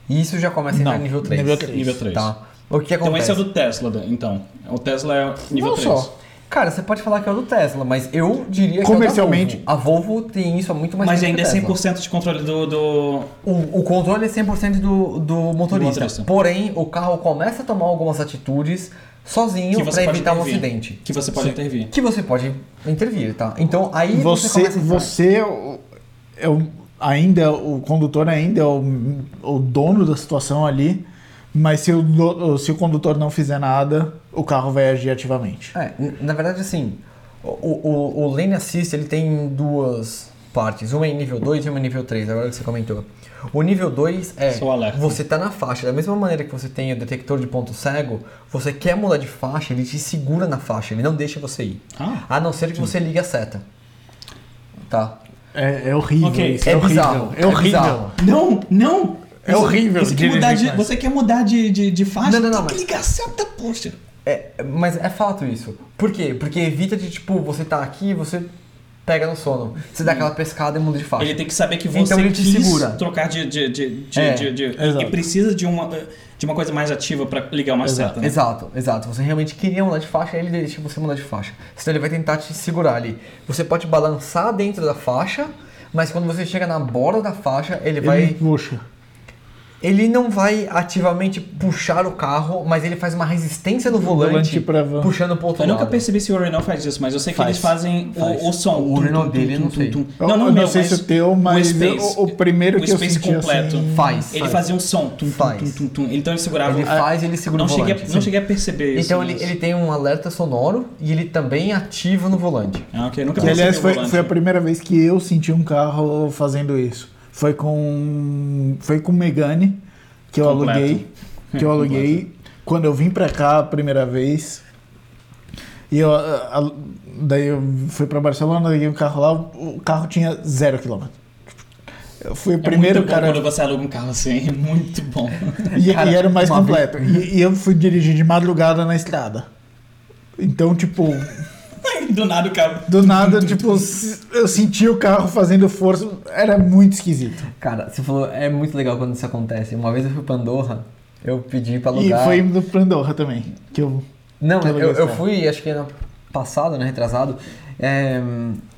E isso já começa a entrar Não, em nível 3. nível três. Nível 3. Tá. O que Então acontece? esse é do Tesla, então. O Tesla é nível Não 3. só. Cara, você pode falar que é o do Tesla, mas eu diria que Comercialmente- é o da Volvo. A Volvo tem isso há muito mais Mas ainda é que o Tesla. 100% de controle do... do... O, o controle é 100% do, do motorista. motorista. Porém, o carro começa a tomar algumas atitudes sozinho Que para evitar um intervir. acidente. Que você pode intervir. Que você pode intervir, tá? Então aí você, Você, começa a entrar. você é o- é o- ainda, o condutor ainda é o, o dono da situação ali, mas se o, se o condutor não fizer nada, o carro vai agir ativamente. É, na verdade, assim, o, o, o Lane Assist ele tem duas partes. Uma é em nível 2 e uma em nível 3, agora que você comentou. O nível 2 é Sou alerta. você tá na faixa, da mesma maneira que você tem o detector de ponto cego, você quer mudar de faixa, ele te segura na faixa, ele não deixa você ir. Ah. A não ser que você ligue a seta. Tá? É, é horrível Ok, isso. é É, horrível. bizarro, É é horrível. bizarro. Não, não! É horrível Você quer mudar de, você quer mudar de, de, de faixa? Não, não, não, tem que mas- ligar a seta, poxa. É, mas é fato isso. Por quê? Porque evita de, tipo, você tá aqui e você pega no sono. Você dá aquela pescada e muda de faixa. Ele tem que saber que você Então ele te quis segura. trocar de... de, de, de, É, de- de- e precisa de uma, de uma coisa mais ativa pra ligar uma Exato. seta, né? Exato, exato. Você realmente queria mudar de faixa, ele deixa você mudar de faixa. Senão ele vai tentar te segurar ali. Você pode balançar dentro da faixa, mas quando você chega na borda da faixa, ele vai. Ele puxa. Ele não vai ativamente puxar o carro, mas ele faz uma resistência no volante, volante pra- puxando pro outro Eu nunca lado. percebi se o Renault faz isso, mas eu sei que Faz. eles fazem o- Faz. O, som. O Renault dele, não tum, sei. Não, não, eu não meu, sei mas se o teu, mas Space. o, o primeiro O que eu senti completo. assim... Faz. Ele faz. fazia um som. Tum, Faz. tum, tum, tum. Então ele segurava. Ele faz e ele segura não, o cheguei, volante. a- não cheguei a perceber isso. Então ele, ele tem um alerta sonoro e ele também ativa no volante. Ah, ok. Nunca percebi aliás, o foi, volante. foi a primeira vez que eu senti um carro fazendo isso. Foi com foi com o Megane que eu Completo. aluguei, que eu [laughs] aluguei quando eu vim pra cá a primeira vez. E eu, a- daí eu fui pra Barcelona, liguei um carro lá, o carro tinha zero quilômetro. Eu fui o É primeiro muito bom cara quando você aluga um carro assim. É muito bom. e, Cara, e era o mais completo. E, e eu fui dirigir de madrugada na estrada. Então, tipo, Do nada o carro. do nada, tipo, eu senti o carro fazendo força. Era muito esquisito. Cara, você falou, é muito legal quando isso acontece. Uma vez eu fui pra Andorra, eu pedi pra E alugar. foi no Prandorra também. Que eu. Não, que eu, eu carro. fui, acho que ano passado, né, retrasado. é,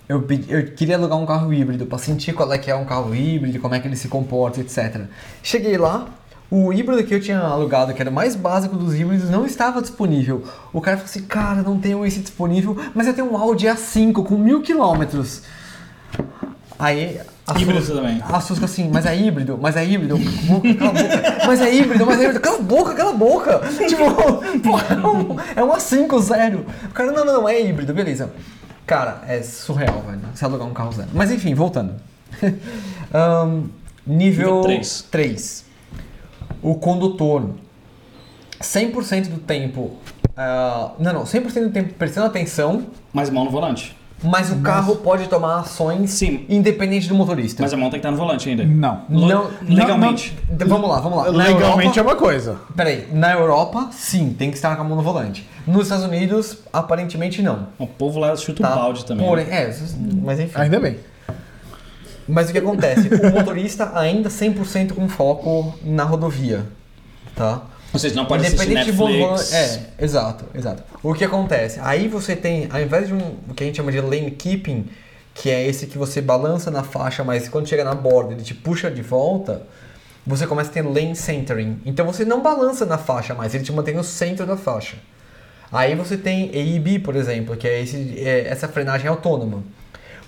eu, pedi- eu queria alugar um carro híbrido pra sentir qual é que é um carro híbrido, como é que ele se comporta, etc. Cheguei lá, o híbrido que eu tinha alugado, que era o mais básico dos híbridos, não estava disponível. O cara falou assim, cara, não tenho esse disponível, mas eu tenho um Audi A5 com mil quilômetros. Aí... a Híbrido Sus- também. A Susca assim, mas é híbrido, mas é híbrido, cala a boca, mas é híbrido, mas é híbrido, cala a boca, cala a boca. [laughs] Tipo, pô, é um, é um A5 zero. O cara, não, não, não, é híbrido, beleza. Cara, é surreal, velho, você alugar um carro zero. Mas enfim, voltando. [laughs] Ahn, nível Nível três. 3. O condutor, 100% do tempo, ah, não, não, 100% do tempo prestando atenção, Mas mão no volante. mas o carro pode tomar ações Sim. independente do motorista. Mas a mão tem que estar no volante ainda. Não. Não, legalmente. não- vamos lá, vamos lá. Na Legalmente Europa, é uma coisa. Peraí, na Europa, sim, tem que estar com a mão no volante. Nos Estados Unidos, aparentemente não. O povo lá chuta Tá? o balde também. Porém, né? é, mas enfim. Ainda bem. Mas o que acontece? o motorista ainda 100% com foco na rodovia, tá? Seja, não pode assistir Netflix. É, exato, exato. O que acontece? Aí você tem, ao invés de um o que a gente chama de lane keeping, que é esse que você balança na faixa, mas quando chega na borda ele te puxa de volta, você começa a ter lane centering. Então você não balança na faixa mais, ele te mantém no centro da faixa. Aí você tem AEB, por exemplo, que é, esse, é essa frenagem autônoma.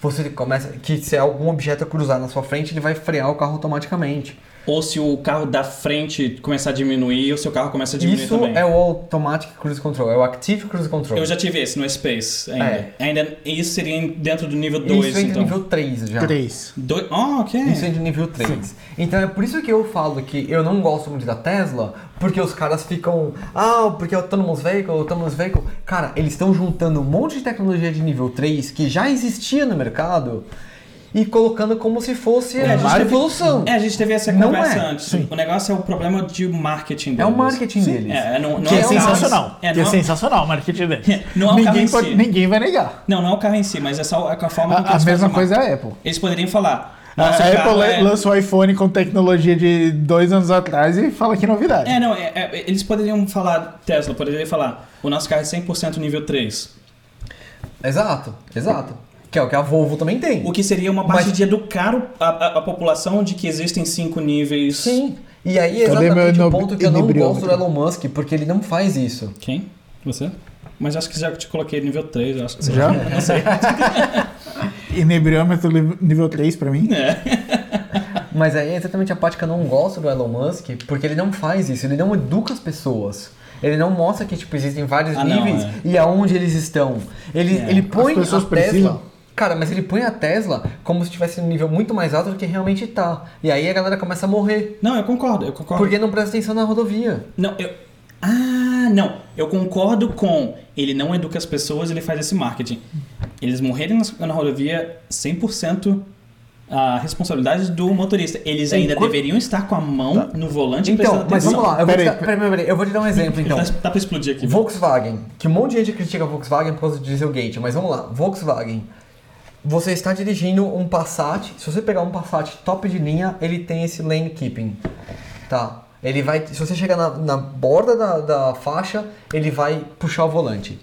Você começa que se algum objeto cruzar na sua frente, ele vai frear o carro automaticamente. Ou se o carro da frente começar a diminuir, o seu carro começa a diminuir Isso também. é o Automatic Cruise Control, é o Active Cruise Control. Eu já tive esse no Space ainda. É. ainda isso seria dentro do nível 2, Isso entra então. no nível 3 já. 3. Doi- Ah, ok. Isso entra no nível 3. Então é por isso que eu falo que eu não gosto muito da Tesla, porque os caras ficam. Ah, porque é Autonomous Vehicle, Autonomous Vehicle. Cara, eles estão juntando um monte de tecnologia de nível 3 que já existia no mercado e colocando como se fosse É, a revolução. É, a gente teve essa Não conversa é. antes. Sim. O negócio é o problema de marketing É deles. o marketing deles. É, não, não Que é, si. sensacional. É, que é não, sensacional o marketing dele. [laughs] Não é o carro ninguém, pode- si. ninguém vai negar. não, não é o carro em si, mas é só a, a forma que A, a mesma coisa é a Apple. Eles poderiam falar. A, nosso a Apple é... lança o iPhone com tecnologia de dois anos atrás e fala que novidade. É, não, é- é- eles poderiam falar, Tesla poderia falar, o nosso carro é 100% nível 3. Exato, exato. Que é o que a Volvo também tem. O que seria uma Mas- parte de educar a, a- a população de que existem cinco níveis. Sim. E aí é exatamente o ponto que eu não gosto do Elon Musk, porque ele não faz isso. Quem? Você? Mas acho que já te coloquei nível 3, eu acho que você Já? [laughs] Não sei. [laughs] Inebriômetro nível 3 pra mim. É. [laughs] Mas aí é exatamente a parte que eu não gosto do Elon Musk, porque ele não faz isso, ele não educa as pessoas. Ele não mostra que tipo, existem vários Ah, não, níveis é. e aonde eles estão. Ele, É. ele põe As pessoas a Tesla. precisam. Cara, mas ele põe a Tesla como se estivesse num nível muito mais alto do que realmente tá. E aí a galera começa a morrer. Não, eu concordo, eu concordo. Porque não presta atenção na rodovia. Não, eu. Ah, não. Eu concordo com. Ele não educa as pessoas, ele faz esse marketing. Eles morrerem na, na rodovia 100% a responsabilidade do motorista. Eles ainda Enquanto- deveriam estar com a mão no volante e Então, mas vamos lá, eu vou, Peraí, te dar, peraí, peraí, peraí, eu vou te dar um exemplo então. Tá, tá pra explodir aqui. Volkswagen, que um monte de gente critica a Volkswagen por causa do Dieselgate, mas vamos lá, Volkswagen. Você está dirigindo um Passat, se você pegar um Passat top de linha, ele tem esse lane keeping, tá? Ele vai, se você chegar na, na borda da, da faixa, ele vai puxar o volante.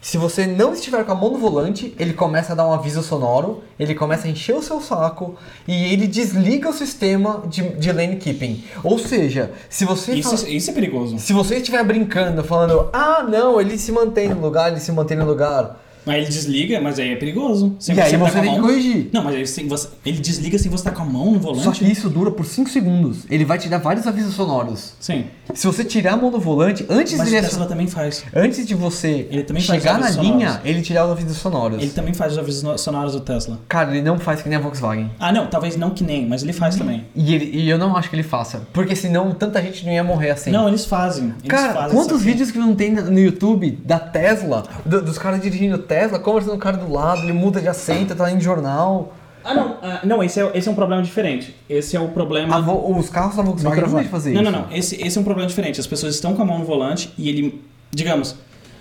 Se você não estiver com a mão no volante, ele começa a dar um aviso sonoro, ele começa a encher o seu saco e ele desliga o sistema de, de lane keeping. Ou seja, se você fala- Isso, isso é perigoso. se você estiver brincando, falando, ah, não, ele se mantém no lugar, ele se mantém no lugar. Mas ele desliga, mas aí é perigoso. Sem e aí tá você com a tem que mão- corrigir. Não, mas aí sem você- ele desliga sem você estar com a mão no volante. Só que isso dura por 5 segundos. Ele vai te dar vários avisos sonoros. Sim. Se você tirar a mão do volante, antes, Mas o de, Tesla também faz. antes de você Ele também faz chegar na linha, sonoros. ele te dá os avisos sonoros. Ele também faz os avisos no- sonoros do Tesla. Cara, ele não faz que nem a Volkswagen. Ah, não, talvez não que nem, mas ele faz também. E, ele- e eu não acho que ele faça. Porque senão tanta gente não ia morrer assim. Não, eles fazem. Eles Cara, fazem quantos vídeos que não tem no YouTube da Tesla, do- dos caras dirigindo Tesla, conversando com o cara do lado, ele muda de assento, tá em jornal. Ah, não, ah, não esse, é, esse é um problema diferente. Esse é o problema. A Vo- os carros da Volkswagen não deixam fazer Não, isso. não, não. Esse, esse é um problema diferente. As pessoas estão com a mão no volante e ele. Digamos,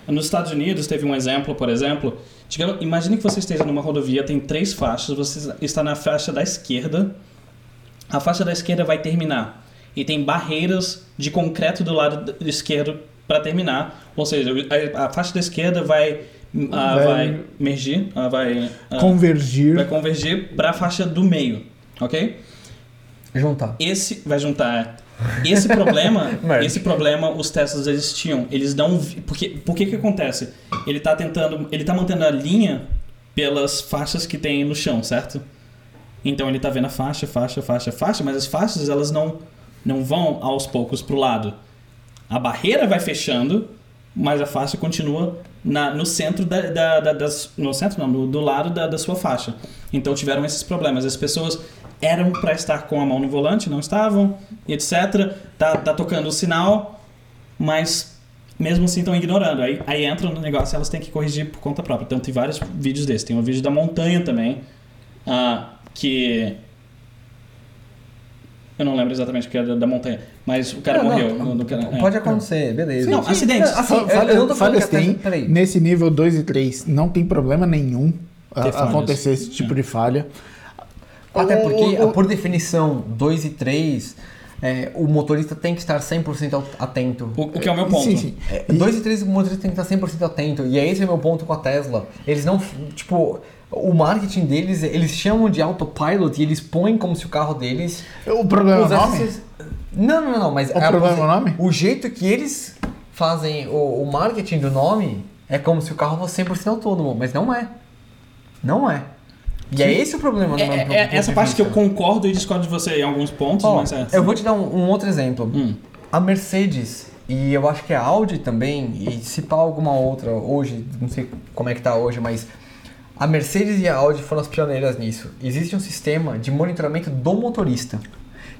nos Estados Unidos teve um exemplo, por exemplo. Digamos, imagine que você esteja numa rodovia, tem três faixas, você está na faixa da esquerda. A faixa da esquerda vai terminar. E tem barreiras de concreto do lado do esquerdo para terminar. Ou seja, a, a faixa da esquerda vai. Ah, Vai- vai emergir, ah, vai, ah, Convergir. vai convergir para a faixa do meio, ok? Juntar. Esse vai juntar. Esse problema, [laughs] esse problema os Teslas eles tinham. Eles dão porque por que que acontece? Ele tá tentando, ele tá mantendo a linha pelas faixas que tem no chão, certo? Então ele tá vendo a faixa, faixa, faixa, faixa, mas as faixas elas não não vão aos poucos pro lado. A barreira vai fechando, mas a faixa continua na, no centro da, da- da- das no centro não, no- do lado da, da sua faixa. Então tiveram esses problemas. As pessoas eram para estar com a mão no volante, não estavam, etc. Tá, tá tocando o sinal, mas mesmo assim estão ignorando. Aí, aí entra no negócio, elas têm que corrigir por conta própria. Então tem vários vídeos desses. Tem um vídeo da montanha também, ah, que eu não lembro exatamente o que é da, da montanha, mas o cara Não, não, morreu. no- no- é. Pode acontecer, beleza. Não, acidentes. Assim, eu- Falha- eu não tem. Nesse nível 2 e 3 não tem problema nenhum a- acontecer esse tipo de falha. Até O- porque, o- por definição, 2 e 3, o motorista tem que estar 100% at- atento. O, o que é o meu ponto. Sim, sim. É, E- 2 e 3 o motorista tem que estar 100% atento. E é esse o meu ponto com a Tesla. Eles não. Tipo, o marketing deles, eles chamam de autopilot e eles põem como se o carro deles. O problema é o nome? esses- Não, não, não, mas. O problema é o nome? O jeito que eles fazem o, o marketing do nome é como se o carro fosse 100% autônomo, mas não é. Não é. E é esse o problema. É, é- é essa parte que eu concordo e discordo de você em alguns pontos, Ó, mas é. eu vou te dar um, um outro exemplo. Hum. A Mercedes e eu acho que a Audi também, e se pá alguma outra hoje, não sei como é que tá hoje, mas a Mercedes e a Audi foram as pioneiras nisso. Existe um sistema de monitoramento do motorista,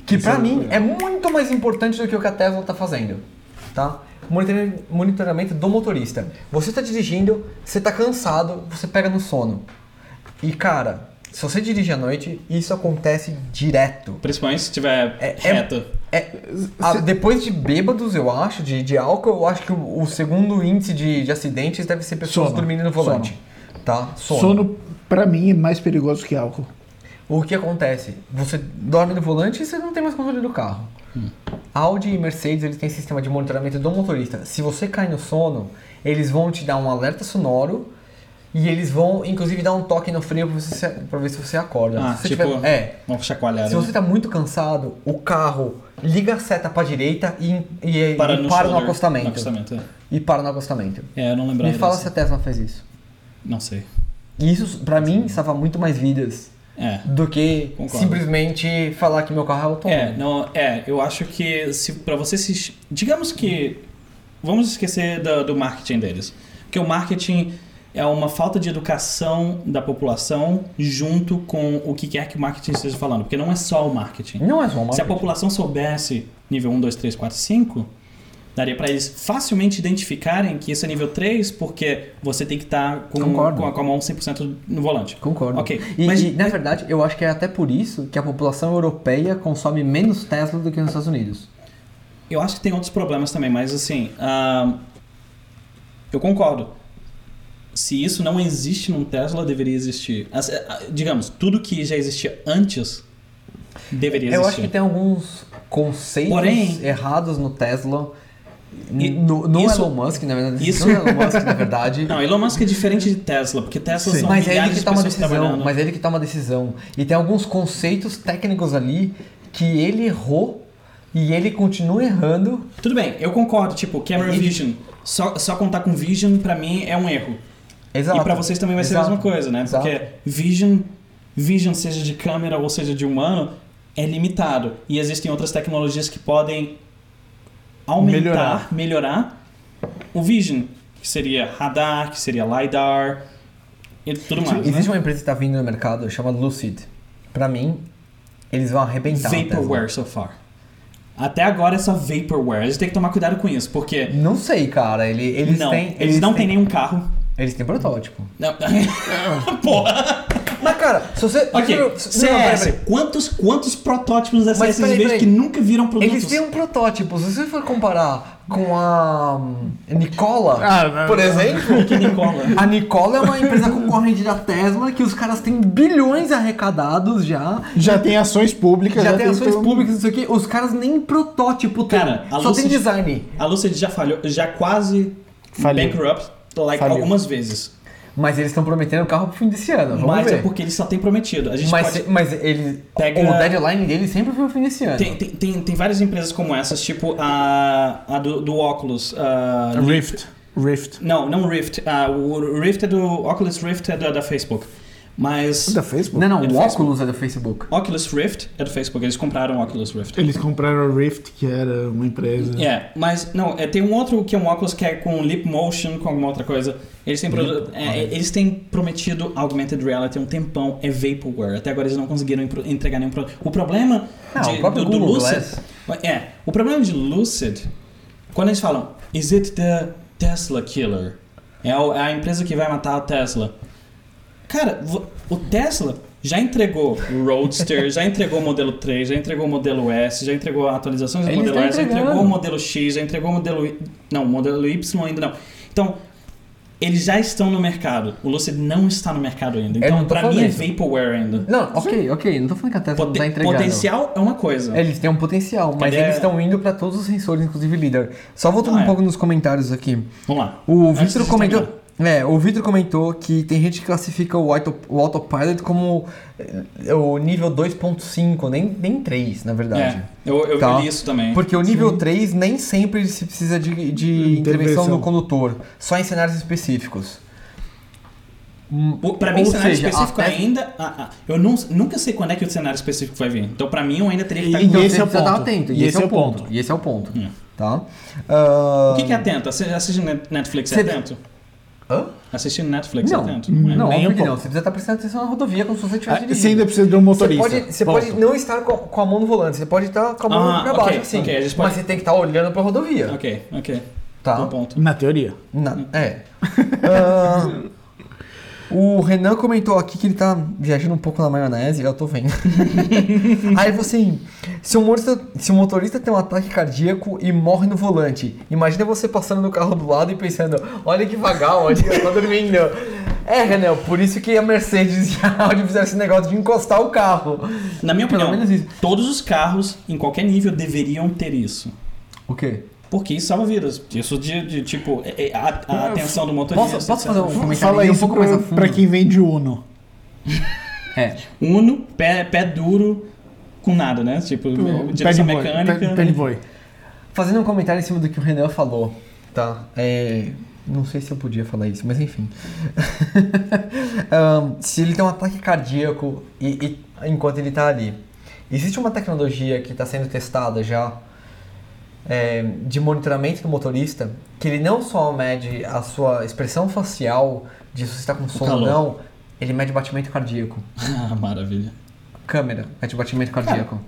que pra é mim legal. é muito mais importante do que o que a Tesla tá fazendo, tá? Monitor- Monitoramento do motorista. Você tá dirigindo, você tá cansado, você pega no sono. E cara, se você dirige à noite, isso acontece direto. Principalmente se tiver É- é- reto. É, a- depois de bêbados, eu acho, de, de álcool, eu acho que o, o segundo índice de, de acidentes deve ser pessoas Sono. dormindo no volante. Tá? Sono. Sono, pra mim, é mais perigoso que álcool. O que acontece? Você dorme no volante e você não tem mais controle do carro. Audi e Mercedes, eles têm sistema de monitoramento do motorista. Se você cai no sono, eles vão te dar um alerta sonoro e eles vão, inclusive, dar um toque no freio pra, você, pra ver se você acorda. Ah, se você tipo, tiver- é, Uma chacoalhada. Se né? você tá muito cansado, o carro liga a seta pra direita e, e, e para, no no, shoulder, acostamento. No acostamento, é. E para no acostamento. É, eu não lembrava Me fala dessa. se a Tesla faz isso. Não sei. E isso, pra mim, salva muito mais vidas É. do que Concordo. simplesmente falar que meu carro é autônomo. É, não, é, eu acho que se para você se digamos que vamos esquecer do, do marketing deles, porque o marketing é uma falta de educação da população junto com o que quer que o marketing esteja falando, porque não é só o marketing. Não é só uma Se a população soubesse nível 1, 2, 3, 4, 5, daria para eles facilmente identificarem que isso é nível 3, porque você tem que estar com, Concordo. com, a, com a mão 100% no volante. Concordo. Ok, E, mas- e, na verdade, eu acho que é até por isso que a população europeia consome menos Tesla do que nos Estados Unidos. Eu acho que tem outros problemas também, mas assim, ah, eu concordo. Se isso não existe num Tesla, deveria existir. As- ah, digamos, tudo que já existia antes deveria Eu existir. acho que tem alguns conceitos Porém- errados no Tesla. E- no no isso- Elon Musk, na verdade. isso- No Elon Musk, na verdade. [laughs] Não, Elon Musk é diferente de Tesla, porque Tesla Sim. são Mas é ele que toma pessoas decisão, mas é ele que toma decisão. E tem alguns conceitos técnicos ali que ele errou e ele continua errando. Tudo bem, eu concordo. Tipo, camera E- vision. Só, só contar com vision, pra mim, é um erro. Exato. E pra vocês também vai ser a Exato. mesma coisa, né? Exato. Porque vision, vision, seja de câmera ou seja de humano, é limitado. E existem outras tecnologias que podem aumentar, melhorar, o vision, que seria radar, que seria LiDAR e tudo mais. Existe né? uma empresa que está vindo no mercado chamada Lucid. Pra mim, eles vão arrebentar. Vaporware so far. Até agora é só Vaporware. A gente tem que tomar cuidado com isso, porque. Não sei, cara. Ele- eles não, têm. eles, não têm nenhum carro. Eles têm protótipo. Não. [laughs] Porra! Mas, cara, se você. Ok, Não, não, CS, peraí, peraí. quantos, quantos protótipos da CS peraí. que nunca viram produtos? Eles têm um protótipo. Se você for comparar com a hum, Nicola, Ah, não, por não. exemplo, que Nicola. a Nicola é uma empresa concorrente da Tesla que os caras têm bilhões arrecadados já. Já tem ações públicas. Já, tem ações todo- públicas, não sei o que. Os caras nem protótipo têm. Cara, a Só Lucid- tem design. A Lucid já falhou, já quase Faliu. bankrupt, like, Faliu. algumas vezes. Mas eles estão prometendo o carro pro fim desse ano. Vamos Mas ver. é porque eles só têm prometido. A gente Mas, pode... mas ele. Pega- O deadline dele sempre foi o fim desse ano. Tem, tem, tem, tem várias empresas como essas, tipo a, a do, do Oculus. a Rift. Rift. Não, não Rift. Ah, o Rift é do. Oculus Rift é da, da Facebook. Mas. Da Facebook? Não, não, É o Facebook. Oculus é do Facebook. Oculus Rift é do Facebook. Eles compraram o Oculus Rift. Eles compraram a Rift, que era uma empresa. É, mas não, é, tem um outro que é um óculos que é com Lip Motion, com alguma outra coisa. Eles têm, produ- é, é, eles têm prometido Augmented Reality há um tempão, é Vaporware. Até agora eles não conseguiram impro- entregar nenhum produto. O problema Ah, de- o do, do Google Lucid. Glass. É, o problema de Lucid, quando eles falam, is it the Tesla killer? É o- é a empresa que vai matar a Tesla. Cara, o Tesla já entregou o Roadster, já entregou o modelo 3, já entregou o modelo S, já entregou atualizações do Eles modelo S, já entregou o modelo X, já entregou o modelo Y. Não, o modelo Y ainda não. Então, eles já estão no mercado. O Lucid não está no mercado ainda. Então, não pra mim é falando. Vaporware ainda. Não, ok, ok. Não tô falando que a Tesla não Poten- tá entregando. potencial é uma coisa. Eles têm um potencial, mas Cadê? eles estão indo pra todos os sensores, inclusive líder. Só voltando Ah, um é. pouco nos comentários aqui. Vamos lá. O Victor comentou. É, o Victor comentou que tem gente que classifica o, auto, o Autopilot como eh, o nível 2.5, nem, nem 3, na verdade. É, eu, eu Tá. li isso também. Porque o nível 3 nem sempre se precisa de, de intervenção Intervenção. no condutor, só em cenários específicos. Pra mim, Ou cenário seja, específico até- ainda. ah, ah, eu não- nunca sei quando é que o cenário específico vai vir. Então, pra mim, eu ainda teria que estar E- com. esse é o ponto. atento. E esse é o ponto. E esse é o ponto. Hum. Tá? Ah, O que, que é atento? Assi- Assistir Net- Netflix é atento? Hã? Assistir Netflix Não, atento? não, é. não, nem um não. Você precisa estar prestando atenção na rodovia como se você estivesse Ah, dirigindo. Você ainda precisa de um Você motorista. pode, você pode não estar com, com a mão no volante, você pode estar com a mão Ah, pra baixo, assim. ok, a gente pode- Mas você tem que estar olhando pra rodovia. Ok, ok. Tá? Ponto. Na teoria. Na- é. [laughs] Ah, o Renan comentou aqui que ele tá viajando um pouco na maionese, eu tô vendo. [laughs] Aí você, assim, se o, motorista, se motorista tem um ataque cardíaco e morre no volante, imagina você passando no carro do lado e pensando, olha que vagal, olha que eu tô dormindo. É, Renan, por isso que a Mercedes e a Audi fizeram esse negócio de encostar o carro. Na minha opinião, todos os carros, em qualquer nível, deveriam ter isso. O quê? Porque isso salva vidas. Isso de, de, tipo, é- é a, a atenção do motorista. Posso- posso fazer um- comentário Fala um isso pouco mais a pra, fundo. pra quem vende Uno. [laughs] É. Uno, pé, pé duro, com nada, né? Tipo, Pé de direção boi. mecânica. Pé, pé de boi. Fazendo um comentário em cima do que o Renan falou, tá? É, não sei se eu podia falar isso, mas enfim. [laughs] Ahn, se ele tem um ataque cardíaco e, e- enquanto ele tá ali, existe uma tecnologia que está sendo testada já é, de monitoramento do motorista que ele não só mede a sua expressão facial de se você está com sono ou não, ele mede batimento cardíaco. [laughs] Ah, maravilha. Câmera, mede batimento cardíaco.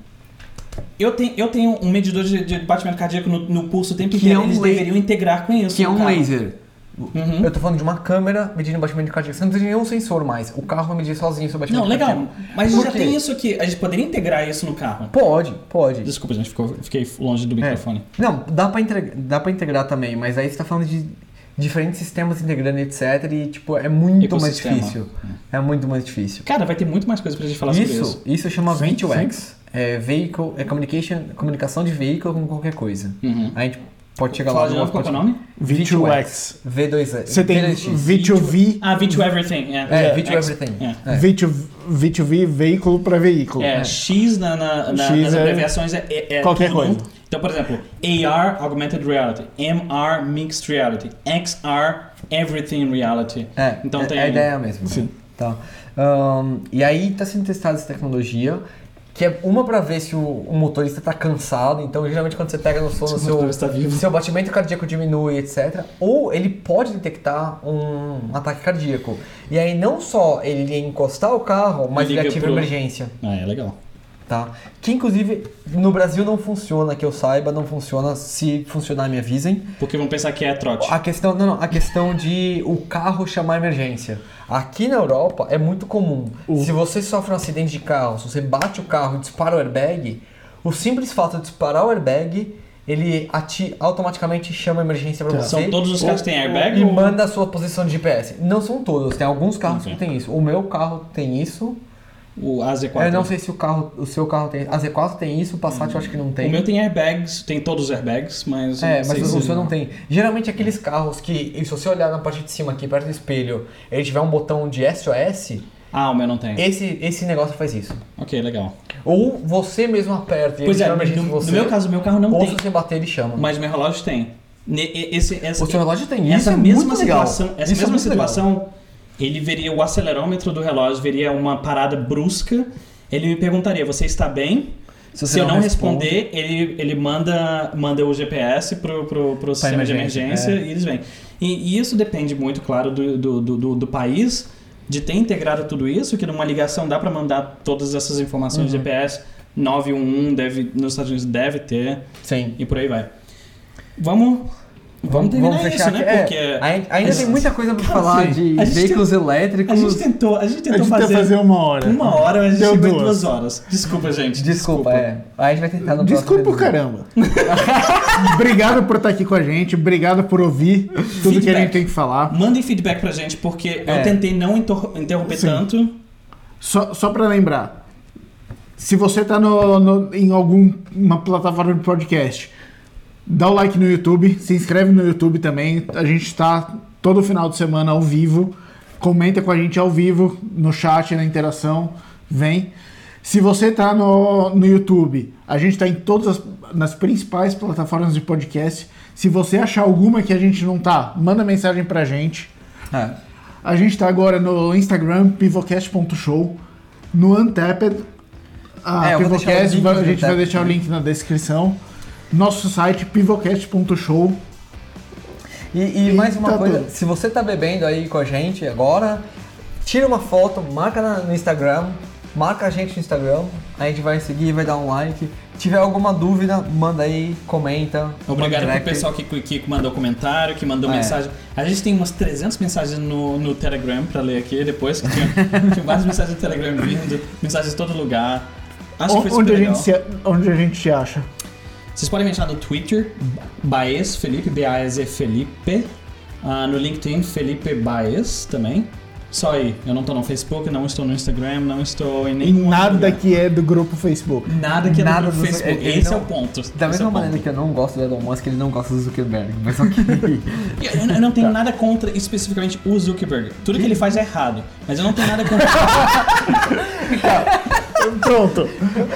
Eu tenho, eu tenho um medidor de, de batimento cardíaco no, no pulso o tempo Que inteiro. é um Eles deveriam integrar com isso. Que é um laser. Uhum. Eu tô falando de uma câmera medindo batimento cardíaco. Você não precisa de nenhum sensor mais. O carro vai medir sozinho seu batimento Não, legal. cardíaco. Mas Por já quê? tem isso aqui. A gente poderia integrar isso no carro. Pode, pode. Desculpa, gente, ficou, fiquei longe do microfone. É. Não, dá pra, integrar, dá pra integrar também, mas aí você tá falando de diferentes sistemas integrando, etc. E, tipo, é muito mais Ecosistema. difícil. É muito mais difícil. Cara, vai ter muito mais coisa pra gente falar sobre Isso, isso. isso chama Sim, V2X. É, vehicle, é communication, comunicação de veículo com qualquer coisa. Uhum. A gente pode chegar lá de no novo, qual é o nome? V2X. V2X. Você tem V2X. V2V, Ah, V2 Everything. É, É, V2 X- Everything. É. É. V2, V2V, veículo para veículo. É, X na, na, nas é abreviações é, é, é qualquer tudo. coisa. Então, por exemplo, AR, Augmented Reality. MR, Mixed Reality. XR, Everything Reality. É, Então é, tem- é a ideia mesmo. Sim. Tá. E aí está sendo testada essa tecnologia, que é uma para ver se o, o motorista está cansado. Então, geralmente, quando você pega no sono, Se seu, tá seu batimento cardíaco diminui, etc. Ou ele pode detectar um ataque cardíaco. E aí, não só ele encostar o carro, mas ele ativa a pro- emergência. Ah, é legal. Tá? Que inclusive no Brasil não funciona, que eu saiba, não funciona. Se funcionar, me avisem. Porque vão pensar que é trote. A questão, não, não, a questão de o carro chamar emergência. Aqui na Europa é muito comum. Se você sofre um acidente de carro, se você bate o carro e dispara o airbag, o simples fato de disparar o airbag, ele ati automaticamente chama a emergência pra Tá. você. São todos os carros que têm airbag? E ou- manda a sua posição de GPS. Não são todos, tem alguns carros Ok. que tem isso. O meu carro tem isso. O AZ4. Eu não sei se o carro, o seu carro tem. A Z4 tem isso, o Passat eu acho que não tem. O meu tem airbags, tem todos os airbags, mas. É, mas o, se- o seu não tem. Geralmente aqueles carros que, se você olhar na parte de cima aqui, perto do espelho, ele tiver um botão de SOS, Ah, o meu não tem. esse, esse negócio faz isso. Ok, legal. Ou você mesmo aperta e Pois ele é, no, a emergência no você, meu caso, o meu carro não ou tem. se você bater, ele chama. Mas meu relógio tem. Esse, o seu relógio tem isso, essa é mesma muito legal. situação, essa Isso é mesma muito legal. Ele veria o acelerômetro do relógio, veria uma parada brusca. Ele me perguntaria: "Você está bem?" Se Se, eu não responde- responder, ele, ele manda, manda o GPS pro, pro, pro sistema emergência, de emergência é. e eles vêm. E, e isso depende muito, claro, do, do, do, do- país, de ter integrado tudo isso, que numa ligação dá para mandar todas essas informações Uhum. de GPS. 911 deve, nos Estados Unidos deve ter, Sim. e por aí vai. Vamos, vamos terminar isso, né? É, Porque ainda, ainda tem muita coisa pra Cara, falar sim. de A gente veículos a elétricos. gente tentou, a gente A tentou gente fazer, fazer uma hora. uma hora, mas a gente Deu chegou em duas. duas horas. Desculpa, gente. Desculpa, é. A gente vai tentar no Desculpa o caramba. [laughs] obrigado por estar aqui com a gente. Obrigado por ouvir tudo que a Feedback. gente tem que falar. Mandem feedback pra gente, porque É. eu tentei não inter- interromper Sim. tanto. Só, só para lembrar, se você tá no, no- em alguma plataforma de podcast, dá o like no YouTube, se inscreve no YouTube também. A gente está todo final de semana ao vivo. Comenta com a gente ao vivo, no chat, na interação. Vem. Se você tá no, no YouTube, a gente tá em todas as nas principais plataformas de podcast. Se você achar alguma que a gente não tá, manda mensagem pra gente. É. A gente tá agora no Instagram, pivocast.show, no Untapped, a É, deixar o Pivocast, a gente vai deixar o link na descrição. Nosso site, pivocast.show. E, e mais uma Eita, coisa, pô. se você tá bebendo aí com a gente agora, tira uma foto, marca na- no Instagram, marca a gente no Instagram, a gente vai seguir, vai dar um like. Se tiver alguma dúvida, manda aí, comenta. Obrigado pro direct. pessoal que, que mandou comentário, que mandou É. mensagem. A gente tem umas 300 mensagens no, no Telegram pra ler aqui depois. Que tinha, [laughs] tinha várias mensagens no Telegram vindo, mensagens de todo lugar. Acho que foi Onde a, gente se, onde a gente te acha? Vocês podem me achar no Twitter, Baez Felipe, B-A-E-Z Felipe. Ah, no LinkedIn, Felipe Baez também. Só aí. Eu não tô no Facebook, não estou no Instagram, não estou em nenhum nada lugar. que é do grupo Facebook. Nada que é Nada no do- Facebook. Esse não- é o ponto. Da é mesma o maneira ponto. que eu não gosto do Elon Musk, ele não gosta do Zuckerberg. Mas ok. [laughs] Eu, eu não tenho nada contra especificamente o Zuckerberg. Tudo que ele faz é errado. Mas eu não tenho nada contra. [laughs] [laughs] Pronto.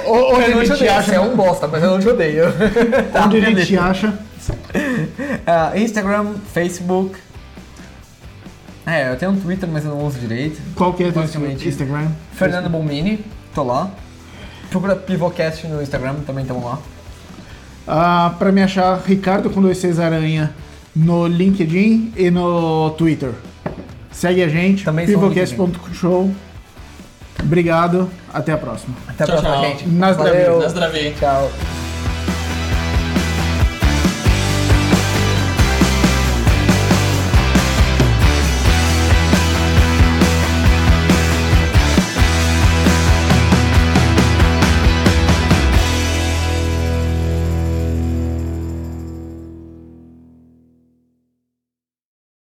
O- Onde eu te gente te odeio, você acha? é um bosta, mas eu não te odeio. Tá, [laughs] Onde a gente te acha? [laughs] Ah, Instagram, Facebook. É, eu tenho um Twitter, mas eu não uso direito. Qual que é o. Instagram? Fernando Bomini, tô lá. Procura Pivocast no Instagram, também estamos lá. Ah, pra me achar, Ricardo com dois Cs Aranha no LinkedIn e no Twitter. Segue a gente, pivocast.show. Obrigado, até a próxima. Até a Tchau, próxima, tchau. gente. Na Valeu. Na Zdravei. Tchau.